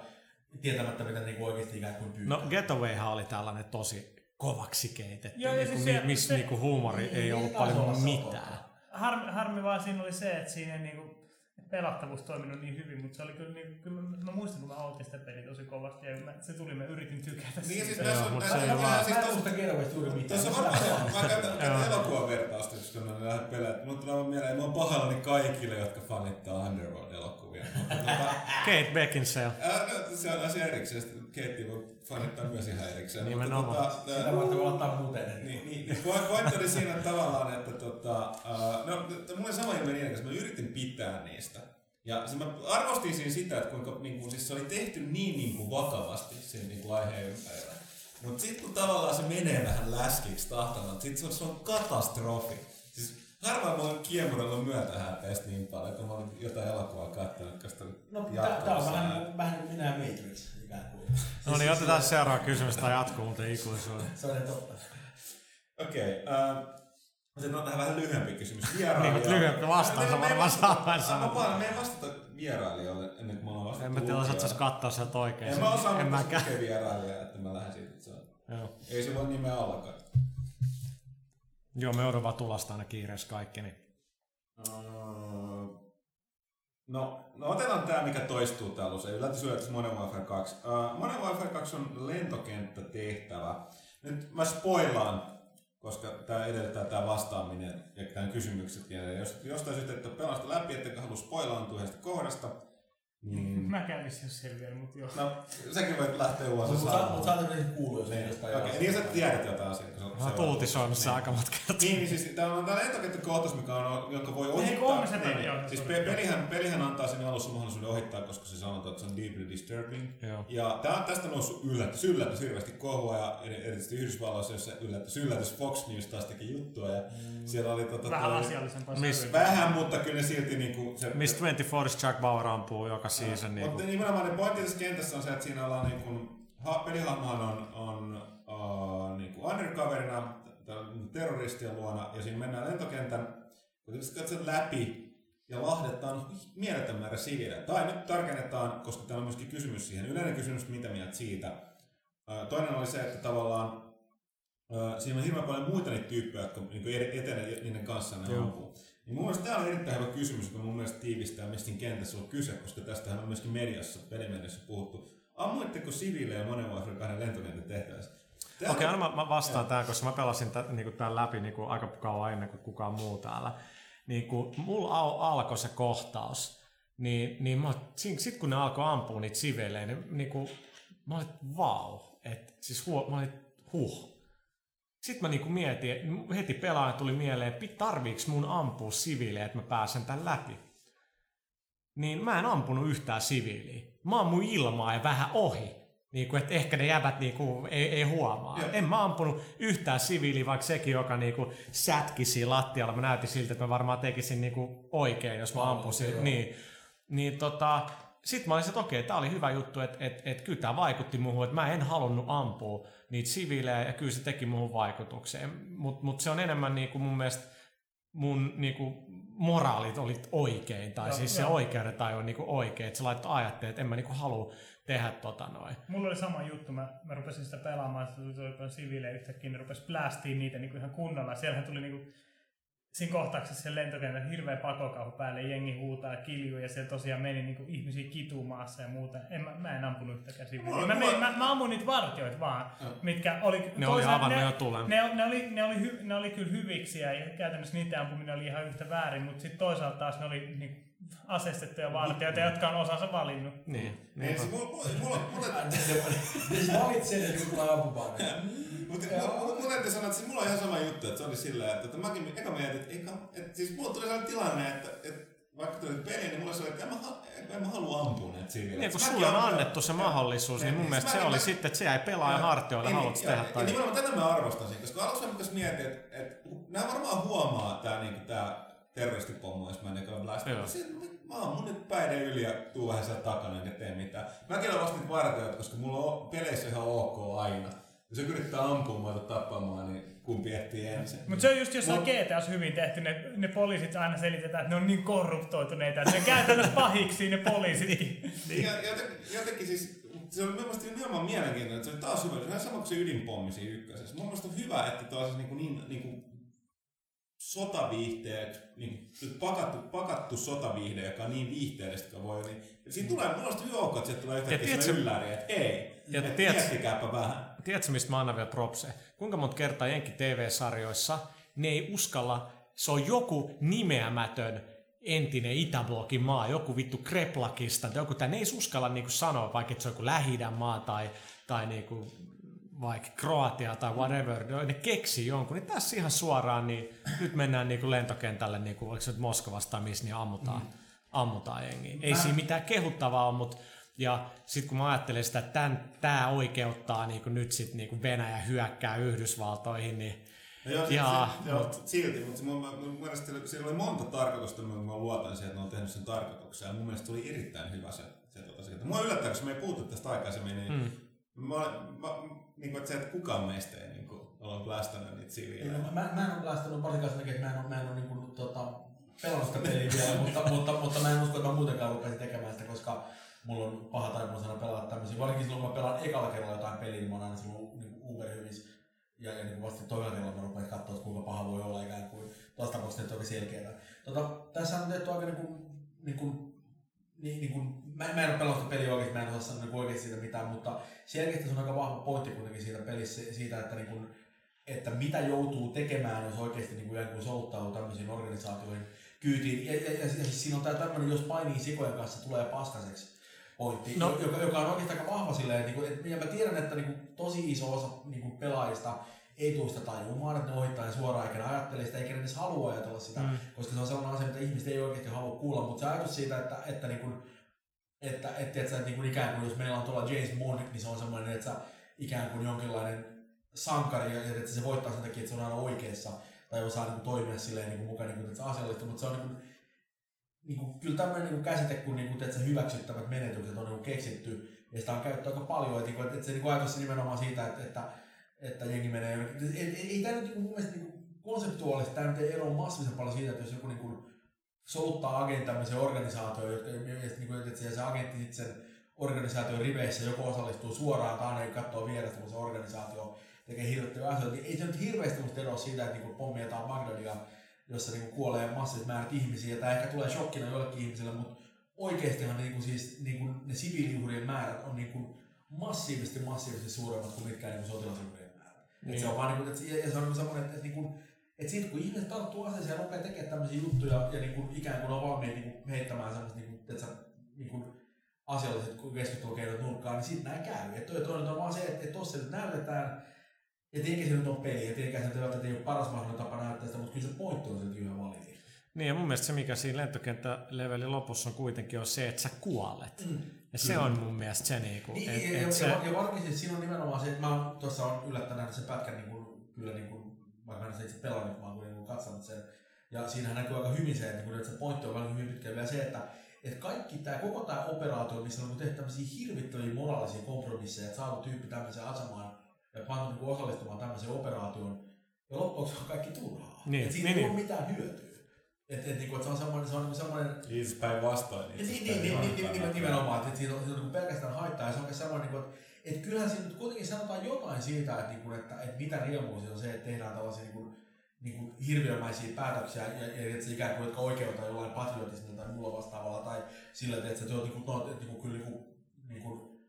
tietämättä, mitä niinku oikeasti ikään kuin pyytää. No Getawayhan oli tällainen tosi kovaksi keitetty, Joo, niinku, siis missä se- niinku huumori ei Niin, ollut paljon mitään. Harmi, harmi vaan siinä oli se, että siinä ei niinku, pelattavuus toiminut niin hyvin, mutta se oli kyllä, niin, kyllä mä, mä muistan, kun mä aloitin sitä peliä tosi kovasti ja mä, se tuli, mä yritin tykätä Niin, siitä. siis Joo, tässä on, mutta tässä se ei on, juuri mitään. Tuossa Mä varmaan, mä käytän, elokuvan vertausta, koska mä lähden pelaamaan. Mulla tulee mieleen, mä oon pahoillani kaikille, jotka fanittaa Underworld-elokuvia. Tota, Kate Beckinsale. ää, no, se on asia erikseen, sitten Keitti voi fanittaa myös ihan erikseen. Nimenomaan. Mutta, tota, Sitä varten voi ottaa muuten. Niin, niin, niin point- pointti oli siinä tavallaan, että tota, uh, no, oli sama ilme niiden kanssa, mä yritin pitää niistä. Ja se mä arvostin siinä sitä, että kuinka niin kuin, siis se oli tehty niin, niin kuin vakavasti sen niin kuin aiheen ympärillä. Mutta sitten kun tavallaan se menee vähän läskiksi tahtamaan, sit se on, se on katastrofi. Siis harvoin mä oon kiemurellut myötähäpeästä niin paljon, että mä olin jotain elokuvaa katsonut, koska No, tää on vähän, niin vähän niin minä ja Matrix. No niin, otetaan seuraava kysymys tai jatkuu muuten ikuisuuden. Se on ihan totta. Okei. Okay, uh, Otetaan tähän vähän lyhyempi kysymys. Niin, Vierailija. mutta lyhyempi vastaus on Me- me- varmaan me- saadaan Mä sanoa. vaan, me ei vastata vierailijoille ennen kuin me ollaan vastattu En mä tiedä, osaatko sä katsoa sieltä oikein. En mä osaa, en mutta lukea vierailija, että mä lähden siitä, että se on. Joo. Ei se voi nimeä alkaa. Joo, me joudun vaan tulasta aina kiireessä kaikki. Niin. No, no otetaan tämä, mikä toistuu täällä usein. Yllätys, yllätys, Modern Warfare 2. Uh, Modern Warfare 2 on lentokenttätehtävä. Nyt mä spoilaan, koska tämä edellyttää tämä vastaaminen ja tämän kysymyksetkin. Ja jos jostain syystä et ole pelasta läpi, ettekä halua spoilaantua yhdestä kohdasta, niin... Mä kävisin, jos selviää, mutta joo. No, säkin voit lähteä ulos. Mutta mut sä oot kuullut, jos ei jostain Okei, niin sä tiedät jotain asiaa. Mä oon sä- uutisoinut se Niin. aika monta kertaa. Niin, niin siis täällä on tää lentokenttäkohtaus, mikä on, jonka voi ohittaa. kolme se niin, peli, niin. joo, Siis pelihän, pelihän antaa sen alussa mahdollisuuden ohittaa, koska se sanotaan, että se on deeply disturbing. Joo. Ja tää on tästä noussut yllätys, yllätys hirveästi kohua ja eri- erityisesti Yhdysvalloissa, jossa yllätys, yllätys Fox News taas teki juttua ja mm. siellä oli tota, Vähän asiallisempaa. Vähän, mutta kyllä ne silti niinku se... Miss 24 Jack Bauer ampuu joka season. Niin Mutta nimenomaan ne pointti tässä kentässä on se, että siinä ollaan niin kuin, ha, pelihahmohan on, on uh, niin kuin undercoverina terroristien luona ja siinä mennään lentokentän, kun tietysti katsot läpi ja lahdetaan mieletön määrä siviilejä. Tai nyt tarkennetaan, koska täällä on myöskin kysymys siihen, yleinen kysymys, mitä mieltä siitä. Uh, toinen oli se, että tavallaan uh, siinä on hirveän paljon muita niitä tyyppejä, jotka niin etenee niiden kanssa ne ampuu. Niin mun mielestä tämä on erittäin hyvä kysymys, joka mun mielestä tiivistää, mistä kentässä on kyse, koska tästähän on myöskin mediassa, pelimediassa puhuttu. Ammuitteko siviilejä monen Warfare kahden lentokentän tehtävässä? Tää Okei, on- okay, mä, mä vastaan tähän, koska mä pelasin tä, niinku tämän läpi niinku aika kauan ennen kuin kukaan muu täällä. Niin kun mulla al- alkoi se kohtaus, niin, niin mä, sit kun ne alkoi ampua niitä siveilejä, niin niinku, mä olin, vau, et, siis huo, mä olin, huh. Sitten mä niinku mietin, heti pelaajan tuli mieleen, että tarviiks mun ampua siviilejä, että mä pääsen tän läpi. Niin mä en ampunut yhtään siviiliä. Mä ammuin ilmaa ja vähän ohi. Niin kuin, että ehkä ne jäbät niin kuin, ei, ei huomaa. Joo. En mä ampunut yhtään siviiliä, vaikka sekin, joka niin kuin, sätkisi lattialla. Mä näytin siltä, että mä varmaan tekisin niin kuin, oikein, jos mä ampusin. Niin, niin tota, sitten mä olisin, että okei, tää oli hyvä juttu, että et, et, kyllä tämä vaikutti muuhun, että mä en halunnut ampua niitä siviilejä ja kyllä se teki muuhun vaikutukseen. Mutta mut se on enemmän niin kuin mun mielestä mun, niinku, moraalit oli oikein, tai Joo, siis se joo. oikeuden tai on niinku oikein, että sä laittoi ajattelee, että en mä niinku halua tehdä tota noin. Mulla oli sama juttu, mä, mä rupesin sitä pelaamaan, että tuli paljon siviilejä yhtäkkiä, ne rupesi blastiin niitä niinku ihan kunnolla. Siellähän tuli niinku, siinä kohtauksessa sen lentokentän hirveä pakokauhu päälle, jengi huutaa ja kiljuu ja siellä tosiaan meni niinku ihmisiä kitumaassa ja muuta. En, mä, mä en ampunut yhtäkään. Mulla- Mä, menin, mä, mä ammun niitä vartioita vaan, mitkä oli... Ne oli avannut jo tulen. Ne, ne, oli, ne, oli hy, ne oli kyllä hyviksiä ja käytännössä niiden ampuminen oli ihan yhtä väärin, mutta sitten toisaalta taas ne oli niinku aseistettuja vartijoita, jotka on osansa valinnut. Niin, Ei, niin. se mulla, mulla, mulla, mulla, Siis valitsee, että kun tulee ampumaan. Mutta mun, mun täytyy sanoa, että siis mulla on ihan sama juttu, että se oli silleen, että, että mäkin eka mietin, että, eikä, että siis mulla tuli sellainen tilanne, että, että vaikka tuli peli, niin mulla se oli, että en mä, en mä halua ampua näitä siviilejä. Niin, kun sulle on annettu se mahdollisuus, niin mun Niin, mielestä siis se mä- oli mä- sitten, että se jäi pelaajan hartioille, Niin, haluatko ja- tehdä Ja tai... nimenomaan tätä mä arvostasin, koska aluksi mä mietin, että, että nämä varmaan huomaa tää, niinku, tää terroristipommo, jos mä en eka blast. Joo. Sitten mä ammun nyt päiden yli ja tuu vähän sieltä takana enkä tee mitään. Mäkin olen vasta vartijoita, koska mulla on peleissä ihan ok aina. Jos joku yrittää ampua mua tai tappamaan, niin kumpi ehtii ensin. Mutta se on just jossain Mut- GTAs hyvin tehty, ne, ne poliisit aina selitetään, että ne on niin korruptoituneita, että ne käytännössä pahiksi ne poliisitkin. Niin. Ja joten, jotenkin siis, se oli mielestäni nimenomaan mielenkiintoinen, että se oli taas hyvä. Se on sama kuin se ydinpommi siinä ykkösessä. Mun mielestä on hyvä, että tuossa niin, niin, niin sotaviihteet, niin pakattu, pakattu sotaviihde, joka on niin viihteellistä kuin voi, niin siinä tulee, mulla on hyvä että sieltä tulee yhtäkkiä tiedätkö- ylläri, että hei, Ja että tiedätkö- miettikääpä vähän. Tiedätkö, mistä mä annan vielä propseja? Kuinka monta kertaa Jenkki TV-sarjoissa ne ei uskalla, se on joku nimeämätön entinen Itäblokin maa, joku vittu Kreplakista, joku tää, ne ei uskalla niinku sanoa, vaikka se on joku lähi maa tai, tai niinku vaikka Kroatia tai whatever, ne- ne keksii jonkun, niin tässä ihan suoraan, niin nyt mennään niinku lentokentälle, niinku, oliko se nyt Moskovasta missä, niin ammutaan, ammutaan jengiä. Ei siinä mitään kehuttavaa ole, mutta ja sitten kun mä ajattelen sitä, että tämä oikeuttaa niinku nyt sit niinku Venäjä hyökkää Yhdysvaltoihin, niin No joo, se, Jaa, se, joo, silti, mutta se, mun, mun, mielestä siellä- siellä oli monta tarkoitusta, mutta mä luotan siihen, että ne on tehnyt sen tarkoituksen. Ja mun mielestä tuli erittäin hyvä se, se tota, siitä. Mua yllättää, koska me ei puhuttu tästä aikaisemmin, niin Mm. mä, mä, niin kuin, että se, että kukaan meistä ei niin kuin, ole blastannut niitä siviilejä. Mä, mä, mä en ole lähtenyt varsinkaan sen että mä en ole, mä en ole niin kuin, tota, pelannut sitä peliä vielä, mutta, mutta, mutta, mä en usko, että mä muutenkaan rupesin tekemään sitä, koska mulla on paha taipumus aina pelata tämmöisiä. Varsinkin silloin, kun mä pelaan ekalla kerralla jotain peliä, mä oon aina silloin niin uberhyvissä. Ja, ja niin vasta toisella kerralla mä rupean katsoa, että kuinka paha voi olla ikään kuin. Tuossa tapauksessa nyt oikein selkeää. Tota, tässä on tehty aika niin kuin, niin kuin niin, niin kuin, mä, mä en ole pelannut peliä oikeasti, mä en osaa sanoa oikeasti siitä mitään, mutta selkeästi se on aika vahva pointti kuitenkin siitä pelissä, siitä, että niin kuin, että mitä joutuu tekemään, jos oikeasti niin kuin joku soluttautuu tämmöisiin organisaatioihin kyytiin. Ja, ja, ja, ja siis siinä on tämä tämmöinen, jos painii sikojen kanssa, tulee paskaseksi pointti, No. joka, joka, on oikeasti aika vahva silleen, niin kuin, et, ja mä tiedän, että niin kuin, tosi iso osa niin kuin pelaajista ei tule sitä tajumaan, että ne ohittaa ja suoraan eikä ajattele sitä, eikä edes halua ajatella sitä, Mm. mm. koska se on sellainen asia, mitä ihmiset ei oikeasti halua kuulla, mutta se ajatus siitä, että, että, niin kuin, että, että, että, että niin kuin ikään kuin jos meillä on tuolla James Bond, niin se on semmoinen, että sä ikään kuin jonkinlainen sankari ja että se voittaa sen takia, että se on aina oikeassa tai osaa niin kuin, toimia silleen niin kuin, mukaan niin kuin, että asiallista, mutta se on niin kuin, niin kuin, kyllä tämmöinen niin kuin käsite, kun niin kuin, että hyväksyttävät menetykset on niin kuin, keksitty ja sitä on käytetty aika paljon, että, niin kuin, että se niin ajatus nimenomaan siitä, että, että, että jengi menee. Ei, ei, ei tämä nyt niin kuin, mun mielestä niin kuin, konseptuaalisesti tämä nyt ei eroa massiivisen paljon siitä, että jos joku niin kuin, soluttaa agentin tämmöiseen organisaatioon, jotka, ja niin että se, agentti sitten sen organisaation riveissä joko osallistuu suoraan tai aina katsoo vierestä, kun se organisaatio tekee hirveästi asioita, niin ei se nyt hirveästi musta eroa siitä, että niin pommietaan Bagdadia, jossa niin kuolee massiiviset määrät ihmisiä, ja tämä ehkä tulee shokkina joillekin ihmisille, mutta oikeastihan niin kuin, siis, niin kuin, ne siviiliuhrien määrät on niin kuin, massiivisesti massiivisesti suuremmat kuin mitkään niin sotilasuhrien määrät. Niin. Se on vaan, niin kuin, että, ja se on niin semmoinen, että, että, niin kuin, että siitä kun ihmiset tarttuu aseeseen ja rupeaa tekemään tämmöisiä juttuja ja niin kuin, ikään kuin on valmiit niin kuin, heittämään semmoista niin kuin, että, niin kuin, asialliset keskustelukeinot nurkkaan, niin sitten näin käy. Ja toi, toinen on vaan se, että, tuossa nyt näytetään, että eikä se nyt ole peli, että eikä se välttämättä ei ole paras mahdollinen tapa näyttää sitä, mutta kyllä se pointti on silti ihan validi. Niin ja mun mielestä se, mikä siinä lentokenttälevelin lopussa on kuitenkin on se, että sä kuolet. Mm. Ja se on mun mielestä se niinku, Niin, et, ja, et ja, se, ja, ja siis siinä on nimenomaan se, että mä tuossa on yllättäen nähnyt sen pätkän niin kuin, kyllä niin kuin, vaikka en itse pelannut, oon kuitenkin niin katsonut sen. Ja siinähän näkyy aika hyvin se, että, niin kuin, että se pointti on vähän hyvin pitkälle vielä se, että että kaikki tämä, koko tämä operaatio, missä on niin tehty tämmöisiä hirvittäviä moraalisia kompromisseja, että saatu tyyppi tämmöiseen asemaan ja pantu niin osallistumaan tämmöiseen operaatioon, ja loppujen lopuksi on kaikki turhaa. Niin, Et siitä niin, ei ole niin. mitään hyötyä. Että et, niinku, et se on semmoinen, se on semmoinen Itse päinvastoin. niin, niin, niin, niin, niin, niin, nimenomaan, että siitä on, siitä on niinku pelkästään haittaa ja se on oikein semmoinen, niinku, että et kyllähän siinä nyt kuitenkin sanotaan jotain siitä, että, niinku, että, että mitä riemua siitä on se, että tehdään tällaisia niinku, niinku hirviömäisiä päätöksiä ja, ja että se ikään kuin, jotka jollain patriotismilla tai muulla vastaavalla tai sillä, että se on niinku, no, että, niinku, kyllä niinku, niinku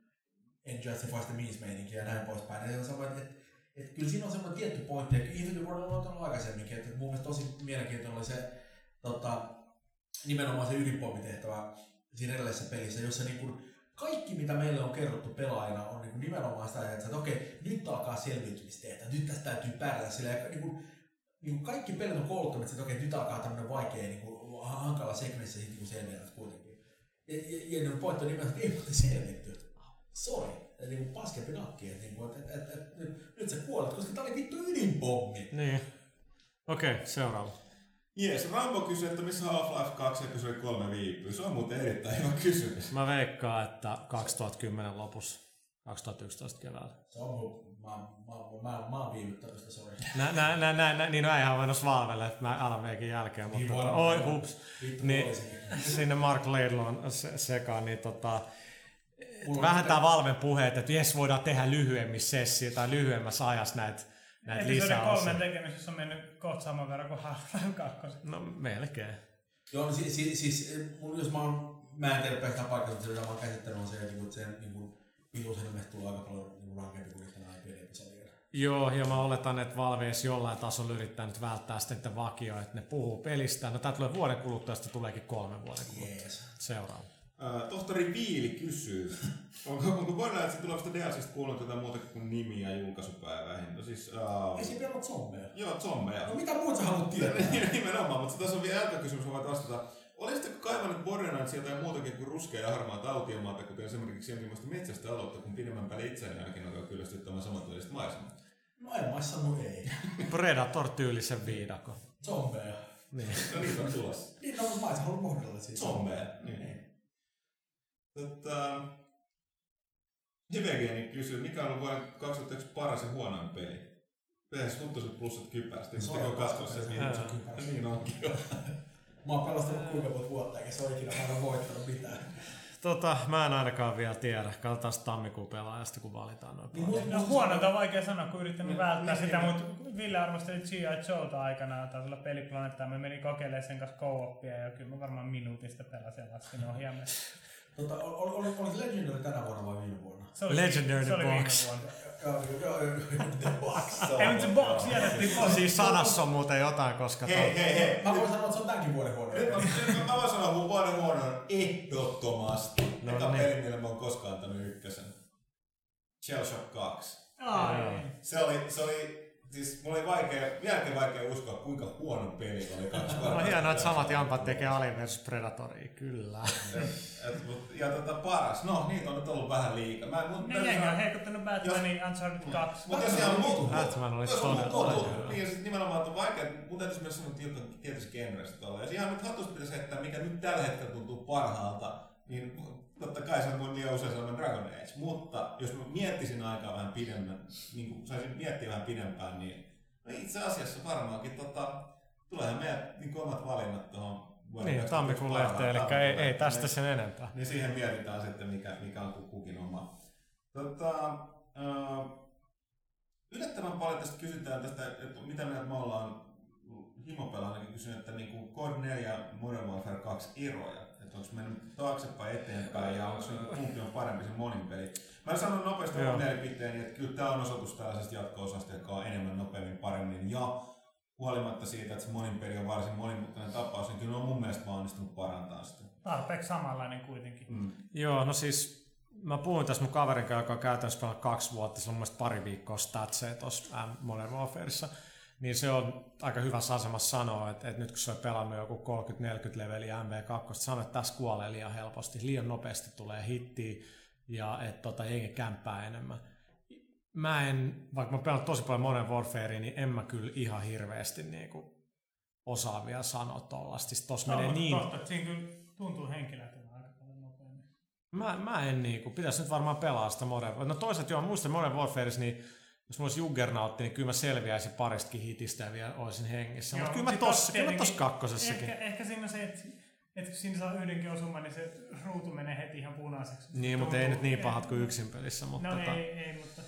injustifies the means meininki ja näin poispäin. Ja se on semmoinen, että, että kyllä siinä on semmoinen tietty pointti, ja War on ottanut aikaisemminkin, että mun mielestä tosi mielenkiintoinen oli se tota, nimenomaan se ydinpommitehtävä siinä edellisessä pelissä, jossa niin kuin kaikki mitä meille on kerrottu pelaajana on niin nimenomaan sitä, että, että okei, nyt alkaa selviytymistehtävä, nyt tästä täytyy pärjätä sillä ja niin kuin, niin kuin kaikki pelit on kouluttanut, että okei, nyt alkaa tämmöinen vaikea, niin kuin, hankala sekvenssi sitten niin selviää kuitenkin. Ja, ja, ja niin pointti on nimenomaan, että ei muuten selvitty. Sorry. Eli niin kuin paskempi nakki, että, niin kuin, että, että, että, nyt, nyt sä kuolet, koska tää oli vittu ydinpommi. Niin. Okei, okay, seuraava. Jees, Rambo kysyi, että missä Half-Life 2 ja kysyi kolme viipyy. Se on muuten erittäin hyvä kysymys. Mä veikkaan, että 2010 lopussa, 2011 keväällä. Se on mun, mä, mä, mä, mä, mä oon viivyttänyt sitä, sorry. Nä, nä, nä, nä, nä, niin no eihän vain Valvelle, että mä alan veikin jälkeen, mutta Niin tota, oi hups, Vittu niin, sinne Mark Laidlaw se, sekaan, niin tota, Mulla vähän tää Valven puheet, että jes voidaan tehdä lyhyemmissä sessi tai lyhyemmässä ajassa näitä näitä Episodi kolmen lisäosia. tekemisessä on mennyt kohta saman verran kuin Half-Life 2. No melkein. Joo, no siis, siis, siis mun, jos mä oon, mä en tiedä pelkästään paikkaa, mutta se mitä mä oon käsittänyt on se, että niinku, sen niinku, pituushelmestä tulee aika paljon niinku, rankempi kuin yhtenä aiempien episodien. Joo, ja mä oletan, että Valve edes jollain tasolla yrittää nyt välttää sitten vakioa, että ne puhuu pelistä. No tää tulee vuoden kuluttua, sitten tuleekin kolmen vuoden kuluttua. Jees. Seuraava. Tohtori Viili kysyy, onko, onko Borderlandsista tulevasta DLCstä kuullut jotain muuta kuin nimiä julkaisupäiväihin? No siis, uh, Ei siinä vielä ole zombeja. joo, zombeja. No mitä muuta sä haluat tietää? Nimenomaan, mutta tässä on vielä jälkikysymys, voit vastata. Olisitteko kaivannut Borderlandsia jotain muutakin kuin ruskea ja harmaata autiomaata, kuten esimerkiksi jonkinlaista metsästä aluetta, kun pidemmän päälle itseäni ainakin alkaa kyllästyttämään samantyylistä maisemaa? No en mä sanonut ei. Predator-tyylisen viidakon. Zombeja. Niin. No niin on tulossa. Niin, no mä halua kohdella siitä. Zombeja. Niin. Tota, Hivegeni kysyy, mikä on ollut vuoden 2001 paras ja huonoin peli? PS Huttuset plussat kypärästi. Sitten kun katsoa se niin, niin onkin. Mä oon pelastanut kuinka monta vuotta, eikä se ole ikinä ole voittanut mitään. Tota, mä en ainakaan vielä tiedä. Katsotaan tammikuun pelaajasta, kun valitaan noin Niin, mut- No mut- huonolta on vaikea sanoa, kun yrittänyt Niin, välttää niin, sitä, niin. mutta Ville arvosteli G.I. Joelta aikanaan taas olla peliplaneettaa. Me meni kokeilemaan sen kanssa co-opia ja kyllä mä varmaan minuutista pelasin ja laskin ohjaimen. Tota, oli, oli, oli Legendary tänä vuonna vai viime vuonna? Se oli, Legendary se oli Box. The Box. Ei, se box jätettiin pois. Siis sanassa on muuten jotain, koska... Hei, hei, hei. Mä voin sanoa, että se on tämänkin vuoden huono. Mä, voin sanoa, mun vuoden huono on ehdottomasti. No No, Eka niin. peli, millä mä oon koskaan antanut ykkösen. Shell Shock 2. Ai. Se oli, se oli, siis mulla oli vaikea, vieläkin vaikea uskoa, kuinka huono peli oli kaksi. No hienoa, että samat jampat tekee Alien vs Predatoria, kyllä. Et, mut, ja tota paras, no niitä on nyt ollut vähän liikaa. Mä, mut, Ne jengi on heikottanut Batmanin Uncharted 2. Mutta jos ihan muu... Batman oli jos todella hyvä. Niin ja sit nimenomaan, että on vaikea, mun täytyisi myös sanoa, tietysti genrestä tuolla. Jos ihan nyt hatusta pitäisi heittää, mikä nyt tällä hetkellä tuntuu parhaalta, niin totta kai se on liian usein sellainen Dragon Age. Mutta jos mä miettisin aikaa vähän pidemmän, niin kuin saisin miettiä vähän pidempään, niin no itse asiassa varmaankin tota, tuleehan meidän niin omat valinnat tuohon Niin, 2021 tammikuun lehteen, eli parhaan ei, ei tammikuun tästä sen enempää. Niin siihen mietitään sitten, mikä, mikä on kukin oma. Tota, äh, yllättävän paljon tästä kysytään tästä, että mitä mieltä me ollaan himopelaanakin kysynyt, että niin kuin Code 4 ja Modern Warfare 2 eroja. Että onko mennyt taaksepäin eteenpäin ja onko niin kumpi on parempi se monin peli. Mä sanon nopeasti Joo. mun mielipiteeni, että kyllä tämä on osoitus tällaisesta jatko-osasta, joka on enemmän, nopeammin, paremmin ja huolimatta siitä, että se monin peli on varsin monimutkainen tapaus, niin kyllä on mun mielestä vaan onnistunut parantaa sitä. Tarpeeksi samanlainen kuitenkin. Mm. Joo, no siis mä puhuin tässä mun kaverin kanssa, joka on käytännössä kaksi vuotta, sillä on mun mielestä pari viikkoa statseja tuossa Modern Warfareissa. Niin se on aika hyvässä asemassa sanoa, että, että nyt kun se on pelannut joku 30-40 leveliä MV2, sanoo, että tässä kuolee liian helposti, liian nopeasti tulee hittiä ja että tota, jengi kämppää enemmän. Mä en, vaikka mä pelaan tosi paljon Modern Warfarea, niin en mä kyllä ihan hirveästi niinku osaa vielä sanoa tollasta. Siis tossa No, menee niin totta, että siinä kyllä tuntuu henkilötyllä aika paljon nopeammin. Mä, mä en niinku, pitäisi nyt varmaan pelaa sitä Modern No toisaalta joo, muistan Modern Warfareissa, niin jos mä olisin Juggernautti, niin kyllä mä selviäisin paristakin hitistä ja vielä olisin hengissä. Mutta kyllä mä tossa, kyllä mä tossa kakkosessakin. Ehkä, ehkä siinä on se, että, että kun siinä saa yhdenkin osuman, niin se ruutu menee heti ihan punaiseksi. Niin, mutta ei nyt niin pahat kuin yksin pelissä. Mutta No tota, ei, ei, mutta...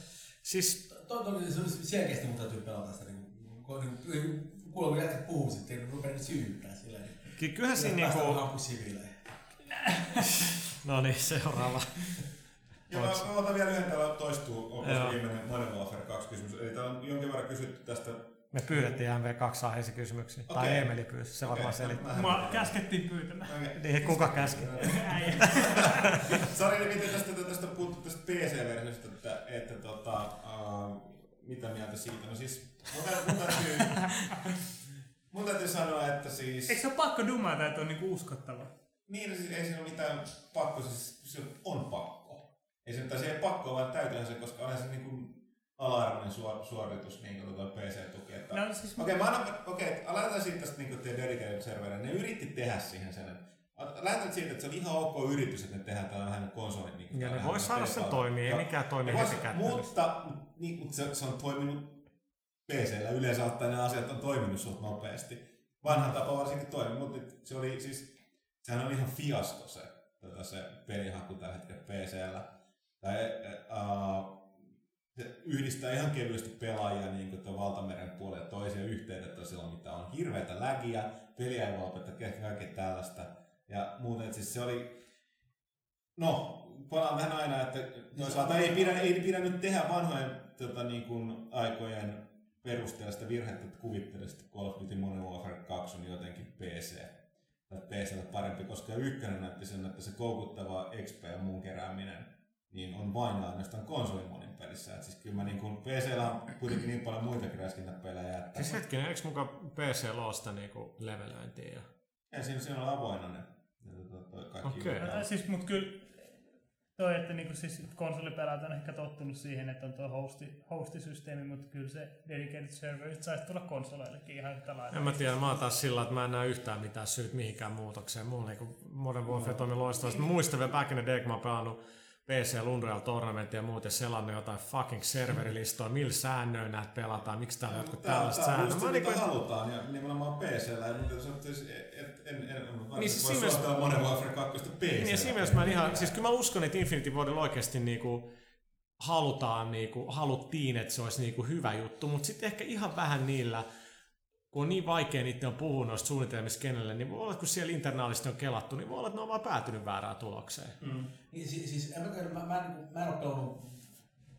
Siis Toi, toi, se on selkeästi mun täytyy pelata sitä niinku, kun niinku, kuulee kun jätkät puhuu sitten, niin rupeaa nyt syyttää silleen. niin ky- kyllähän siinä päästään niinku... siviilejä. No niin, seuraava. Ja mä, mä otan vielä yhden täällä toistuu, onko Joo. se viimeinen Modern Warfare 2 kysymys. Eli täällä on jonkin verran kysytty tästä. Me pyydettiin MV2 aiheisia kysymyksiä. Tai Okei. Emeli pyysi, se varmaan Okei, selittää. mä- käskettiin pyytämään. Okei. Niin, kuka käski? Sari, miten tästä, tästä puhuttu tästä PC-versiosta, että, että tota, uh, mitä mieltä siitä? No siis, mun, tä- mun, täytyy, mun täytyy sanoa, että siis... Eikö se ole pakko dumata, että on niinku uskottava? Niin, siis ei siinä ole mitään pakko, siis se on pakko. Ei se, se ei pakko, vaan täytyyhän se, koska onhan se niin kuin ala-arvoinen suor, suoritus niin kuin tuo PC-tuki. Että... No siis... Okei, mä annan, okei, aloitetaan siitä tästä niin teidän dedicated serverille. Ne yritti tehdä siihen sen. että- Lähdetään siitä, että se on ihan ok yritys, että ne tehdään täällä vähän konsolin. Niin Ja ne voi saada sen toimii, ei mikään toimi ne vois- heti kättelyssä. Mutta, niin, mutta se, se, on toiminut PCllä. Yleensä ottaen ne asiat on toiminut suht nopeasti. Vanhan tapa varsinkin toimi, mutta nyt se oli siis, sehän on ihan fiasko se, tota, se pelihaku tällä hetkellä PCllä. Tai, yhdistää ihan kevyesti pelaajia niin kuin valtameren puolelle toisia yhteydet silloin, mitä on hirveätä lägiä, peliä ei voi opettaa, kaikkea tällaista. Ja muuten, siis se oli, no, palaan tähän aina, että toisaalta ei pidä, ei pidä nyt tehdä vanhojen tota, niin kuin, aikojen perusteella sitä virhettä, että kuvittelee, että Call of Duty Modern Warfare 2 on jotenkin PC tai PCllä parempi, koska ykkönen näytti sen, että se koukuttava XP ja muun kerääminen niin on vain ainoastaan konsolimonin pelissä. Et siis kyllä mä niin kuin, PCllä on kuitenkin niin paljon muitakin räiskintäpelejä, että Siis hetkinen, eikö mukaan PC loosta niinku levelöintiä? Ja... ja siinä, siinä on avoinna ne, ne to, to, kaikki Okei. No, siis, mut kyllä toi, että niinku siis konsolipelaajat on ehkä tottunut siihen, että on tuo hosti, hostisysteemi, mutta kyllä se dedicated server saisi tulla konsoleillekin ihan yhtä lailla. En mä tiedä, mä oon taas sillä, että mä en näe yhtään mitään syyt mihinkään muutokseen. Mulla niinku Modern Warfare toimi loistavasti. Mä muistan vielä back in the day, kun mä oon pelannut PC Unreal Tournament ja muuten selannut jotain fucking serverilistoa, millä säännöin näitä pelataan, miksi täällä on jotkut tällaiset on säännöt. just Mä se, niinku, mitä halutaan, ja nimenomaan PCllä. Nyt se on siis, et, en, en, en, Niin, siis voi mielessä- suositella Modern Warfare 2 PCllä. Niin ja siinä mielessä mä en ihan, siis kyllä mä uskon, että Infinity Wardilla oikeasti niinku halutaan, niinku, haluttiin, että se olisi niinku hyvä juttu, mutta sitten ehkä ihan vähän niillä, kun on niin vaikea niiden on puhua noista suunnitelmista kenelle, niin voi olla, että kun siellä internaalisesti on kelattu, niin voi olla, että ne on vaan päätynyt väärään tulokseen. Mm. Niin, siis, siis en mä, mä, mä, en, mä en ole pelannut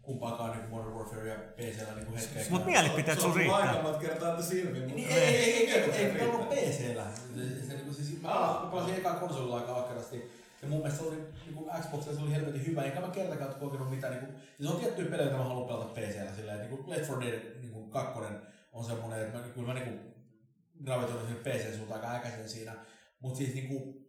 kumpaakaan niin Modern Warfare ja PCllä niin hetkeäkään. Mut mielipiteet sun riittää. Aika monta kertaa, että silmiin. Niin, ei, ei, ei, ei, ei, ei pelannut PCllä. Se, se, niin siis, mä pelasin- pelasin ekaa konsolilla aika ahkerasti. Ja mun mielestä se oli, niin kuin Xboxilla se oli helvetin hyvä, enkä mä kertakaan kokenut mitään. Niin kuin, se on tiettyjä pelejä, joita mä haluan pelata PCllä. Silleen, niin kuin Left 4 Dead niin kuin kakkonen on semmonen, että mä, kyllä mä niin kuin, gravitoin sinne PC-suuntaan aika äkäisen siinä. Mutta siis niin kuin,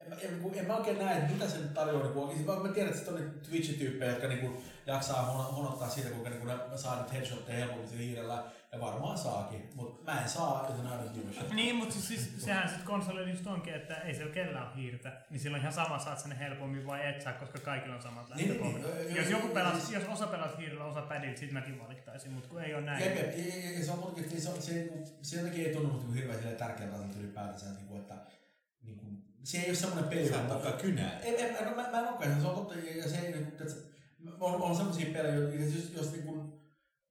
en, en, en, en mä oikein näe, että mitä se nyt tarjoaa. Niin kuin, mä, mä tiedän, että sitten on Twitch-tyyppejä, jotka niin kuin, jaksaa hon- honottaa siitä, kuinka niin kuin, ne saa nyt headshotteja sillä hiirellä. Ja varmaan saakin, mutta mä en saa, joten aina give shit. Niin, mutta siis, siis sehän sitten konsolilla just onkin, että ei siellä kellään ole hiirtä. Niin silloin ihan sama saat sen helpommin vai et saa, koska kaikilla on samat Niin, lähtökohdat. niin, niin. Jos joku pelas, jos osa pelas hiirellä, osa pädillä, sit mäkin valittaisin, mutta kun ei ole näin. Jep, jep, se on oikeasti, se, on, se, se jotenkin ei tunnu niinku hirveän silleen tärkeältä asialta ylipäätänsä, että, niinku, että niinku, se ei ole semmoinen peli, Sä takaa kynää. En, en, en, mä, mä en olekaan, se on totta, ja se ei niinku, että se- on, on semmosia pelejä, jos, jos, jos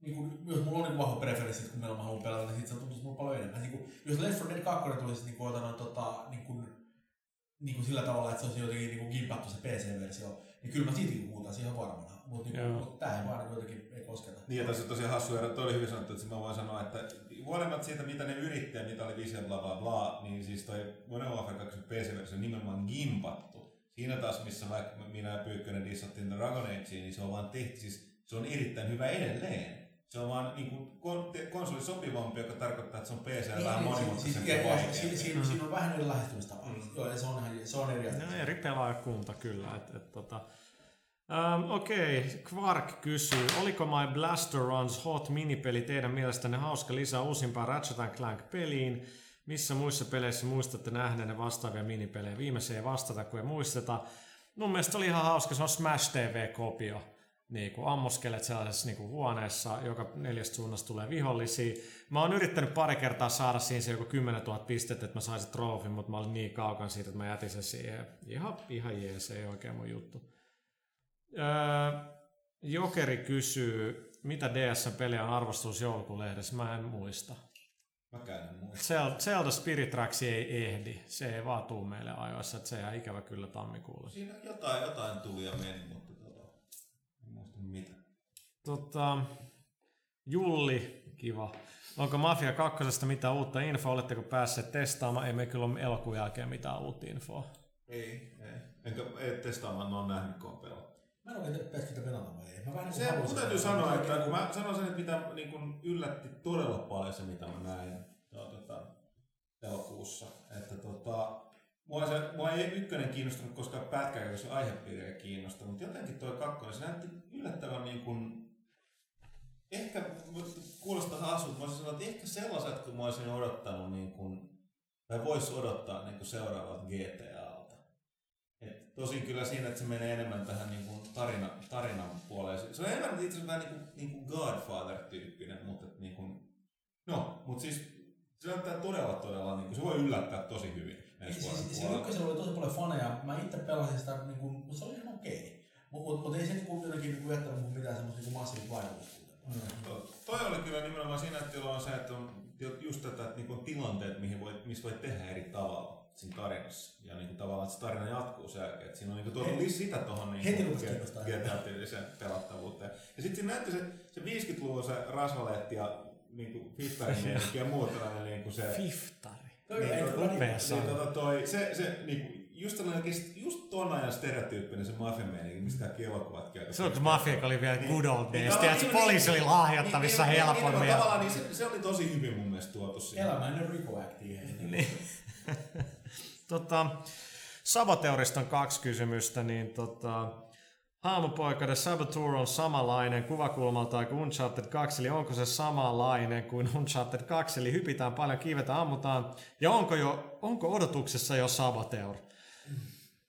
niinku, niinku, jos mulla on niinku vahva preferenssi, kun meillä mä haluan pelata, niin sit se tuntuu mulle paljon enemmän. Niinku, jos Left 4 Dead 2 tulisi niinku, ota, tota, niinku, niinku sillä tavalla, että se olisi jotenkin niinku gimpattu se PC-versio, niin kyllä mä siitä huutaisin ihan varmana. Mutta Joo. mut tää ei vaan niinku jotenkin ei kosketa. Niin, ja tässä on tosiaan hassu ero. Toi oli hyvin sanottu, että mä voin sanoa, että huolimatta siitä, mitä ne yrittää, mitä oli visio, bla bla bla, niin siis toi Modern Warfare 2 PC-versio on nimenomaan gimpattu. Siinä taas, missä vaikka minä ja Pyykkönen dissattiin Dragon Agea, niin se on vaan tehty, siis se on erittäin hyvä edelleen. Se on vaan niin kuin kon- te- konsoli sopivampi, joka tarkoittaa, että se on PC Niin, vähän niin, monimutkaisempi siis- Siinä on vähän eri lähestymistapa. Mm. Joo, ja se on, se on eri asia. No, eri pelaajakunta kyllä. Et, et, tota. Um, Okei, okay. Quark kysyy, oliko My Blaster Runs Hot minipeli teidän mielestänne hauska lisää uusimpaa Ratchet Clank peliin? Missä muissa peleissä muistatte nähneenne vastaavia minipelejä? Viimeiseen ei vastata, kun ei muisteta. Mun mielestä oli ihan hauska, se on Smash TV-kopio. Niin kuin ammuskelet sellaisessa niin kuin huoneessa, joka neljästä suunnasta tulee vihollisia. Mä oon yrittänyt pari kertaa saada siinä se joku 10 000 pistettä, että mä saisin trofin, mutta mä olin niin kaukan siitä, että mä jätin sen siihen. Ihan, ihan jees, ei oikein mun juttu. Öö, Jokeri kysyy, mitä DS-peliä on arvostus joulukuun lehdessä? Mä en muista. Mäkään en muista. Zelda, Zelda Spirit Tracks ei ehdi. Se ei vaan tuu meille ajoissa, että se jää ikävä kyllä tammikuulle. Siinä jotain, jotain tuli ja meni, mutta tota, en muista mitä. Tota, Julli, kiva. Onko Mafia 2. mitä uutta infoa? Oletteko päässeet testaamaan? Ei me kyllä ole elokuun jälkeen mitään uutta infoa. Ei, ei. Enkä ei testaamaan, ole nähnyt kompella. Mä en ole pitäisikö sitä pelata vai ei. Mä vähän Se, mun täytyy sanoa, että kun mä sanon sen, että mitä niin kun yllätti todella paljon se, mitä mä näin no, tota, elokuussa. Että tota, mua, se, mua ei ykkönen kiinnostunut koskaan pätkää, koska se aihepiiri ei kiinnostanut, mutta jotenkin tuo kakkonen, se näytti yllättävän niin kuin, ehkä kuulostaa hassulta, mä olisin sanonut, että ehkä sellaiset, kun mä olisin odottanut niin kuin, tai voisi odottaa niin kuin seuraavat GTAlta. Et tosin kyllä siinä, että se menee enemmän tähän niin kuin tarina, tarinan puoleen. Se on enemmän itse asiassa vähän niin kuin, niin kuin Godfather-tyyppinen, mutta niin kuin, no, mutta siis se näyttää todella, todella, niin kuin, se voi yllättää tosi hyvin ensi vuoden Siis, se ykkösellä oli tosi paljon faneja. Mä itse pelasin sitä, niin kuin, se oli ihan okei. Mutta mut, mut ei se niin kuin, jotenkin niin kuin, jättänyt mun mitään semmoista niin massiivista vaikutusta. To- Toi oli kyllä nimenomaan siinä, että on se, että on just tätä, että niinku tilanteet, mihin voi, missä voi tehdä eri tavalla siinä tarinassa. Ja niinku tavallaan, että se tarina jatkuu sen jälkeen. Että siinä on niinku tuotu Heti- lis- sitä tuohon niinku kiinnostaa. GTA-tyyliseen pelattavuuteen. Ja sitten siinä näytti se, se 50-luvun se rasvaleetti ja niinku fiftarimielikki ja muut tällainen niinku se... Fiftari. Toi Niin, upea niin-. Niin, tota toi, se, se niinku, just sellainen, oikeesti- just ton ajan stereotyyppinen se mafiameininki, mistä kaikki elokuvat käy. Silloin kun Mafia oli vielä good old days, Niin, tiedätkö, niin, poliisi oli niin, lahjattavissa niin, niin, helpommin. Niin, tavallaan niin se, se, oli tosi hyvin mun mielestä tuotu siihen. Elämäinen Rico Acti. Niin. tota, Saboteurista on kaksi kysymystä, niin tota, Haamupoika, The Saboteur on samanlainen kuvakulmaltaan kuin Uncharted 2, eli onko se samanlainen kuin Uncharted 2, eli hypitään paljon, kiivetään, ammutaan, ja onko, jo, onko odotuksessa jo Saboteur?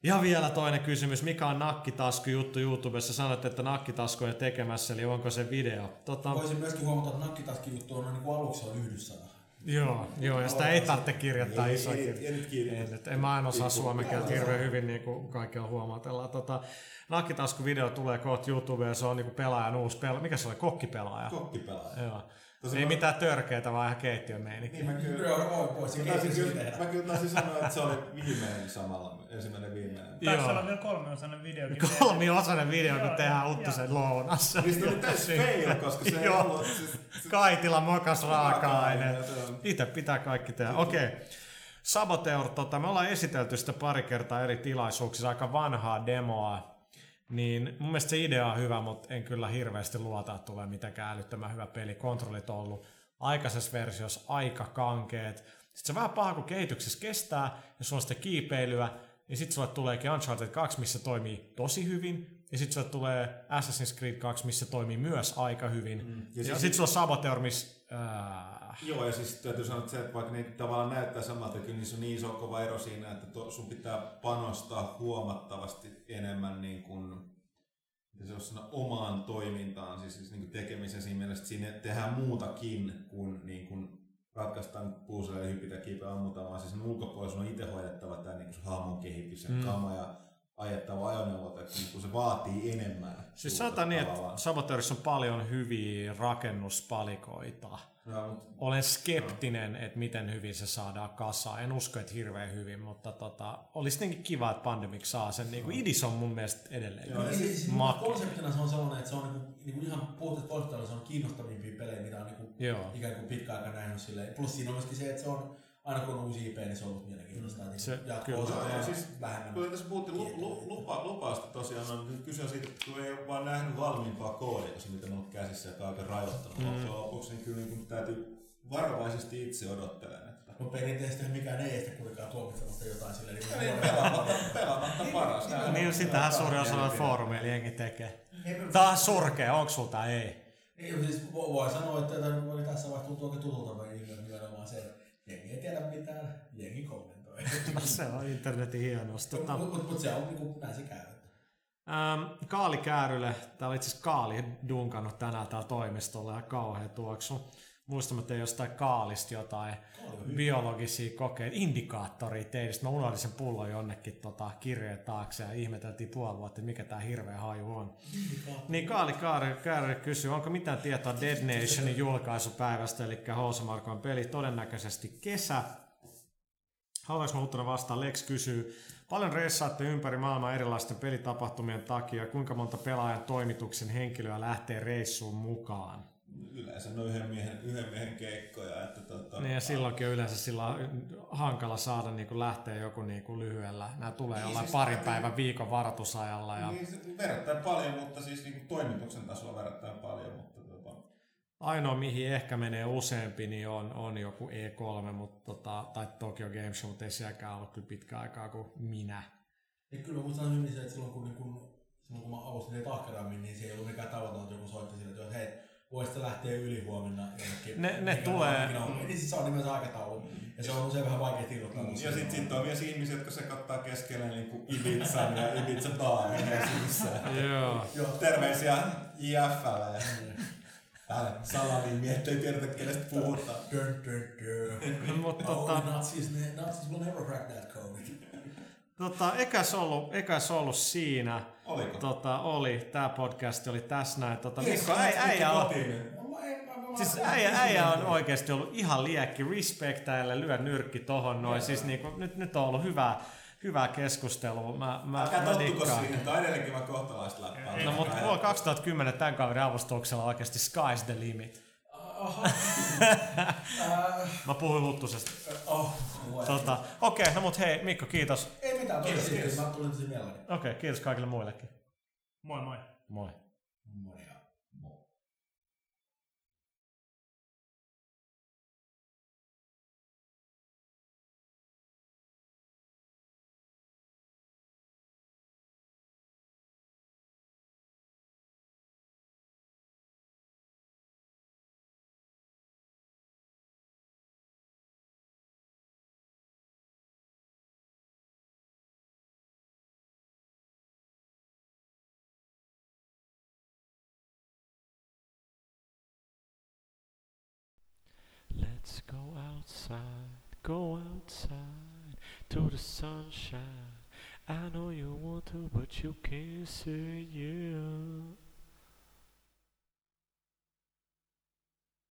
Ja vielä toinen kysymys, mikä on nakkitasku juttu YouTubessa? Sanoit, että nakkitasku on jo tekemässä, eli onko se video? Tota, Voisin myöskin huomata, että nakkitaski juttu on niin kuin aluksi on yhdyssana. joo, joo, ja sitä ei tarvitse kirjoittaa Ei, isoa ei, ei. Ei nyt, en mä en osaa suomen kieltä hirveän hyvin, niin kuin kaikki on huomatellaan. Tota, Nakkitasku-video tulee kohta YouTubeen, se on niin kuin pelaajan uusi pelaaja. Mikä se oli? Kokkipelaaja. Kokkipelaaja. Joo. Tosi Ei mä- mitään törkeitä, vaan ihan keittiön meininki. Niin mä kyllä, voi pois. Se mä taisin, kyllä, mä kyllä taisin sanoa, että se oli viimeinen samalla, ensimmäinen viimeinen. Joo. olla vielä kolmeosainen videokin. Kolmiosainen video, kun tehdään Uttusen lounassa. Siis tuli täys fail, koska se ei ollut... Siis, Kaitila mokas raaka-aine. Se on. Itse pitää kaikki tehdä. Okei. Okay. Saboteur, tota, me ollaan esitelty sitä pari kertaa eri tilaisuuksissa, aika vanhaa demoa. Niin mun mielestä se idea on hyvä, mutta en kyllä hirveästi luota, että tulee mitenkään älyttömän hyvä peli. Kontrollit on ollut aikaisessa versiossa aika kankeet. Sitten se vähän paha, kun kehityksessä kestää, ja sulla on sitä kiipeilyä, ja sitten sulle tuleekin Uncharted 2, missä toimii tosi hyvin, ja sitten sulle tulee Assassin's Creed 2, missä toimii myös aika hyvin. Mm. Ja Ja, sitten sulla on Saboteur, missä... Äh, Joo, ja siis täytyy sanoa, että se, että vaikka ne tavallaan näyttää samalta, kyllä niissä on niin iso kova ero siinä, että to, sun pitää panostaa huomattavasti enemmän niin kuin, se olisi sanoa, omaan toimintaan, siis, siis niin kuin tekemisen siinä mielessä, että siinä tehdään muutakin kuin, niin kuin ratkaistaan puuselle ja hypitä kiipeä ammutaan, vaan siis sen ulkopuolella sun on itse hoidettava tämä niin kuin sun hahmon kehitys ja Mm. kama ja ajettava ajoneuvot, että niin kuin se vaatii enemmän. Siis sanotaan niin, että. Saboteurissa on paljon hyviä rakennuspalikoita. No, Olen skeptinen, että miten hyvin se saadaan kasaan. En usko, että hirveän hyvin, mutta tota, olisi tietenkin kiva, että Pandemic saa sen. Niin kuin idis on mun mielestä edelleen. Joo, siis, siis Maki. konseptina se on sellainen, että se on niinku, niinku ihan puhuttu puolestaan, se on kiinnostavimpia pelejä, mitä on niinku, Joo. ikään kuin pitkä aika nähnyt silleen. Plus siinä on myöskin se, että se on aina kun on uusi IP, niin se on ollut mielenkiintoista. Mm, Se- jatko kyllä. ja on siis vähemmän. Kuten tässä puhuttiin lu, lu, lupa, lupausta tosiaan, on nyt kyse on siitä, että kun ei ole vaan nähnyt valmiimpaa koodia, se mitä on ollut käsissä, joka on aika rajoittanut mm. lopuksi, niin kyllä niin kuin täytyy varovaisesti itse odottelen, että No perinteisesti mikään ei estä kuitenkaan tuomitsemasta jotain silleen. Niin, Niin, pelaamatta, pelaamatta paras. Näin on. Niin, sitähän Tämä on suurin osa noita mielipide. foorumeilla jengi tekee. Tää on surkea, onko sulta ei? Ei, siis vo- voi sanoa, että tämä oli tässä vaiheessa tuntuu oikein tutulta vai nimenomaan se, että jengi ei tiedä mitään, jengi kommentoi. Se on internetin hienous. Tota, Mutta mut, mut se on niinku, näin se käy. Ähm, Kaali Käärylle, täällä itse asiassa Kaali dunkannut tänään täällä toimistolla ja kauhean tuoksu. Muistamatta jostain Kaalista jotain biologisia kokeita, indikaattoria teistä. Mä unohdin sen pullon jonnekin tota, kirjeen taakse ja ihmeteltiin puoli vuotta, että mikä tää hirveä haju on. Niin Kaali Kääry kysyy, onko mitään tietoa Dead Nationin julkaisupäivästä, eli Housemarkon peli todennäköisesti kesä. Haluaisin mä Huttunen vastaan? Lex kysyy, paljon reissaatte ympäri maailmaa erilaisten pelitapahtumien takia. Kuinka monta pelaajan toimituksen henkilöä lähtee reissuun mukaan? Yleensä no yhden miehen, yhden miehen keikkoja. Että tota, Niin ja silloinkin on yleensä sillä hankala saada niin kuin lähteä joku niin kuin lyhyellä. Nämä tulee jollain siis parin päivän viikon varoitusajalla. Ja Niin, verrattain paljon, mutta siis niin toimituksen tasolla verrattain paljon, mutta tota, ainoa mihin ehkä menee useampi niin on, on joku E3 mutta, tota, tai Tokyo Game Show, mutta ei sielläkään ollut kyllä pitkä aikaa kuin minä. Ja kyllä muistan hyvin se, että silloin kun, niin kun, silloin kun mä ahkerammin, niin se ei ollut mikään tavaton, että joku soitti sille, että hei, voisit lähteä yli huomenna jonnekin. Ne- ne tulee-. Niin siis se on nimensä aikataulu. Ja se on usein vähän vaikea irrottaa. Mm, Ja sitten sit on myös ihmisiä, jotka sekoittaa keskelle niin kuin Ibizan ja Ibiza baarin. Joo. Joo. Terveisiä IFL. Täällä salalimi, ettei tiedetä kenestä puhutaan. Dun. Mutta Oh, tota, Nazis, ne- Nazis will never crack that code. tota, ekäs ollut, ekäs ollut siinä. Oliko? Tota, oli, tämä podcast oli tässä näin. Tota, Yes, Mikko, äi, äijä, on, siis äijä, äijä on oikeasti ollut ihan liekki. Respect tälle, lyö nyrkki tohon noin. Siis niinku, nyt, nyt on ollut hyvää, hyvää keskustelua. Mä, mä, Älkää mä tottuko siihen, tämä on edelleenkin vaan kohtalaista läppää. No mutta vuonna 2010 tämän kaverin avustuksella oikeasti sky's the limit. Aha. Mä puhuin Huttusesta. oh, voi. Tota, Okei, okay, no mut hei Mikko, kiitos. Ei mitään, Kiitos, tosi kiitos. Mä tulin tosi mielelläni. Okei, okay, kiitos kaikille muillekin. Moi moi. Moi. Go outside, go outside to the sunshine. I know you want to, but you can't say yeah.